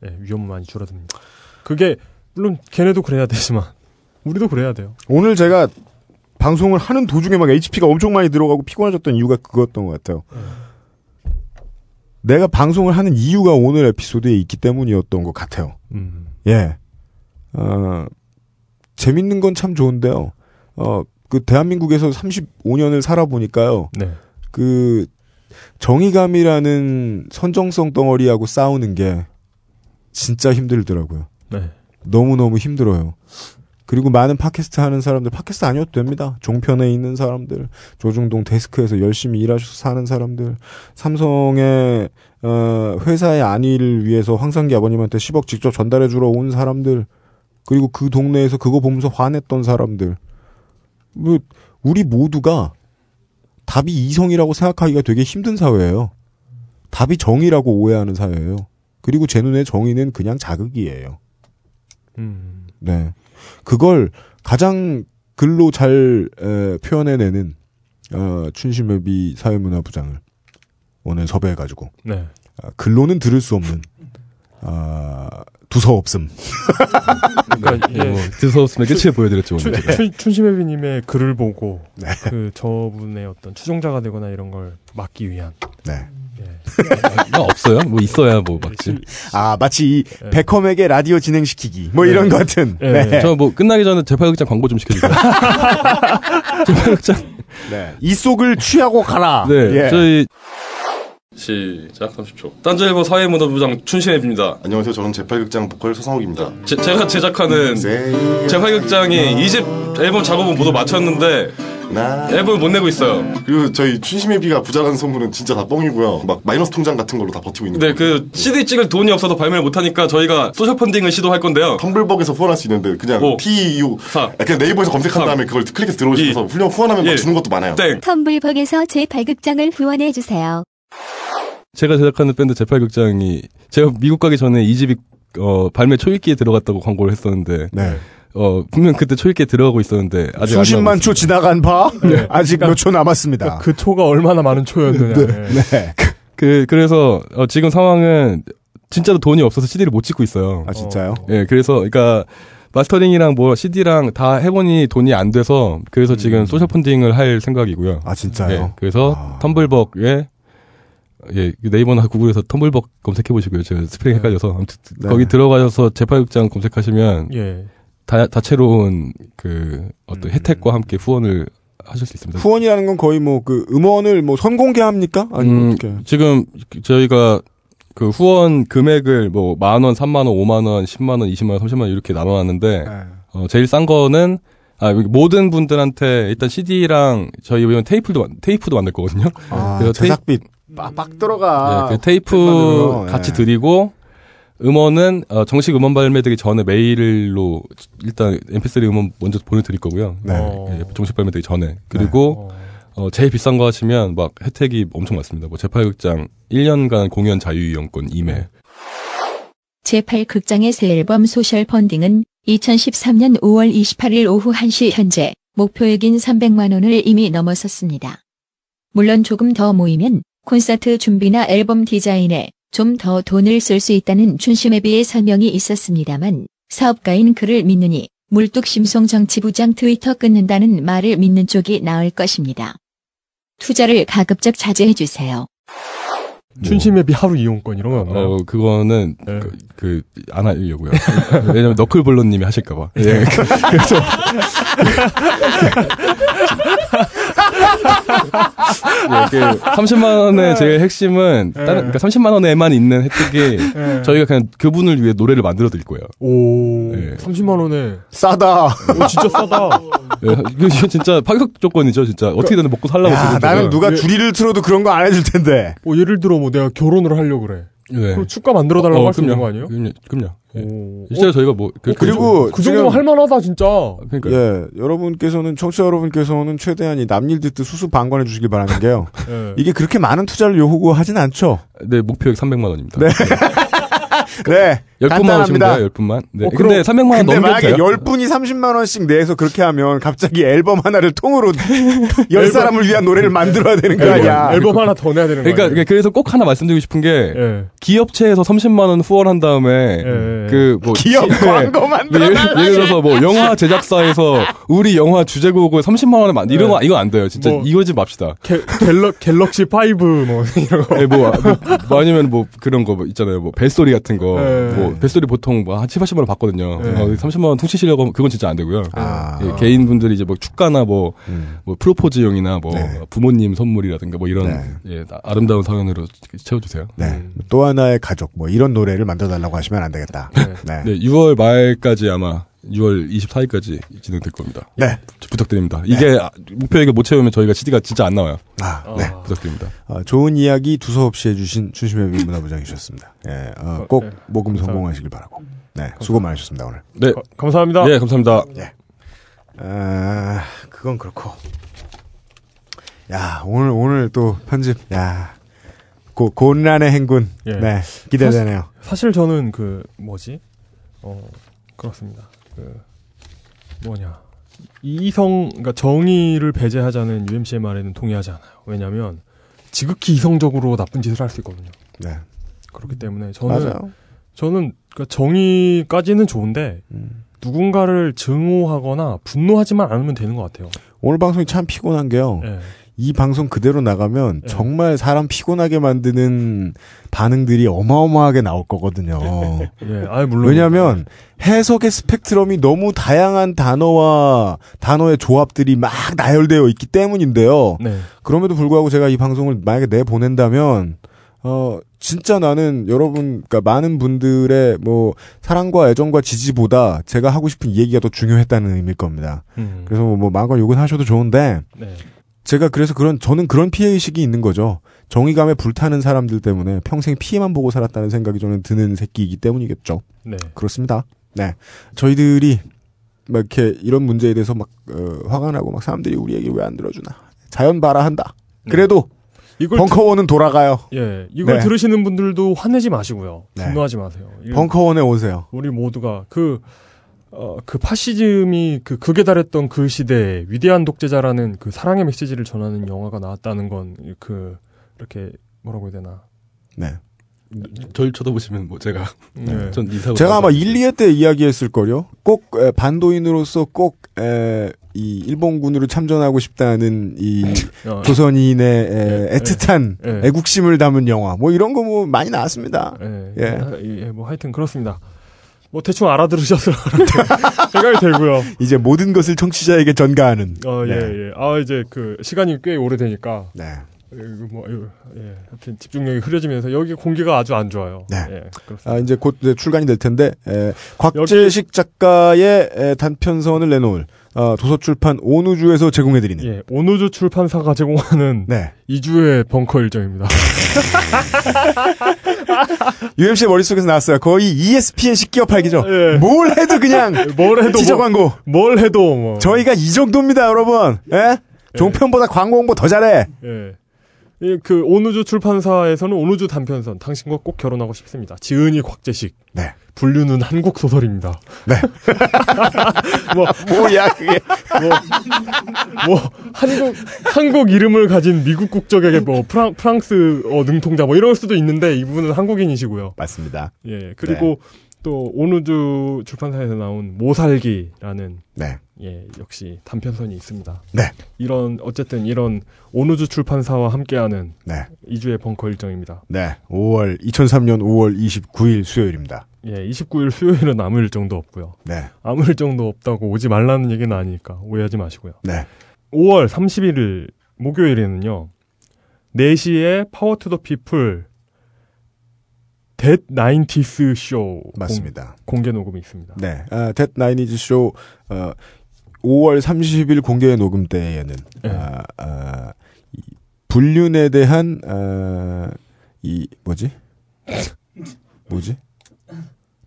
예, 위험 많이 줄어듭니다. 그게 물론 걔네도 그래야 되지만 우리도 그래야 돼요. 오늘 제가 방송을 하는 도중에 막 HP가 엄청 많이 들어가고 피곤해졌던 이유가 그거였던 것 같아요. 내가 방송을 하는 이유가 오늘 에피소드에 있기 때문이었던 것 같아요. 음. 예. 어, 재밌는 건 참 좋은데요. 어, 그 대한민국에서 35년을 살아보니까요. 네. 그 정의감이라는 선정성 덩어리하고 싸우는 게 진짜 힘들더라고요. 네. 너무너무 힘들어요. 그리고 많은 팟캐스트 하는 사람들, 팟캐스트 아니어도 됩니다. 종편에 있는 사람들, 조중동 데스크에서 열심히 일하셔서 사는 사람들, 삼성의, 어, 회사의 안위를 위해서 황상기 아버님한테 10억 직접 전달해 주러 온 사람들, 그리고 그 동네에서 그거 보면서 화냈던 사람들. 뭐, 우리 모두가 답이 이성이라고 생각하기가 되게 힘든 사회예요. 답이 정의라고 오해하는 사회예요. 그리고 제 눈에 정의는 그냥 자극이에요. 음. 네. 그걸 가장 글로 잘 에, 표현해내는 어, 춘심회비 사회문화부장을 오늘 섭외해가지고 네. 아, 글로는 들을 수 없는 아, 두서 없음. 그러니까 네, 이게 뭐 드서없으면 끝을 보여드렸죠. 춘, 오늘 제가. 춘, 춘심혜비님의 글을 보고 네. 그 저분의 어떤 추종자가 되거나 이런 걸 막기 위한 네. 뭐 없어요. 뭐 있어야 뭐 막지. 아 마치 이 네. 베컴에게 라디오 진행시키기 뭐 이런 것 같은. 네. 네. 저 뭐 끝나기 전에 재팔극장 광고 좀 시켜주세요. 재팔극장. 네. 이 속을 취하고 가라. 네. 예. 저희 시작 30초. 딴지일보 사회문화부장 춘심애비입니다. 안녕하세요. 저는 제8극장 보컬 서상욱입니다. 제, 제가 제작하는 네. 제8극장이 2집 앨범 작업은 모두 마쳤는데 나. 앨범을 못 내고 있어요. 그리고 저희 춘심애비가 부자라는 소문은 진짜 다 뻥이고요. 막 마이너스 통장 같은 걸로 다 버티고 있는 네, 그 CD 찍을 돈이 없어서 발매를 못하니까 저희가 소셜 펀딩을 시도할 건데요. 텀블벅에서 후원할 수 있는데 그냥 오. TU 사. 그냥 네이버에서 검색한 삼. 다음에 그걸 클릭해서 들어오셔서 훌륭 후원하면 막 예. 주는 것도 많아요. 땡. 텀블벅에서 제 발극장을 후원해 주세요. 제가 제작하는 밴드 재팔극장이 제가 미국 가기 전에 이 집이 어, 발매 초읽기에 들어갔다고 광고를 했었는데 네. 어, 분명 그때 초읽기에 들어가고 있었는데 아직 안 수십만 초 지나간 바 아직 몇초 남았습니다. 그 초가 얼마나 많은 초였느냐. 예. 네. 그 그래서 어, 지금 상황은 진짜로 돈이 없어서 CD를 못 찍고 있어요. 아 진짜요? 예, 그래서 그러니까 마스터링이랑 뭐 CD랑 다 해보니 돈이 안 돼서 그래서 지금 소셜 펀딩을 할 생각이고요. 음. 아 진짜요? 예, 그래서 아. 텀블벅에 예 네이버나 구글에서 텀블벅 검색해 보시고요. 제가 스펠링 헷갈려서 아무튼 네. 거기 들어가셔서 제8극장 검색하시면 예. 다 다채로운 그 음. 어떤 혜택과 함께 후원을 하실 수 있습니다. 후원이라는 건 거의 뭐 그 음원을 뭐 선공개합니까? 아니면 음? 지금 저희가 그 후원 금액을 뭐 만 원, 삼만 원, 오만 원, 십만 원, 이십만 원, 삼십만 원 이렇게 나눠놨는데 네. 어, 제일 싼 거는 아 모든 분들한테 일단 CD랑 저희 이번 테이프도 만- 테이프도 만들 거거든요. 아, 그래서 제작비 빡빡 들어가. 네, 그 테이프 팬만으로, 같이 예. 드리고 음원은 어, 정식 음원 발매되기 전에 메일로 일단 MP3 음원 먼저 보내드릴 거고요. 네. 예, 정식 발매되기 전에 그리고 어, 제일 비싼 거 하시면 막 혜택이 엄청 많습니다. 뭐 제8극장 1년간 공연 자유이용권 2매. 제8극장의 새 앨범 소셜 펀딩은 2013년 5월 28일 오후 1시 현재 목표액인 300만 원을 이미 넘어섰습니다. 물론 조금 더 모이면 콘서트 준비나 앨범 디자인에 좀 더 돈을 쓸 수 있다는 춘심애비의 설명이 있었습니다만 사업가인 그를 믿느니 물뚝심송 정치부장 트위터 끊는다는 말을 믿는 쪽이 나을 것입니다. 투자를 가급적 자제해주세요. 춘심회비 하루 이용권 이런 거 없나요? 어, 그거는, 네. 그, 그, 안 하려고요. 왜냐면 너클볼러님이 하실까봐. 예, 그, 그래서. 예, 그 30만 원의 제일 핵심은, 네. 다른, 그러니까 30만 원에만 있는 혜택이, 네. 저희가 그냥 그분을 위해 노래를 만들어 드릴 거예요. 오, 예. 30만 원에 싸다. 오, 진짜 싸다. 예, 이거 진짜 파격 조건이죠, 진짜. 어떻게든 먹고 살라고 야, 지금 나는 제가. 누가 줄이를 틀어도 그런 거 안 해줄 텐데. 뭐 예를 들어 뭐 내가 결혼을 하려고 그래. 예. 그럼 축가 만들어 달라고 어, 할수 있는. 거 아니에요? 그럼요. 그럼요. 예. 오. 실제로 저희가 뭐, 그, 어, 그 그리고 정- 그 정도면 지금- 할만하다 진짜. 그러니까 예, 여러분께서는 청취자 여러분께서는 최대한 이 남일 듣듯 수수 방관해 주시길 바라는 게요. 예. 이게 그렇게 많은 투자를 요구하진 않죠. 네, 목표액 300만 원입니다. 네. 네. 10분만 간단합니다. 오시면 돼요, 10분만. 네. 어, 근데 그럼- 300만 원 근데 넘겨도 만약에 돼요? 10분이 30만 원씩 내서 그렇게 하면 갑자기 앨범 하나를 통으로 10사람을 위한 노래를 만들어야 되는 거 아니야. 앨범 하나 더 내야 되는 그러니까, 거? 그래서 꼭 하나 말씀드리고 싶은 게, 예. 기업체에서 30만 원 후원한 다음에, 예. 그, 뭐, 기업 기- 광고 네. 만들어 예를, 예를 들어서 뭐, 영화 제작사에서 우리 영화 주제곡을 30만 원에 만, 이런 거, 이거 안 돼요. 진짜 뭐- 이거지 맙시다. 갤, 갤럭, 갤럭시 5뭐 이런 거. 예, 뭐, 뭐, 뭐 아니면 뭐 그런 거뭐 있잖아요. 뭐 벨소리 같은 거. 예. 뭐 벨소리 보통 뭐한 7, 80만 원 받거든요. 예. 어, 30만 원 퉁치시려고 하면 그건 진짜 안 되고요. 아. 예, 개인분들이 이제 뭐 축가나 뭐, 음. 뭐 프로포즈용이나 뭐 네. 부모님 선물이라든가 뭐 이런 네. 예, 아- 아름다운 사연으로 채워주세요. 네. 또 하나의 가족, 뭐 이런 노래를 만들어 달라고 하시면 안 되겠다. 네. 네, 6월 말까지 아마 6월 24일까지 진행될 겁니다. 네. 부- 부탁드립니다. 이게 아, 목표액을 못 채우면 저희가 CD가 진짜 안 나와요. 아, 네. 부탁드립니다. 어, 좋은 이야기 두서없이 해주신 춘심의 문화부장이셨습니다. 예, 어, 꼭 네. 모금 감사합니다. 성공하시길 바라고. 네, 수고 많으셨습니다 오늘. 네. 가- 감사합니다. 예, 감사합니다. 아, 그건 그렇고. 야, 오늘, 오늘 또 편집, 야. 고, 곤란의 행군. 예. 네, 기대되네요. 사실 저는 그 뭐지? 어 그렇습니다. 그 뭐냐 이성 그러니까 정의를 배제하자는 UMC의 말에는 동의하지 않아요. 왜냐하면 지극히 이성적으로 나쁜 짓을 할 수 있거든요. 네. 그렇기 때문에 저는 맞아요. 저는 그 정의까지는 좋은데 음. 누군가를 증오하거나 분노하지만 않으면 되는 것 같아요. 오늘 방송이 참 피곤한 게요. 예. 이 방송 그대로 나가면 네. 정말 사람 피곤하게 만드는 반응들이 어마어마하게 나올 거거든요. 예, 아 물론 왜냐하면 해석의 스펙트럼이 너무 다양한 단어와 단어의 조합들이 막 나열되어 있기 때문인데요. 네. 그럼에도 불구하고 제가 이 방송을 만약에 내 보낸다면 어 진짜 나는 여러분 그러니까 많은 분들의 뭐 사랑과 애정과 지지보다 제가 하고 싶은 이 얘기가 더 중요했다는 의미일 겁니다. 음. 그래서 뭐 마음껏 욕은 하셔도 좋은데 네. 제가 그래서 그런 저는 그런 피해 의식이 있는 거죠. 정의감에 불타는 사람들 때문에 평생 피해만 보고 살았다는 생각이 저는 드는 새끼이기 때문이겠죠. 네. 그렇습니다. 네. 저희들이 막 이렇게 이런 문제에 대해서 막 어, 화가 나고 막 사람들이 우리 얘기 왜 안 들어주나. 자연 발화한다. 그래도 이걸 벙커원은 돌아가요. 예, 이걸 네. 들으시는 분들도 화내지 마시고요. 네. 분노하지 마세요. 이- 벙커원에 오세요. 우리 모두가 그, 어, 그 파시즘이 그 극에 달했던 그 시대에 위대한 독재자라는 그 사랑의 메시지를 전하는 영화가 나왔다는 건 그, 이렇게 뭐라고 해야 되나. 네. 절 쳐다보시면 뭐 제가 네. 전 인사고 제가 아마 1, 2회 때 이야기했을 걸요. 꼭 에, 반도인으로서 꼭 에, 이 일본군으로 참전하고 싶다는 이 어, 조선인의 에, 애틋한 예. 애국심을 담은 영화 뭐 이런 거 뭐 많이 나왔습니다. 예, 예. 아, 예, 뭐 하여튼 그렇습니다. 뭐 대충 알아들으셨을 생각이 들고요. 이제 모든 것을 청취자에게 전가하는. 어, 예, 네. 예. 아, 이제 그 시간이 꽤 오래되니까. 네. 이거 뭐, 예. 하여튼 집중력이 흐려지면서 여기 공기가 아주 안 좋아요. 네. 예, 그렇습니다. 아, 이제 곧 이제 출간이 될 텐데, 에, 곽재식 작가의 에, 단편선을 내놓을, 어, 도서출판 온우주에서 제공해드리는 예, 온우주 출판사가 제공하는 네. 2주의 벙커 일정입니다. UMC 의 머릿속에서 나왔어요. 거의 ESPN식 기업 팔기죠. 예. 뭘 해도 그냥 뭘 해도 티저 뭐- 광고. 뭘 해도 뭐 저희가 이 정도입니다, 여러분. 예? 종편보다 광고 홍보 더 잘해. 예. 이그 온우주 출판사에서는 온우주 단편선 당신과 꼭 결혼하고 싶습니다. 지은이 곽재식. 네. 분류는 한국 소설입니다. 네. 뭐 뭐야 그게? 뭐, 뭐 한국 한국 이름을 가진 미국 국적에게 뭐 프랑, 프랑스 어, 능통자 뭐 이럴 수도 있는데 이분은 한국인이시고요. 맞습니다. 예. 그리고 또 온우주 출판사에서 나온 모살기라는 네. 예, 역시 단편선이 있습니다. 네. 이런 어쨌든 이런 온우주 출판사와 함께하는 네. 2주의 벙커 일정입니다. 네. 5월 2003년 5월 29일 수요일입니다. 예, 29일 수요일은 아무 일정도 없고요. 네. 아무 일정도 없다고 오지 말라는 얘기는 아니니까 오해하지 마시고요. 네. 5월 31일 목요일에는요. 4시에 Power to the People That '90s Show 맞습니다. 공, 개 녹음이 있습니다. 네. 아, That '90s Show 어, 5월 30일 공개 녹음 때에는 네. 아, 아, 이 불륜에 대한 아, 이 뭐지? 뭐지?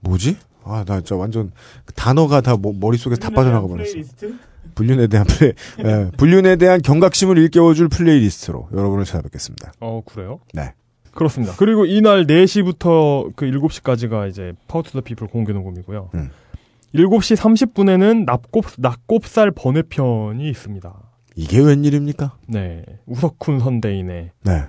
뭐지? 아, 나 진짜 완전 그 단어가 다 뭐- 머릿속에서 다 빠져나가 버렸어. 플레이리스트? 불륜에 대한 플레이, 예, 불륜에 대한 경각심을 일깨워줄 플레이리스트로 여러분을 찾아뵙겠습니다. 어, 그래요? 네. 그렇습니다. 그리고 이날 4시부터 그 7시까지가 이제 Power to the People 공개 녹음이고요. 음. 7시 30분에는 낙곱, 낙곱살 번외편이 있습니다. 이게 웬일입니까? 네. 우석훈 선대인의. 네.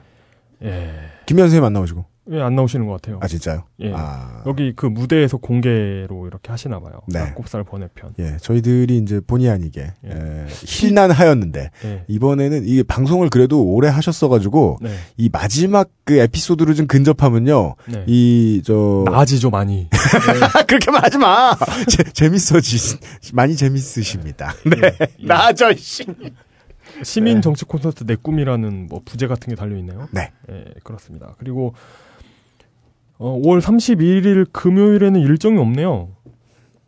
예. 김현 선생님 안 나오시고. 왜안 나오시는 것 같아요. 아, 진짜요? 예. 아. 여기 그 무대에서 공개로 이렇게 하시나 봐요. 네. 낙곱살 번외편. 예, 저희들이 이제 본의 아니게 에, 힐난하였는데 예. 이번에는 이 방송을 그래도 오래 하셨어가지고 네. 이 마지막 그 에피소드를 좀 근접하면요, 네. 이 저 나아지죠 많이. 그렇게 말하지 마. 재, 재밌어지 많이 재밌으십니다. 네, 나아져 씨. 시민 정치 콘서트 내 꿈이라는 뭐 부제 같은 게 달려 있네요. 네. 예, 그렇습니다. 그리고 어, 5월 31일 금요일에는 일정이 없네요.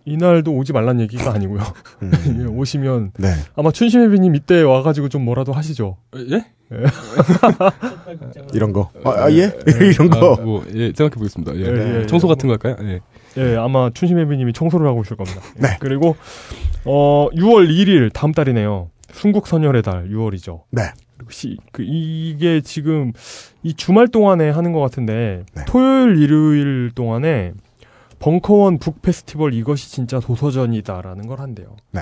이날도 오지 말란 얘기가 아니고요. 예, 오시면 음. 네. 아마 춘심혜비님 이때 와가지고 좀 뭐라도 하시죠. 예? 이런 거. 아, 아, 예? 이런 거. 아, 뭐, 예, 생각해 보겠습니다. 예. 예, 예, 청소 예. 같은 거 할까요? 예. 예, 아마 춘심혜비님이 청소를 하고 있을 겁니다. 예, 네. 그리고 어 6월 1일 다음 달이네요. 순국선열의 달 6월이죠. 네. 그리고 시, 그 이게 지금 이 주말 동안에 하는 것 같은데 네. 토요일 일요일 동안에 벙커원 북 페스티벌 이것이 진짜 도서전이다라는 걸 한대요. 네.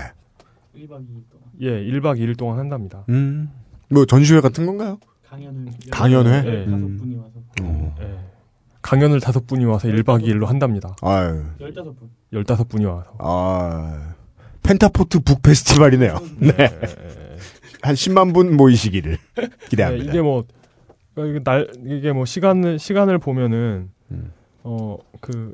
1박 2일 동안 예, 1박 2일 동안 한답니다. 음. 뭐 전시회 같은 건가요? 강연을 강연회? 예. 다섯 음. 분이 와서 예. 강연을 다섯 분이 와서 1박 2일로 한답니다. 아유. 15분 15분이 와서. 아. 펜타포트 북 페스티벌이네요. 네. 한 10만 분 모이시기를 네, 기대합니다. 이게 뭐 그러니까 이게 날 이게 뭐 시간을 시간을 보면은 음. 어그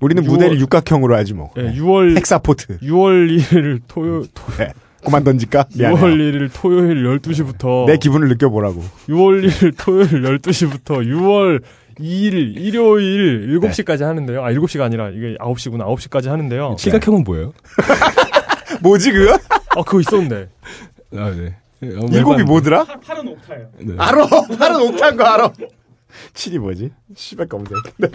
우리는 유월- 무대를 육각형으로 하지 뭐. 예, 6월 헥사포트. 6월 1일 토요 토, 네. 그만 던질까? 미안해요. 6월 1일 토요일 12시부터 내 기분을 느껴보라고. 6월 1일 토요일 12시부터 6월 2일 일요일 7시까지 하는데요. 아 7시가 아니라 이게 9시구나. 9시까지 하는데요. 시각형은 뭐예요? 뭐지 그거? 아 그거 있었는데. 아, 네. 예, 한번 이 곡이 해봤는데. 뭐더라? 팔- 팔은 옥타예요 네. 알아. 파란 옥탄 거 알아. 칠이 뭐지? 시발 검색. 네.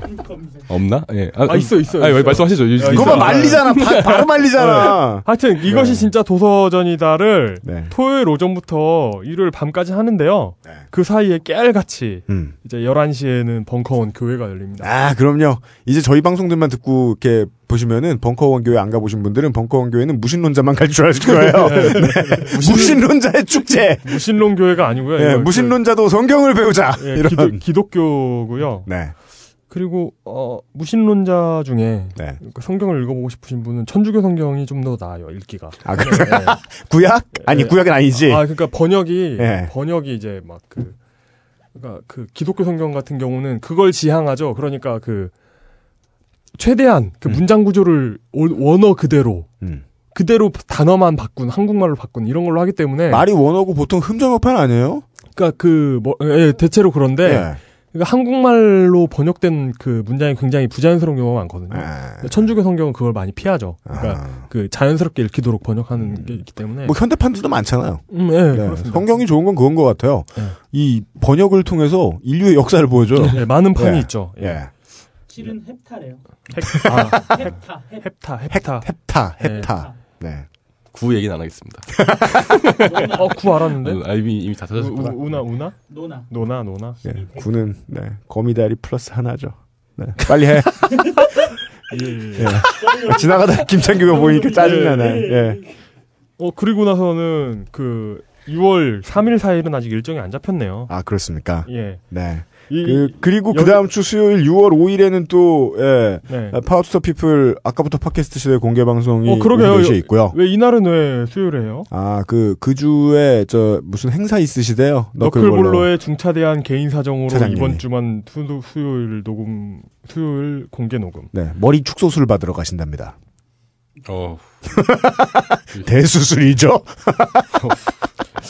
없나? 예. 아, 있어, 있어, 아, 있어. 말씀하시죠. 그거. 말리잖아. 바, 바로 말리잖아. 하여튼 이것이 네. 진짜 도서전이다를 네. 토요일 오전부터 일요일 밤까지 하는데요. 네. 그 사이에 깨알같이 음. 이제 11시에는 벙커원 교회가 열립니다. 아, 그럼요. 이제 저희 방송들만 듣고 이렇게 보시면은 벙커 원 교회 안 가보신 분들은 벙커 원 교회는 무신론자만 갈 줄 아실 거예요. 네. 무신론자의 축제. 무신론 교회가 아니고요. 예, 이거 무신론자도 성경을 배우자. 그, 예, 이런. 기독, 교고요 네. 그리고 어, 무신론자 중에 네. 그 성경을 읽어보고 싶으신 분은 천주교 성경이 좀 더 나아요 읽기가. 아, 그래요? 예. 구약? 아니, 예. 구약은 아니지. 아 그러니까 번역이 예. 번역이 이제 막그 그러니까 그 기독교 성경 같은 경우는 그걸 지향하죠. 그러니까 그 최대한 그 문장 구조를 올- 원어 그대로 음. 그대로 단어만 바꾼 한국말로 바꾼 이런 걸로 하기 때문에 말이 원어고 보통 흠정어판 아니에요? 그러니까 그뭐 예, 대체로 그런데 예. 그러니까 한국말로 번역된 그 문장이 굉장히 부자연스러운 경우가 많거든요. 아. 천주교 성경은 그걸 많이 피하죠. 그러니까 그 자연스럽게 읽히도록 번역하는 게 있기 때문에. 뭐 현대판들도 많잖아요. 음, 네, 네, 그렇습니다. 성경이 좋은 건 그건 것 같아요. 네. 이 번역을 통해서 인류의 역사를 보여줘요. 네, 많은 판이 예. 있죠. 예. 예. 실은 헵타래요. 헵, 아, 헵타, 헵. 헵타, 헵타. 헵타, 네. 헵타. 네. 구 얘기는 안 하겠습니다. 어, 구 알았는데? 아, 이미 이미 다. 우, 우나, 우나? 노나. 노나, 노나. 예. 구는 네. 거미다리 플러스 하나죠. 네. 빨리 해. 예, 예. 예. 아, 지나가다 김창규가 보이니까 짜증나네. 예. 어, 그리고 나서는 그 6월 3일, 4일은 아직 일정이 안 잡혔네요. 아 그렇습니까? 예. 네. 이- 그, 그리고 그 다음 주 수요일 6월 5일에는 또, 예. 네. Power to the People, 아까부터 팟캐스트 시대 공개 방송이 어, 그러게요. 4시에 있고요. 왜 이날은 왜 수요일에 해요? 아, 그, 그 주에, 저, 무슨 행사 있으시대요? 너클볼로. 너클볼로의 중차대한 개인 사정으로 차장님이. 이번 주만 수, 수요일 녹음, 수요일 공개 녹음. 네. 머리 축소술을 받으러 가신답니다. 어. 대수술이죠?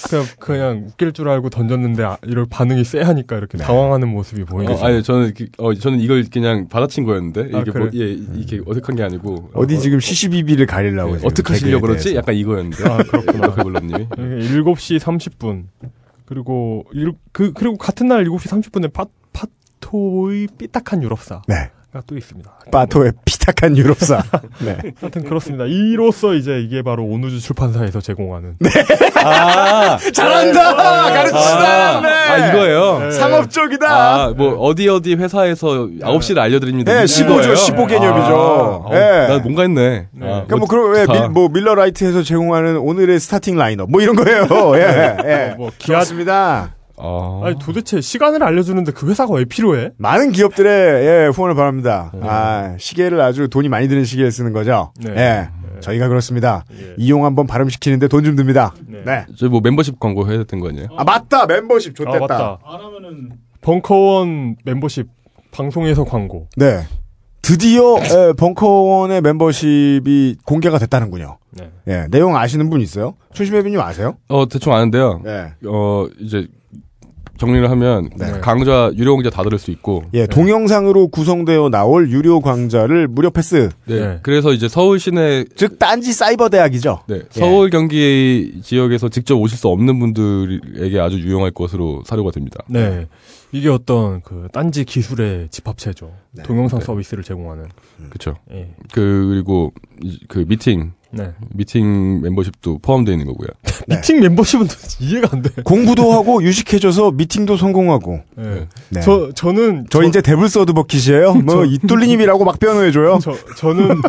그냥, 그냥 웃길 줄 알고 던졌는데 아, 이럴 반응이 쎄하니까 이렇게 네. 당황하는 모습이 보이는 어, 아니 저는 그- 어, 저는 이걸 그냥 받아친 거였는데 아, 이게 그래? 뭐, 예, 이게 어색한 게 아니고 어디 지금 시시비비를 가리려고. 예, 어떻게 하시려고 그러지? 대해서. 약간 이거였는데. 아, 그렇구나. 너클볼러님이. 7시 30분. 그리고, 일, 그, 그리고 같은 날 7시 30분에 파, 파토의 삐딱한 유럽사. 네. 가또 있습니다. 파토의 피탁한 유럽사. 네. 하여튼 그렇습니다. 이로써 이제 이게 바로 온우주 출판사에서 제공하는. 아, 잘한다! 가르치시다! 아, 네. 아, 이거예요. 네. 상업적이다! 아, 뭐 어디 어디 회사에서 9시를 알려드립니다. 네, 이런 15죠, 거예요? 15 개념이죠. 아, 네. 나 뭔가 했네. 아, 그러니까 뭐, 그런, 왜, 밀, 뭐, 밀러라이트에서 제공하는 오늘의 스타팅 라인업. 뭐 이런 거예요. 예, 예. 뭐, 기아, 좋습니다. 아, 아니 도대체 시간을 알려주는데 그 회사가 왜 필요해? 많은 기업들의, 예, 후원을 바랍니다. 아, 시계를 아주 돈이 많이 드는 시계를 쓰는 거죠. 네. 예. 저희가 그렇습니다. 예. 이용 한번 발음시키는데 돈 좀 듭니다. 네. 네. 저뭐 멤버십 광고 해야 됐던 거 아니에요? 아, 맞다! 멤버십 아 좋댔다. 맞다. 안 하면은 벙커원 멤버십 방송에서 광고. 네. 드디어 에, 벙커원의 멤버십이 공개가 됐다는군요. 네. 예, 내용 아시는 분 있어요? 춘심혜비님 아세요? 어 대충 아는데요. 예. 어 이제 정리를 하면 네. 강좌 유료 강좌 다 들을 수 있고. 예, 동영상으로 구성되어 나올 유료 강좌를 무료 패스. 네. 네. 그래서 이제 서울 시내 즉 딴지 사이버 대학이죠. 네, 서울 경기 지역에서 직접 오실 수 없는 분들에게 아주 유용할 것으로 사료가 됩니다. 네. 이게 어떤 그 딴지 기술의 집합체죠. 네. 동영상 네. 서비스를 제공하는. 그렇죠. 예. 그 그리고 이- 그 미팅 네. 미팅 멤버십도 포함되어 있는 거고요. 네. 미팅 멤버십은 이해가 안 돼. 공부도 하고 유식해져서 미팅도 성공하고. 네. 네. 저 저는 저, 이제 devil's advocate이에요. 뭐 이뚫리님이라고 막 변호해줘요. 저 저는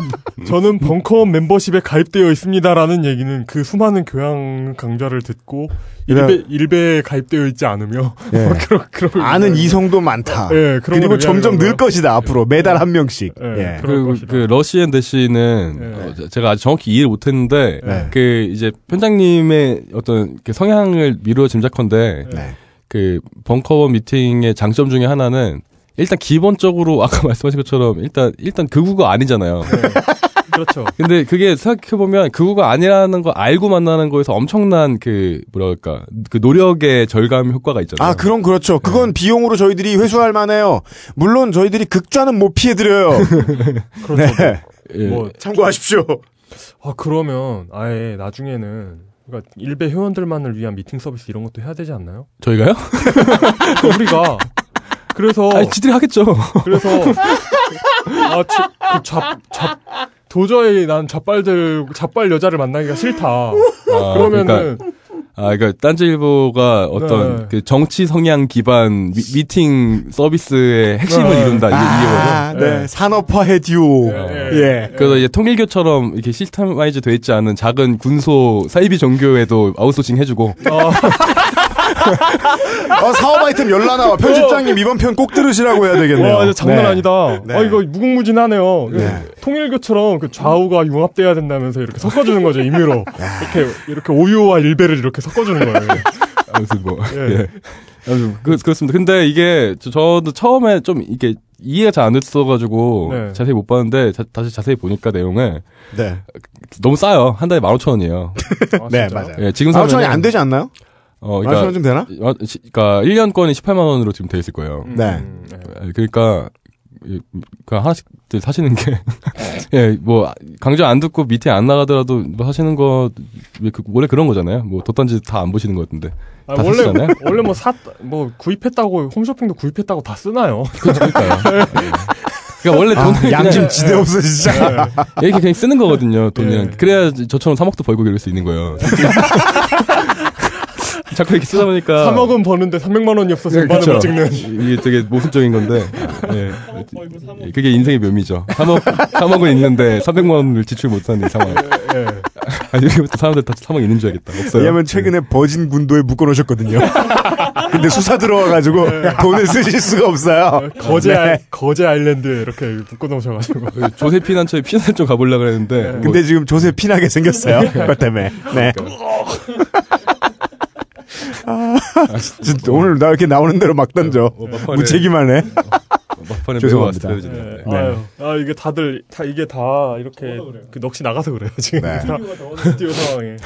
저는 벙커원 멤버십에 가입되어 있습니다라는 얘기는 그 수많은 교양 강좌를 듣고 일베 일베에 가입되어 있지 않으며 예. 그런 그런 아는 이성도 많다. 예, 그런 그리고 걸 점점 늘. 것이다. 앞으로 매달 한 명씩. 예. 예. 그럴 그, 것이다. 그 러시앤 대시는 네. 어, 제- 제가 아직 정확히 이해를 못했는데 네. 그 이제 편장님의 어떤 그 성향을 미루어 짐작컨대 네. 그 벙커원 미팅의 장점 중에 하나는 일단 기본적으로 아까 말씀하신 것처럼 일단 일단 극우가 아니잖아요. 그렇죠. 근데 그게 생각해 보면 극우가 아니라는 거 알고 만나는 거에서 엄청난 그 뭐랄까 그 노력의 절감 효과가 있잖아요. 아, 그럼 그렇죠. 그건 비용으로 저희들이 회수할 만해요. 물론 저희들이 극좌는 못 피해드려요. 그렇죠. 네. 예. 뭐 참고하십시오. 아 그러면 아예 나중에는 그러니까 일베 회원들만을 위한 미팅 서비스 이런 것도 해야 되지 않나요? 저희가요? 우리가 그래서 아니 지들이 하겠죠. 그래서 아 그 좌 좌 도저히 난 좌빨들 좌빨 여자를 만나기가 싫다. 아, 그러면은 그러니까, 아, 그러니까 딴지일보가 어떤 네. 그 정치 성향 기반 미팅 서비스의 핵심을 네. 이룬다 이게 아, 이게 거죠. 네. 산업화의 듀오. 예. 예. 그래서 이제 통일교처럼 이렇게 systemize 돼 있지 않은 작은 군소 사이비 종교에도 아웃소싱 해주고 어, 어, 사업 아이템 열나 나와. 편집장님 이번 편 꼭 들으시라고 해야 되겠네요. 와, 장난 네. 아니다. 네. 아, 이거 무궁무진하네요. 네. 통일교처럼 그 좌우가 융합돼야 된다면서 이렇게 섞어주는 거죠, 임의로. 이렇게, 이렇게 오유와 일베를 이렇게 섞어주는 거예요. 아무튼 뭐 예. 예. 아무튼 그, 그렇습니다. 근데 이게 저, 저도 처음에 좀 이게 이해가 잘 안 됐어가지고 네. 자세히 못 봤는데 자- 다시 자세히 보니까 내용을 네. 너무 싸요. 한 달에 15,000원이에요. 아, 네? 맞아요. 예, 지금 아, 천이 사면은 안 되지 않나요? 어, 말씀은 좀 되나? 그러니까 1년권이 18만 원으로 지금 돼 있을 거예요. 네. 그러니까 이- 그 하나씩 사시는 게 예, 뭐 강좌 안 듣고 밑에 안 나가더라도 뭐 하시는 거 그- 원래 그런 거잖아요. 뭐 덧단지 다 안 보시는 것 같은데. 아, 다 원래. 원래 뭐샀뭐 구입했다고 홈쇼핑도 구입했다고 다 쓰나요? 그러니까요. 그러니까 원래 아, 돈을 양심 그냥- 지대 없어, 진짜. 예. 이렇게 그냥 쓰는 거거든요. 예. 그래야 저처럼 3억도 벌고 이럴 수 있는 거예요. 자꾸 이렇게 쓰다 보니까 3억은 버는데 300만 원이 없어서 네, 반을 못 그쵸. 찍는. 이게 되게 모순적인 건데. 예. 예, 그게 인생의 묘미죠. 3억, 3억은 있는데 300만 원을 지출 못하는 이 상황. 예. 아, 여기부터 사람들 다 3억 있는 줄 알겠다. 없어요. 왜냐면 최근에 버진 군도에 묶어놓으셨거든요. 근데 수사 들어와가지고 돈을 쓰실 수가 없어요. 거제 네. 거제 아일랜드에 이렇게 묶어 놓으셔가지고. 그 조세 피난처에 피난 좀 가보려 고 그랬는데. 뭐 근데 지금 조세 피나게 생겼어요. 그것 때문에. 네. 아, 진짜 오늘 나 이렇게 나오는 대로 막 던져. 막판에- 무책임하네. 막판에 죄송합니다. 아스트레이지네요. 네. 아유, 아 이게 다들 다 이게 다 이렇게 그 넋이 나가서 그래요 지금 네. 다 스튜디오 상황에.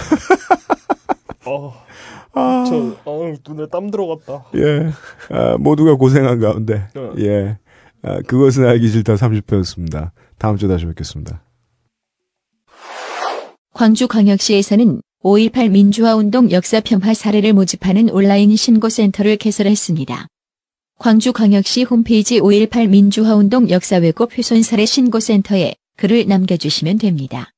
어, 저 어, 눈에 땀 들어갔다. 예. 아, 모두가 고생한 가운데. 네. 예. 아, 그것은 알기 싫다 30회였습니다. 다음 주에 다시 뵙겠습니다. 광주광역시에서는 5.18 민주화운동 역사평화 사례를 모집하는 온라인 신고센터를 개설했습니다. 광주광역시 홈페이지 5.18 민주화운동 역사 왜곡 훼손 사례 신고센터에 글을 남겨주시면 됩니다.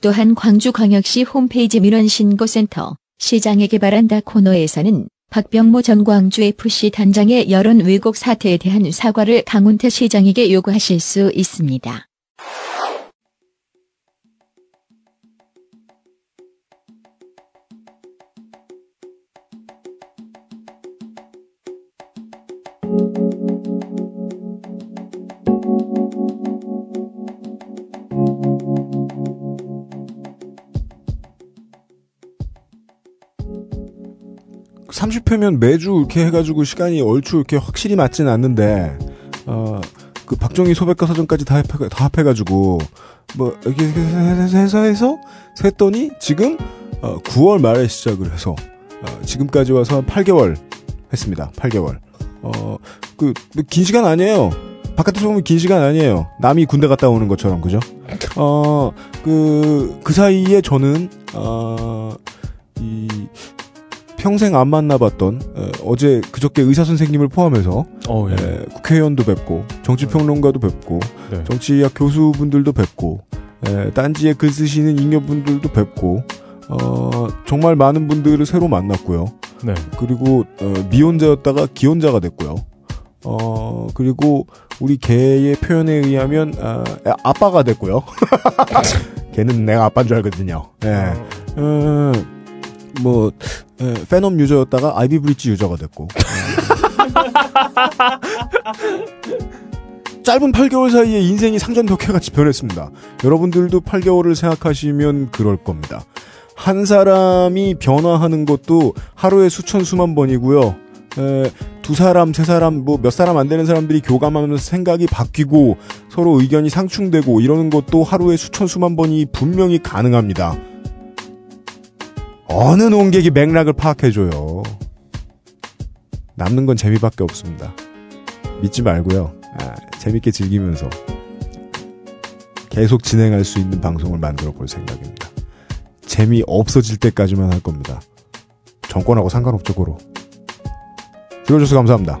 또한 광주광역시 홈페이지 민원 신고센터 시장에 개발한다 코너에서는 박병모 전 광주FC 단장의 여론 왜곡 사태에 대한 사과를 강훈태 시장에게 요구하실 수 있습니다. 30회면 매주 이렇게 해가지고 시간이 얼추 이렇게 확실히 맞진 않는데, 어, 그 박정희 소백과 사전까지 다, 합해, 다 합해가지고, 뭐, 이렇게 해서 해서 해서 셌더니 지금, 어, 9월 말에 시작을 해서, 어, 지금까지 와서 한 8개월 했습니다. 8개월. 어, 그, 뭐긴 시간 아니에요. 바깥에서 보면 긴 시간 아니에요. 남이 군대 갔다 오는 것처럼, 그죠? 어, 그, 그 사이에 저는, 어, 이, 평생 안 만나봤던 어, 제 그저께 의사 선생님을 포함해서 어, 예. 에, 국회의원도 뵙고 정치평론가도 뵙고 네. 정치학 교수분들도 뵙고 에, 딴지에 글 쓰시는 잉여분들도 뵙고 어, 정말 많은 분들을 새로 만났고요. 네. 그리고 어, 미혼자였다가 기혼자가 됐고요. 어 그리고 우리 개의 표현에 의하면 아, 아빠가 됐고요. 걔는 내가 아빠인 줄 알거든요. 예. 어, 뭐 예, 페넘 유저였다가 아이비 브릿지 유저가 됐고. 예. 짧은 8개월 사이에 인생이 상전벽해같이 변했습니다. 여러분들도 8개월을 생각하시면 그럴 겁니다. 한 사람이 변화하는 것도 하루에 수천 수만 번이고요. 에, 두 사람, 세 사람, 뭐 몇 사람 안 되는 사람들이 교감하면서 생각이 바뀌고 서로 의견이 상충되고 이러는 것도 하루에 수천 수만 번이 분명히 가능합니다. 어느 농객이 맥락을 파악해줘요. 남는 건 재미밖에 없습니다. 믿지 말고요. 아, 재밌게 즐기면서 계속 진행할 수 있는 방송을 만들어 볼 생각입니다. 재미 없어질 때까지만 할 겁니다. 정권하고 상관없죠, 고로. 들어줘서 감사합니다.